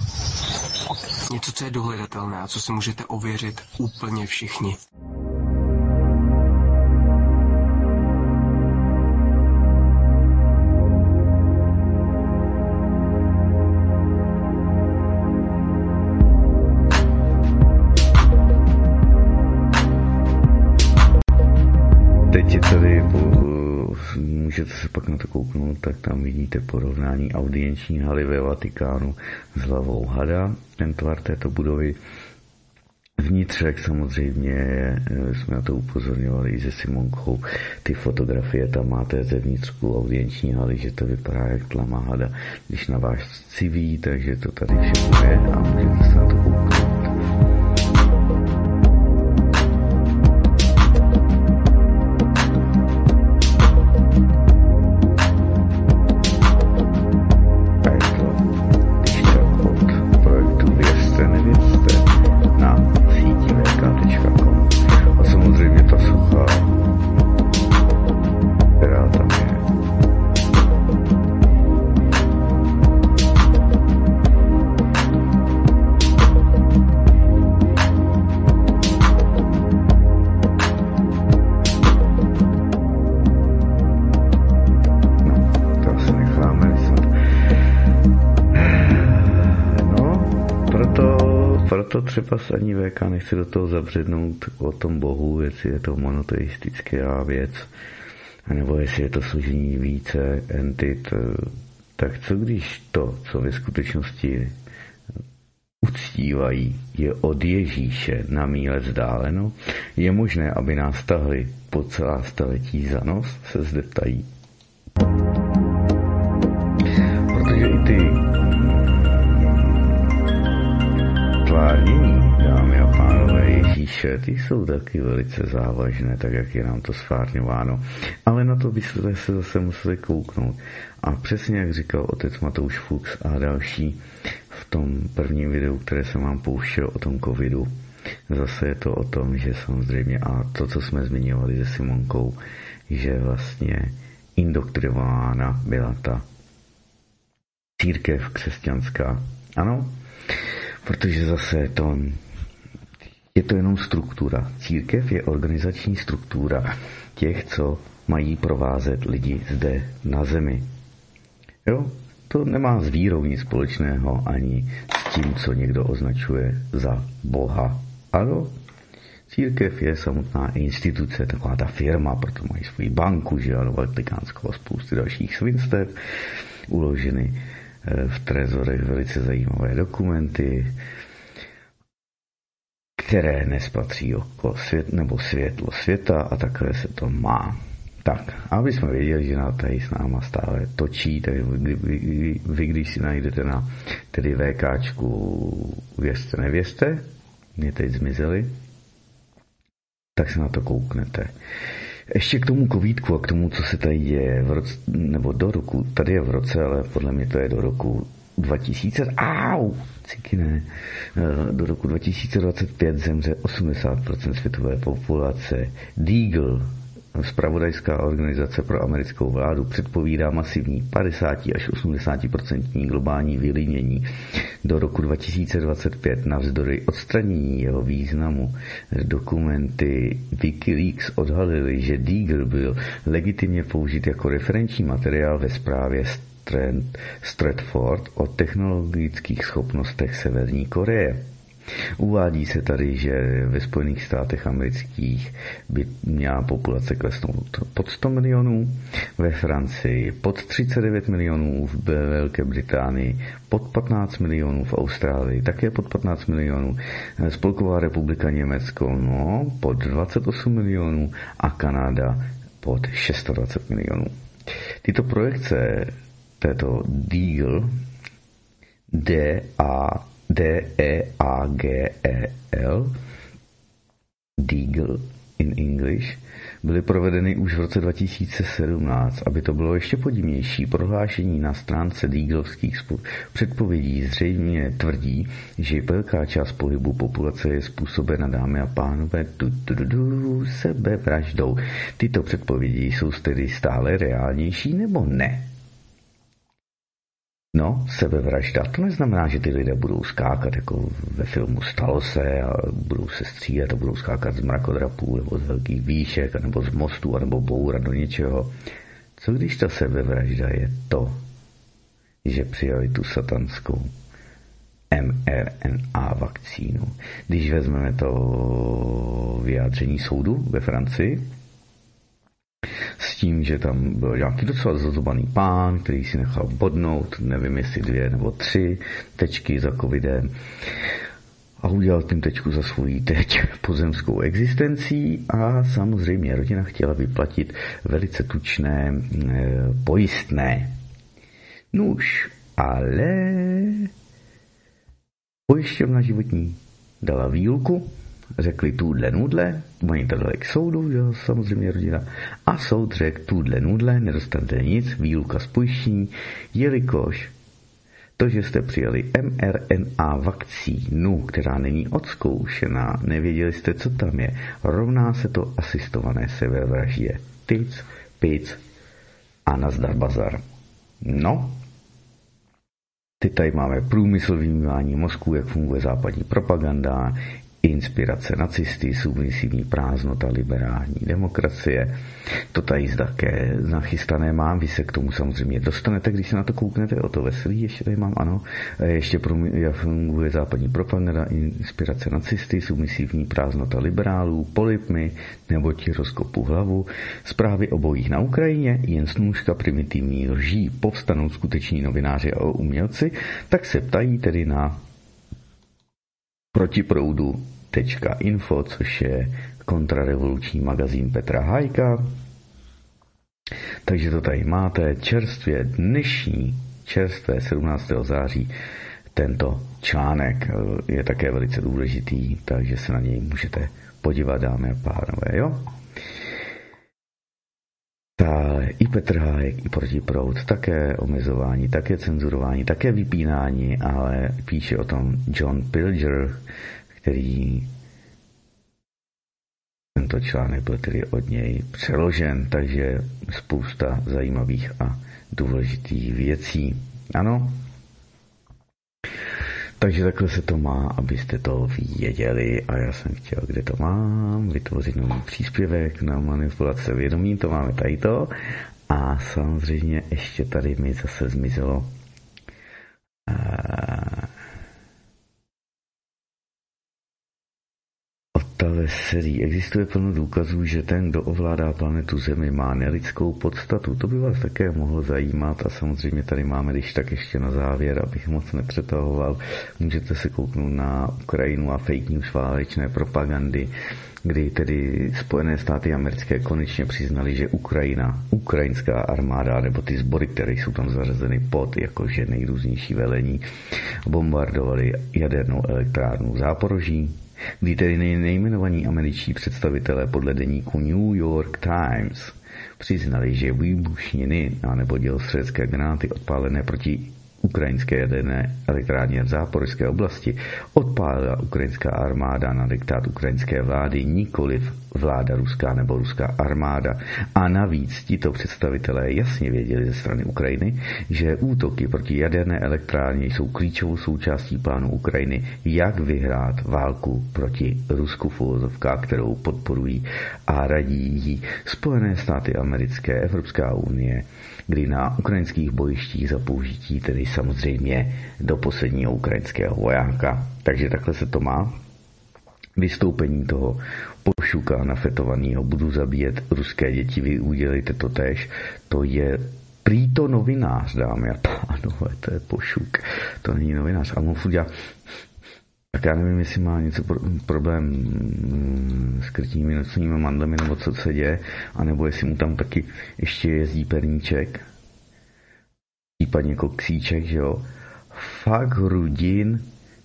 něco, co je dohledatelné a co si můžete ověřit úplně všichni. Můžete se pak na to kouknout, tak tam vidíte porovnání audienční haly ve Vatikánu s hlavou hada, ten tvar této budovy. Vnitřek samozřejmě, jsme na to upozorňovali i se Simonkou, ty fotografie tam máte ze vnitřku audienční haly, že to vypadá jak tlama hada, když na váš civí, takže to tady všechno je a můžete se na to kouknout. Třeba se ani VK nechci do toho zabřednout o tom bohu, jestli je to monoteistická věc. nebo jestli je to složení více entit, tak co když to, co ve skutečnosti uctívají, je od Ježíše na míle vzdáleno, je možné, aby nás tahli po celá staletí za nos, se zde tají. Ježíše, ty jsou taky velice závažné, tak jak je nám to stvárňováno. Ale na to byste se zase museli kouknout. A přesně jak říkal otec Matouš Fuchs a další v tom prvním videu, které jsem vám pouštěl o tom covidu, zase je to o tom, že samozřejmě, a to, co jsme zmiňovali se Simonkou, že vlastně indoktrinována byla ta církev křesťanská. Ano, protože zase to je to jenom struktura. Církev je organizační struktura těch, co mají provázet lidi zde na zemi. Jo? To nemá s vírou nic společného ani s tím, co někdo označuje za Boha. Ano, církev je samotná instituce, taková ta firma, proto mají svoji banku, že ano, Vatikánskou a spousty dalších svinstev, uloženy eh, v trezorech velice zajímavé dokumenty, které nespatří oko svět, nebo světlo světa a takhle se to má. Tak, aby jsme věděli, že na tady s náma stále točí, tak vy, vy, vy když si najdete na tedy VKčku věřte, nevěřte, mě teď zmizeli, tak se na to kouknete. Ještě k tomu covidku a k tomu, co se tady děje v roce, nebo do roku, tady je v roce, ale podle mě to je do roku 2000, au, ciky ne, eh, do roku 2025 zemře 80% světové populace. Deagle, Spravodajská organizace pro americkou vládu předpovídá masivní 50 až 80% globální vylínění do roku 2025 navzdory odstranění jeho významu. Dokumenty Wikileaks odhalily, že Deagle byl legitimně použit jako referenční materiál ve zprávě Stratford o technologických schopnostech Severní Koreje. Uvádí se tady, že ve Spojených státech amerických by měla populace klesnout pod 100 milionů, ve Francii pod 39 milionů, v Velké Británii pod 15 milionů, v Austrálii také pod 15 milionů, Spolková republika Německo no, pod 28 milionů a Kanada pod 620 milionů. Tyto projekce této deal D A D-E-A-G-E-L, Deagle in English, byly provedeny už v roce 2017. Aby to bylo ještě podivnější, prohlášení na stránce Deaglovských předpovědí zřejmě tvrdí, že velká část pohybu populace je způsobena, dámy a pánové, tu, tu, tu, tu, sebevraždou. Tyto předpovědi jsou tedy stále reálnější nebo ne? No, sebevražda. To neznamená, že ty lidé budou skákat jako ve filmu Stalo se a budou se střílet a budou skákat z mrakodrapů nebo z velkých výšek nebo z mostu nebo bourat do něčeho. Co když ta sebevražda je to, že přijali tu satanskou mRNA vakcínu? Když vezmeme to vyjádření soudu ve Francii, s tím, že tam byl nějaký docela zazubaný pán, který si nechal bodnout, nevím jestli dvě nebo tři tečky za covidem a udělal tím tečku za svou teď pozemskou existencí a samozřejmě rodina chtěla vyplatit velice tučné e, pojistné. Nuž, ale pojišťovna životní dala výluku řekli tuhle nudle, oni to dali k soudu, jo, samozřejmě rodina, a soud řekl tuhle nudle, nedostanete nic, výluka z pojištění, jelikož to, že jste přijali mRNA vakcínu, která není odzkoušená, nevěděli jste, co tam je, rovná se to asistované sebevraždě. Tic, pic a nazdar bazar. No, Teď tady máme průmysl vymývání mozku, jak funguje západní propaganda, inspirace nacisty, submisivní prázdnota, liberální demokracie. To tady také nachystané mám, vy se k tomu samozřejmě dostanete, když se na to kouknete, o to veselý, ještě tady mám, ano, ještě funguje západní propaganda, inspirace nacisty, submisivní prázdnota liberálů, polipmy, nebo ti rozkopu hlavu, zprávy o bojích na Ukrajině, jen snůžka primitivní lží, povstanou skuteční novináři a umělci, tak se ptají tedy na protiproudu.info, což je kontrarevoluční magazín Petra Hajka. Takže to tady máte čerstvě dnešní, čerstvé 17. září, tento článek je také velice důležitý, takže se na něj můžete podívat, dámy a pánové, jo? Ta, i Petr Hájek, i protiproud, také omezování, také cenzurování, také vypínání, ale píše o tom John Pilger, který tento článek byl tedy od něj přeložen, takže spousta zajímavých a důležitých věcí. Ano, takže takhle se to má, abyste to věděli. A já jsem chtěl, kde to mám, vytvořit nový příspěvek na manipulace vědomí, to máme tady to. A samozřejmě ještě tady mi zase zmizelo ta veselí. Existuje plno důkazů, že ten, kdo ovládá planetu Zemi, má nelidskou podstatu. To by vás také mohlo zajímat a samozřejmě tady máme, když tak ještě na závěr, abych moc nepřetahoval, můžete se kouknout na Ukrajinu a fake news válečné propagandy, kdy tedy Spojené státy americké konečně přiznali, že Ukrajina, ukrajinská armáda, nebo ty sbory, které jsou tam zařazeny pod jakože nejrůznější velení, bombardovali jadernou elektrárnu Záporoží, kdy tedy nejmenovaní američtí představitelé podle deníku New York Times. Přiznali, že výbušniny a nebo dělostřelecké granáty odpálené proti ukrajinské jaderné elektrárně v záporské oblasti odpálila ukrajinská armáda na diktát ukrajinské vlády, nikoliv vláda ruská nebo ruská armáda. A navíc tito představitelé jasně věděli ze strany Ukrajiny, že útoky proti jaderné elektrárně jsou klíčovou součástí plánu Ukrajiny, jak vyhrát válku proti Rusku v kterou podporují a radí jí Spojené státy americké, Evropská unie, kdy na ukrajinských bojištích za použití tedy samozřejmě do posledního ukrajinského vojáka. Takže takhle se to má. Vystoupení toho pošuka nafetovaného budu zabíjet ruské děti, vy udělejte to tež. To je prý to novinář, dámy a pánové, to je pošuk, to není novinář. A furt tak já nevím, jestli má něco pro, problém mm, s krytními nocními mandlemi, nebo co se děje, anebo jestli mu tam taky ještě jezdí perníček, případně koksíček, že jo. Fagrudin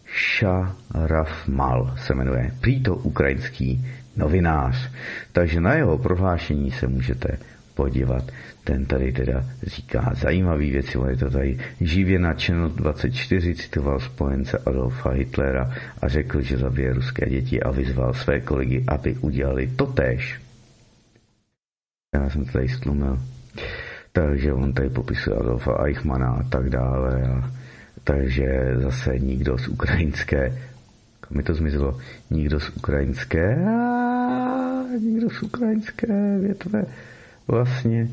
Šarafmal se jmenuje. Prý to ukrajinský novinář. Takže na jeho prohlášení se můžete podívat. Ten tady teda říká zajímavý věci, on je to tady živě na Channel 24 citoval spojence Adolfa Hitlera a řekl, že zabije ruské děti a vyzval své kolegy, aby udělali to tež. Já jsem to tady stlumil. Takže on tady popisuje Adolfa Eichmana a tak dále. A, takže zase nikdo z ukrajinské, mi to zmizelo, nikdo z ukrajinské, a, nikdo z ukrajinské větve vlastně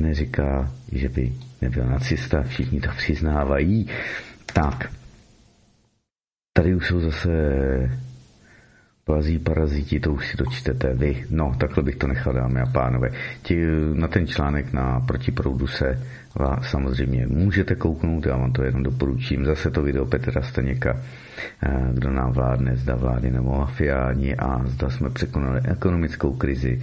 neříká, že by nebyl nacista, všichni to přiznávají. Tak, tady už jsou zase plazí paraziti, to už si dočtete vy. No, takhle bych to nechal, dámy a pánové. Ti, na ten článek na protiproudu se vás samozřejmě můžete kouknout, já vám to jenom doporučím. Zase to video Petra Staněka, eh, kdo nám vládne, zda vlády nebo mafiáni a zda jsme překonali ekonomickou krizi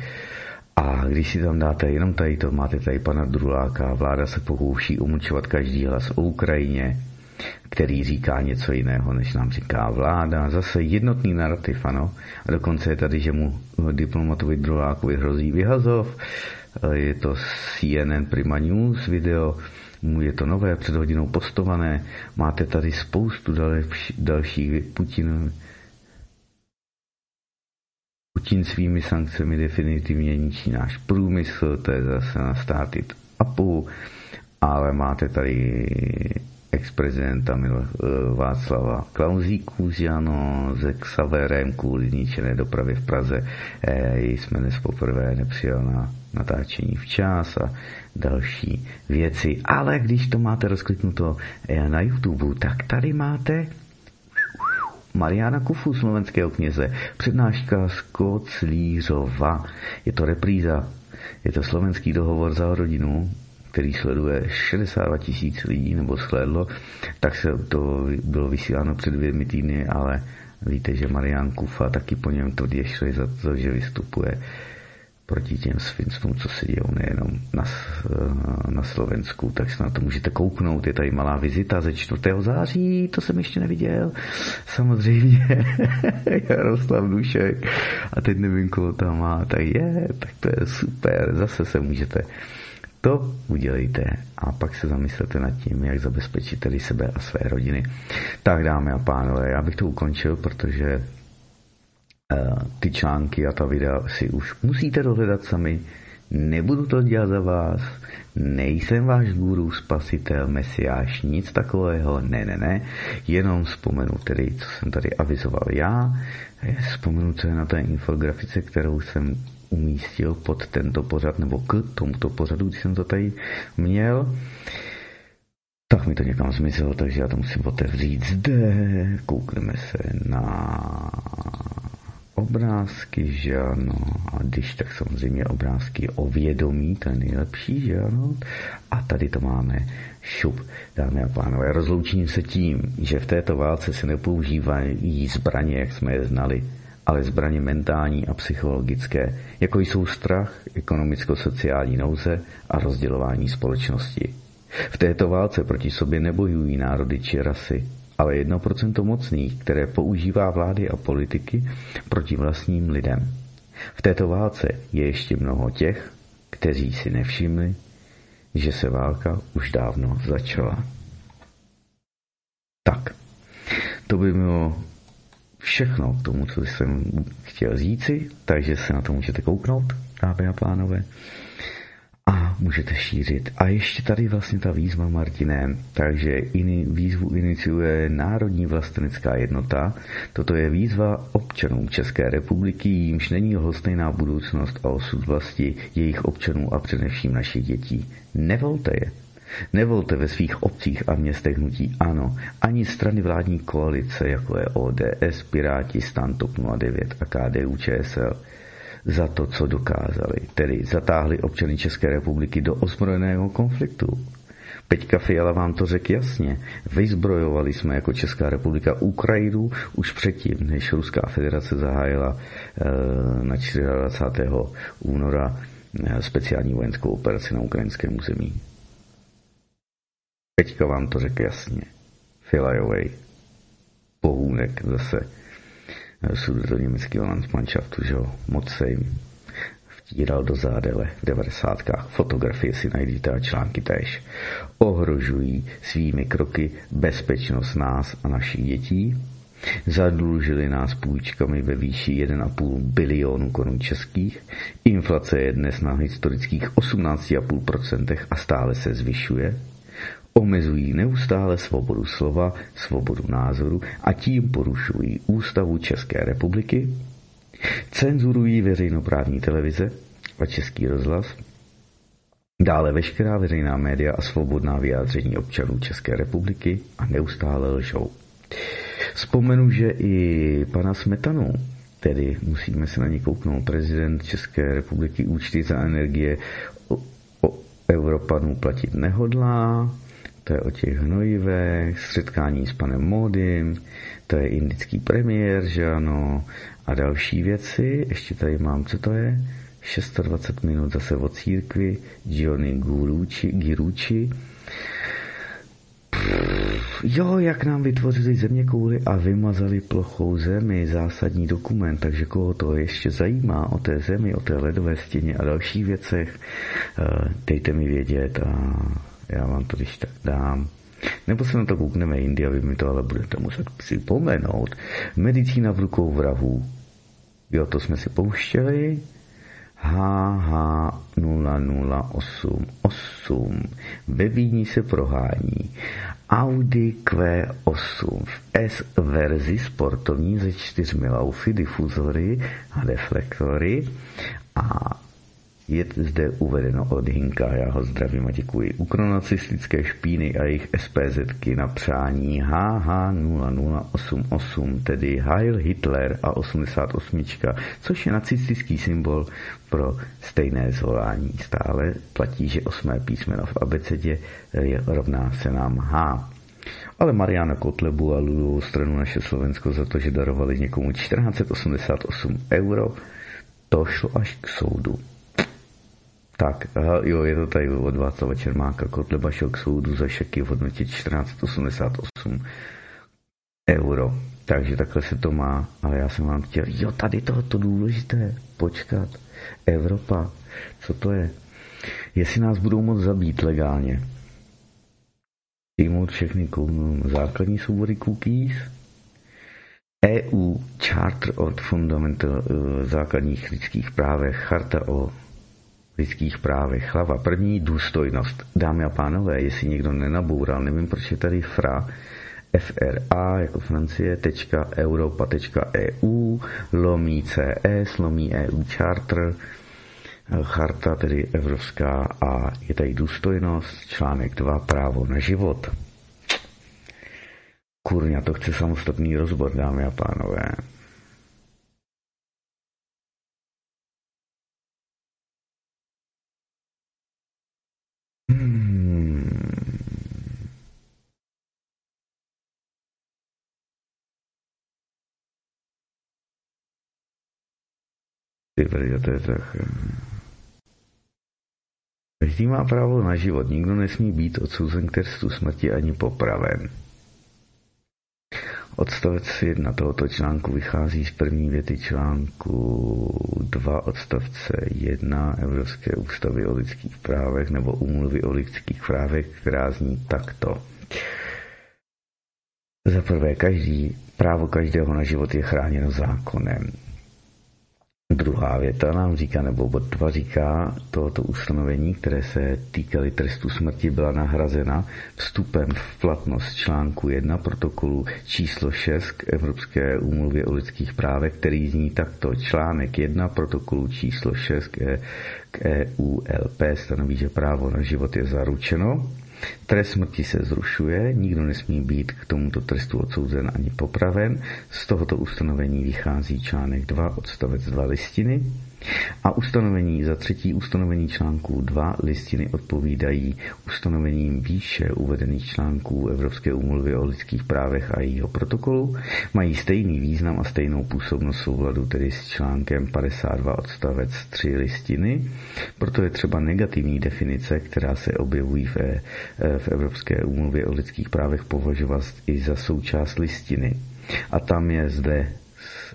a když si tam dáte jenom tady to, máte tady pana Druláka, vláda se pokouší umlčovat každý hlas o Ukrajině, který říká něco jiného, než nám říká vláda. Zase jednotný narrativ, ano. A dokonce je tady, že mu diplomatovi Drulákovi hrozí vyhazov. Je to CNN Prima News video, je to nové, před hodinou postované. Máte tady spoustu dalších Putin, Putin svými sankcemi definitivně ničí náš průmysl, to je zase na státy a půl, ale máte tady ex-prezidenta eh, Václava Klauzíku s Jano, se Xaverem kvůli zničené dopravy v Praze. E, jsme dnes poprvé nepřijel na natáčení včas a další věci. Ale když to máte rozkliknuto eh, na YouTube, tak tady máte Mariana Kufu, slovenského kněze, přednáška z Koclířova. Je to repríza, je to slovenský dohovor za rodinu, který sleduje 62 tisíc lidí, nebo sledlo, tak se to bylo vysíláno před dvěmi týdny, ale víte, že Marian Kufa taky po něm tvrdě šli za to, že vystupuje proti těm svinstům, co se dějou nejenom na, na Slovensku, tak se na to můžete kouknout. Je tady malá vizita ze 4. září, to jsem ještě neviděl. Samozřejmě [LAUGHS] Jaroslav Dušek a teď nevím, koho tam má, tak je, tak to je super, zase se můžete to udělejte a pak se zamyslete nad tím, jak zabezpečit tedy sebe a své rodiny. Tak dámy a pánové, já bych to ukončil, protože ty články a ta videa si už musíte dohledat sami. Nebudu to dělat za vás, nejsem váš guru, spasitel, mesiáš, nic takového, ne, ne, ne, jenom vzpomenu tedy, co jsem tady avizoval já, vzpomenu, co je na té infografice, kterou jsem umístil pod tento pořad, nebo k tomuto pořadu, když jsem to tady měl. Tak mi to někam zmizelo, takže já to musím otevřít zde. Koukneme se na obrázky, že ano. A když tak samozřejmě obrázky o vědomí, to je nejlepší, že ano. A tady to máme šup, dámy a pánové. Rozloučím se tím, že v této válce se nepoužívají zbraně, jak jsme je znali ale zbraně mentální a psychologické, jako jsou strach, ekonomicko-sociální nouze a rozdělování společnosti. V této válce proti sobě nebojují národy či rasy, ale 1% mocných, které používá vlády a politiky proti vlastním lidem. V této válce je ještě mnoho těch, kteří si nevšimli, že se válka už dávno začala. Tak, to by bylo všechno k tomu, co jsem chtěl říci, takže se na to můžete kouknout, dámy a pánové. A můžete šířit. A ještě tady vlastně ta výzva Martinem, takže ini, výzvu iniciuje Národní vlastenecká jednota. Toto je výzva občanů České republiky, jímž není lhostejná budoucnost a osud vlasti jejich občanů a především našich dětí. Nevolte je. Nevolte ve svých obcích a městech hnutí ANO ani strany vládní koalice, jako je ODS, Piráti, Stan TOP 09 a KDU ČSL za to, co dokázali, tedy zatáhli občany České republiky do ozbrojeného konfliktu. Peťka Fiala vám to řekl jasně. Vyzbrojovali jsme jako Česká republika Ukrajinu už předtím, než Ruská federace zahájila e, na 24. února eh, speciální vojenskou operaci na ukrajinském území. Peťka vám to řekl jasně. Filajovej. Pohůnek zase sud německého Landsmannschaftu, že jo, moc se jim vtíral do zádele v devadesátkách. Fotografie si najdete a články též. Ohrožují svými kroky bezpečnost nás a našich dětí. Zadlužili nás půjčkami ve výši 1,5 bilionu korun českých. Inflace je dnes na historických 18,5% a stále se zvyšuje omezují neustále svobodu slova, svobodu názoru a tím porušují ústavu České republiky, cenzurují veřejnoprávní televize a český rozhlas, dále veškerá veřejná média a svobodná vyjádření občanů České republiky a neustále lžou. Vzpomenu, že i pana Smetanu, tedy musíme se na ně kouknout, prezident České republiky účty za energie o, o Evropanů platit nehodlá, to je o těch hnojivech, setkání s panem Modym, to je indický premiér, že ano, a další věci. Ještě tady mám, co to je? 620 minut zase o církvi, Gurucci, Girucci. Jo, jak nám vytvořili země kouly a vymazali plochou zemi, zásadní dokument, takže koho to ještě zajímá o té zemi, o té ledové stěně a dalších věcech, eh, dejte mi vědět a já vám to když tak dám. Nebo se na to koukneme jindy a vy mi to ale budete muset připomenout. Medicína v rukou vrahů. Jo, to jsme si pouštěli. HH0088. Ve Vídni se prohání. Audi Q8 v S verzi sportovní se čtyřmi laufy, difuzory a deflektory a je zde uvedeno od Hinka, já ho zdravím a děkuji. Ukronacistické špíny a jejich SPZky na přání HH0088, tedy Heil Hitler a 88, což je nacistický symbol pro stejné zvolání. Stále platí, že osmé písmeno v abecedě je rovná se nám H. Ale Mariana Kotlebu a Ludovou stranu naše Slovensko za to, že darovali někomu 1488 euro, to šlo až k soudu. Tak, aha, jo, je to tady od Václava Čermáka. Kotleba šel k soudu za šeky v hodnotě 1488 euro. Takže takhle se to má, ale já jsem vám chtěl, jo, tady tohoto důležité, počkat, Evropa, co to je? Jestli nás budou moct zabít legálně, přijmout všechny základní soubory cookies, EU Charter of Fundamental eh, základních lidských právech, charta o lidských právech. Hlava první, důstojnost. Dámy a pánové, jestli někdo nenaboural, nevím, proč je tady FRA, FRA jako Francie, tečka, Europa, tečka, EU, lomí CS, lomí EU Charter, charta tedy evropská a je tady důstojnost, článek 2, právo na život. Kurňa, to chce samostatný rozbor, dámy a pánové. Ty to je tak... Eh. Každý má právo na život, nikdo nesmí být odsouzen k trestu smrti ani popraven. Odstavec 1 tohoto článku vychází z první věty článku 2 odstavce 1 Evropské ústavy o lidských právech nebo umluvy o lidských právech, která zní takto. Za prvé, každý, právo každého na život je chráněno zákonem. Druhá věta nám říká, nebo bod 2 říká, tohoto ustanovení, které se týkaly trestu smrti, byla nahrazena vstupem v platnost článku 1 protokolu číslo 6 k Evropské úmluvě o lidských právech, který zní takto. Článek 1 protokolu číslo 6 k EULP stanoví, že právo na život je zaručeno Trest smrti se zrušuje, nikdo nesmí být k tomuto trestu odsouzen ani popraven. Z tohoto ustanovení vychází článek 2 odstavec 2 listiny, a ustanovení za třetí ustanovení článků 2 listiny odpovídají ustanovením výše uvedených článků Evropské úmluvy o lidských právech a jejího protokolu, mají stejný význam a stejnou působnost souladu tedy s článkem 52 odstavec 3 listiny, proto je třeba negativní definice, která se objevují v, e, v Evropské úmluvě o lidských právech považovat i za součást listiny. A tam je zde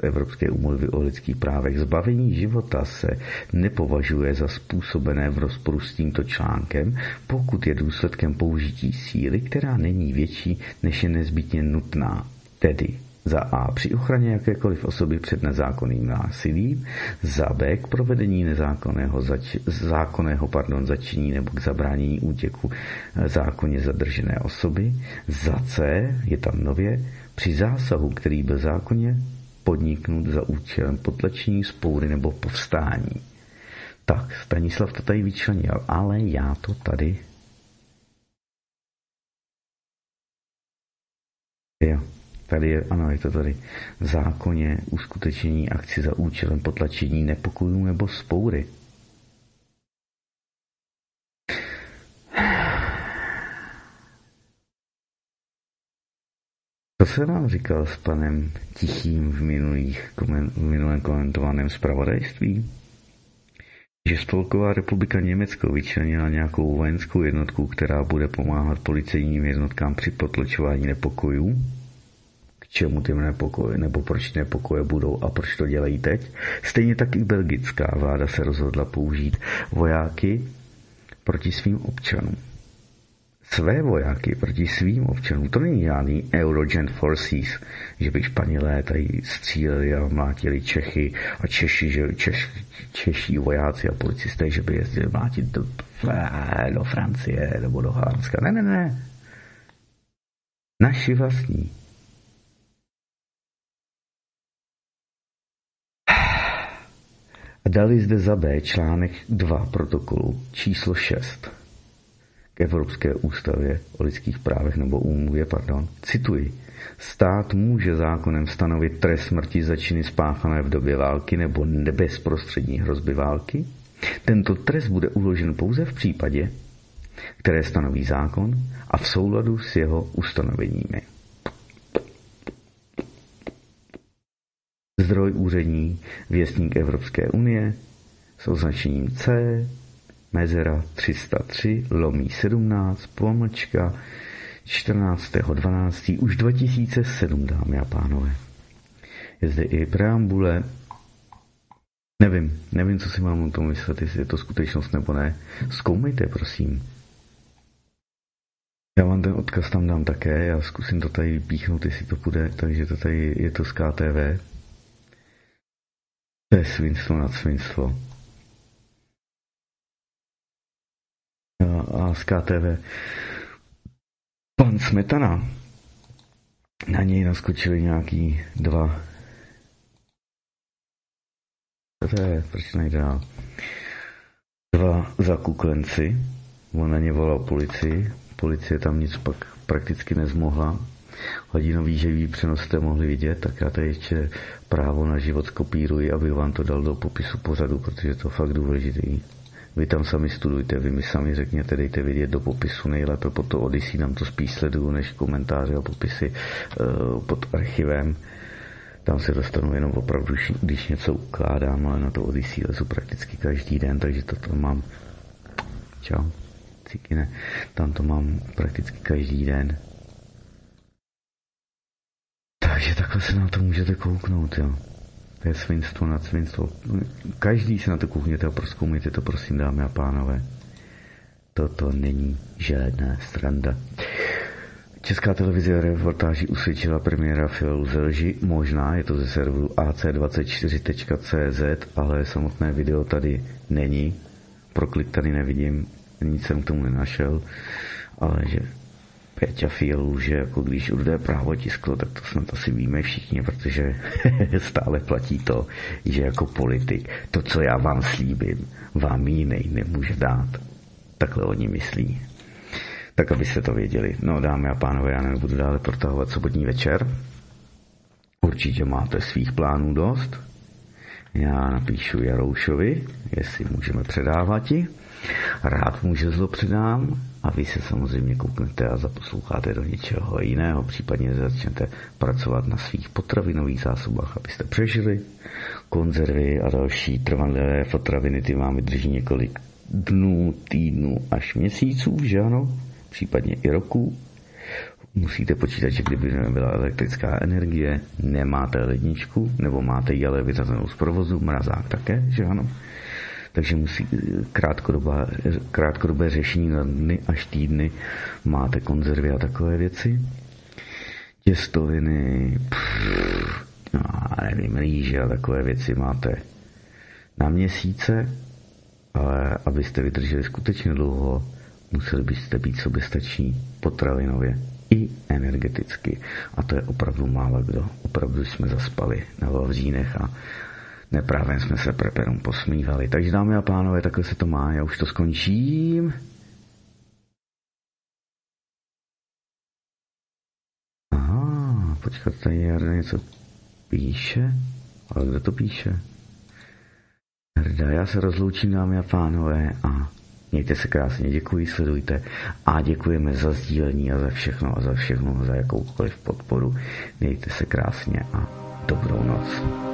Evropské úmluvy o lidských právech. Zbavení života se nepovažuje za způsobené v rozporu s tímto článkem, pokud je důsledkem použití síly, která není větší, než je nezbytně nutná. Tedy za A při ochraně jakékoliv osoby před nezákonným násilím, za B k provedení nezákonného, zač, zákonného pardon, začení nebo k zabránění útěku zákonně zadržené osoby, za C je tam nově při zásahu, který byl zákonně podniknut za účelem potlačení spoury nebo povstání. Tak, Stanislav to tady vyčlenil, ale já to tady... Jo, tady je, ano, je to tady v zákoně uskutečnění akci za účelem potlačení nepokojů nebo spoury. Co se vám říkal s panem Tichým v, minulých, v minulém komentovaném zpravodajství? Že Spolková republika Německo vyčlenila nějakou vojenskou jednotku, která bude pomáhat policejním jednotkám při potlačování nepokojů? K čemu ty nepokoje, nebo proč nepokoje budou a proč to dělají teď? Stejně tak i belgická vláda se rozhodla použít vojáky proti svým občanům své vojáky proti svým občanům. To není žádný Eurogent Forces, že by Španělé tady stříleli a mlátili Čechy a Češi, že Češ, češí vojáci a policisté, že by jezdili mlátit do, do Francie nebo do Holandska. Ne, ne, ne. Naši vlastní. A [SIGHS] dali zde za B článek 2 protokolu číslo 6 k Evropské ústavě o lidských právech nebo úmluvě, pardon, cituji. Stát může zákonem stanovit trest smrti za činy spáchané v době války nebo bezprostřední hrozby války. Tento trest bude uložen pouze v případě, které stanoví zákon a v souladu s jeho ustanoveními. Zdroj úřední věstník Evropské unie s označením C, mezera 303, lomí 17, pomlčka 14.12. už 2007, dámy a pánové. Je zde i preambule. Nevím, nevím, co si mám o tom myslet, jestli je to skutečnost nebo ne. Zkoumejte, prosím. Já vám ten odkaz tam dám také, já zkusím to tady píchnout, jestli to půjde, takže to tady je to z KTV. To je svinstvo nad svinstvo. A, z KTV pan Smetana, na něj naskočili nějaký dva to je, proč nejde dál? Dva zakuklenci, on na ně volal policii, policie tam nic pak prakticky nezmohla. Hodinový živý přenos jste mohli vidět, tak já tady ještě právo na život skopíruji, abych vám to dal do popisu pořadu, protože to je fakt důležitý. Vy tam sami studujte, vy mi sami řekněte, dejte vidět do popisu, nejlépe pod to Odyssey, nám to spíš sleduju, než komentáře a popisy uh, pod archivem. Tam se dostanu jenom opravdu, když něco ukládám, ale na to Odyssey lezu prakticky každý den, takže to tam mám. Čau cikine. Tam to mám prakticky každý den. Takže takhle se na to můžete kouknout, jo. To je svinstvo nad svinstvo. Každý se na to koukněte a proskoumejte to, prosím, dámy a pánové. Toto není žádná stranda. Česká televize reportáži usvědčila premiéra Fialu ze lži. Možná je to ze serveru ac24.cz, ale samotné video tady není. Proklik tady nevidím nic jsem k tomu nenašel, ale že Peťa Fialu, že jako když urde právo tisklo, tak to snad asi víme všichni, protože [LAUGHS] stále platí to, že jako politik to, co já vám slíbím, vám jiný nemůže dát. Takhle oni myslí. Tak abyste to věděli. No dámy a pánové, já nebudu dále protahovat sobotní večer. Určitě máte svých plánů dost. Já napíšu Jaroušovi, jestli můžeme předávat ti. Rád může zlo předám a vy se samozřejmě kouknete a zaposloucháte do něčeho jiného, případně začnete pracovat na svých potravinových zásobách, abyste přežili. Konzervy a další trvalé potraviny ty vám vydrží několik dnů, týdnů až měsíců, že ano? Případně i roků. Musíte počítat, že kdyby nebyla elektrická energie, nemáte ledničku, nebo máte ji ale vyřazenou z provozu, mrazák také, že ano? Takže musí krátkodobé, řešení na dny až týdny. Máte konzervy a takové věci. Těstoviny, pff, no, nevím, rýže a takové věci máte na měsíce, ale abyste vydrželi skutečně dlouho, museli byste být soběstační potravinově i energeticky. A to je opravdu málo kdo. Opravdu jsme zaspali na Vavřínech a Neprávě jsme se preperům posmívali. Takže dámy a pánové, takhle se to má. Já už to skončím. Aha, počkat, tady Jarda něco píše. Ale kdo to píše? Jarda, já se rozloučím, dámy a pánové, a mějte se krásně, děkuji, sledujte a děkujeme za sdílení a za všechno a za všechno, za jakoukoliv podporu. Mějte se krásně a dobrou noc.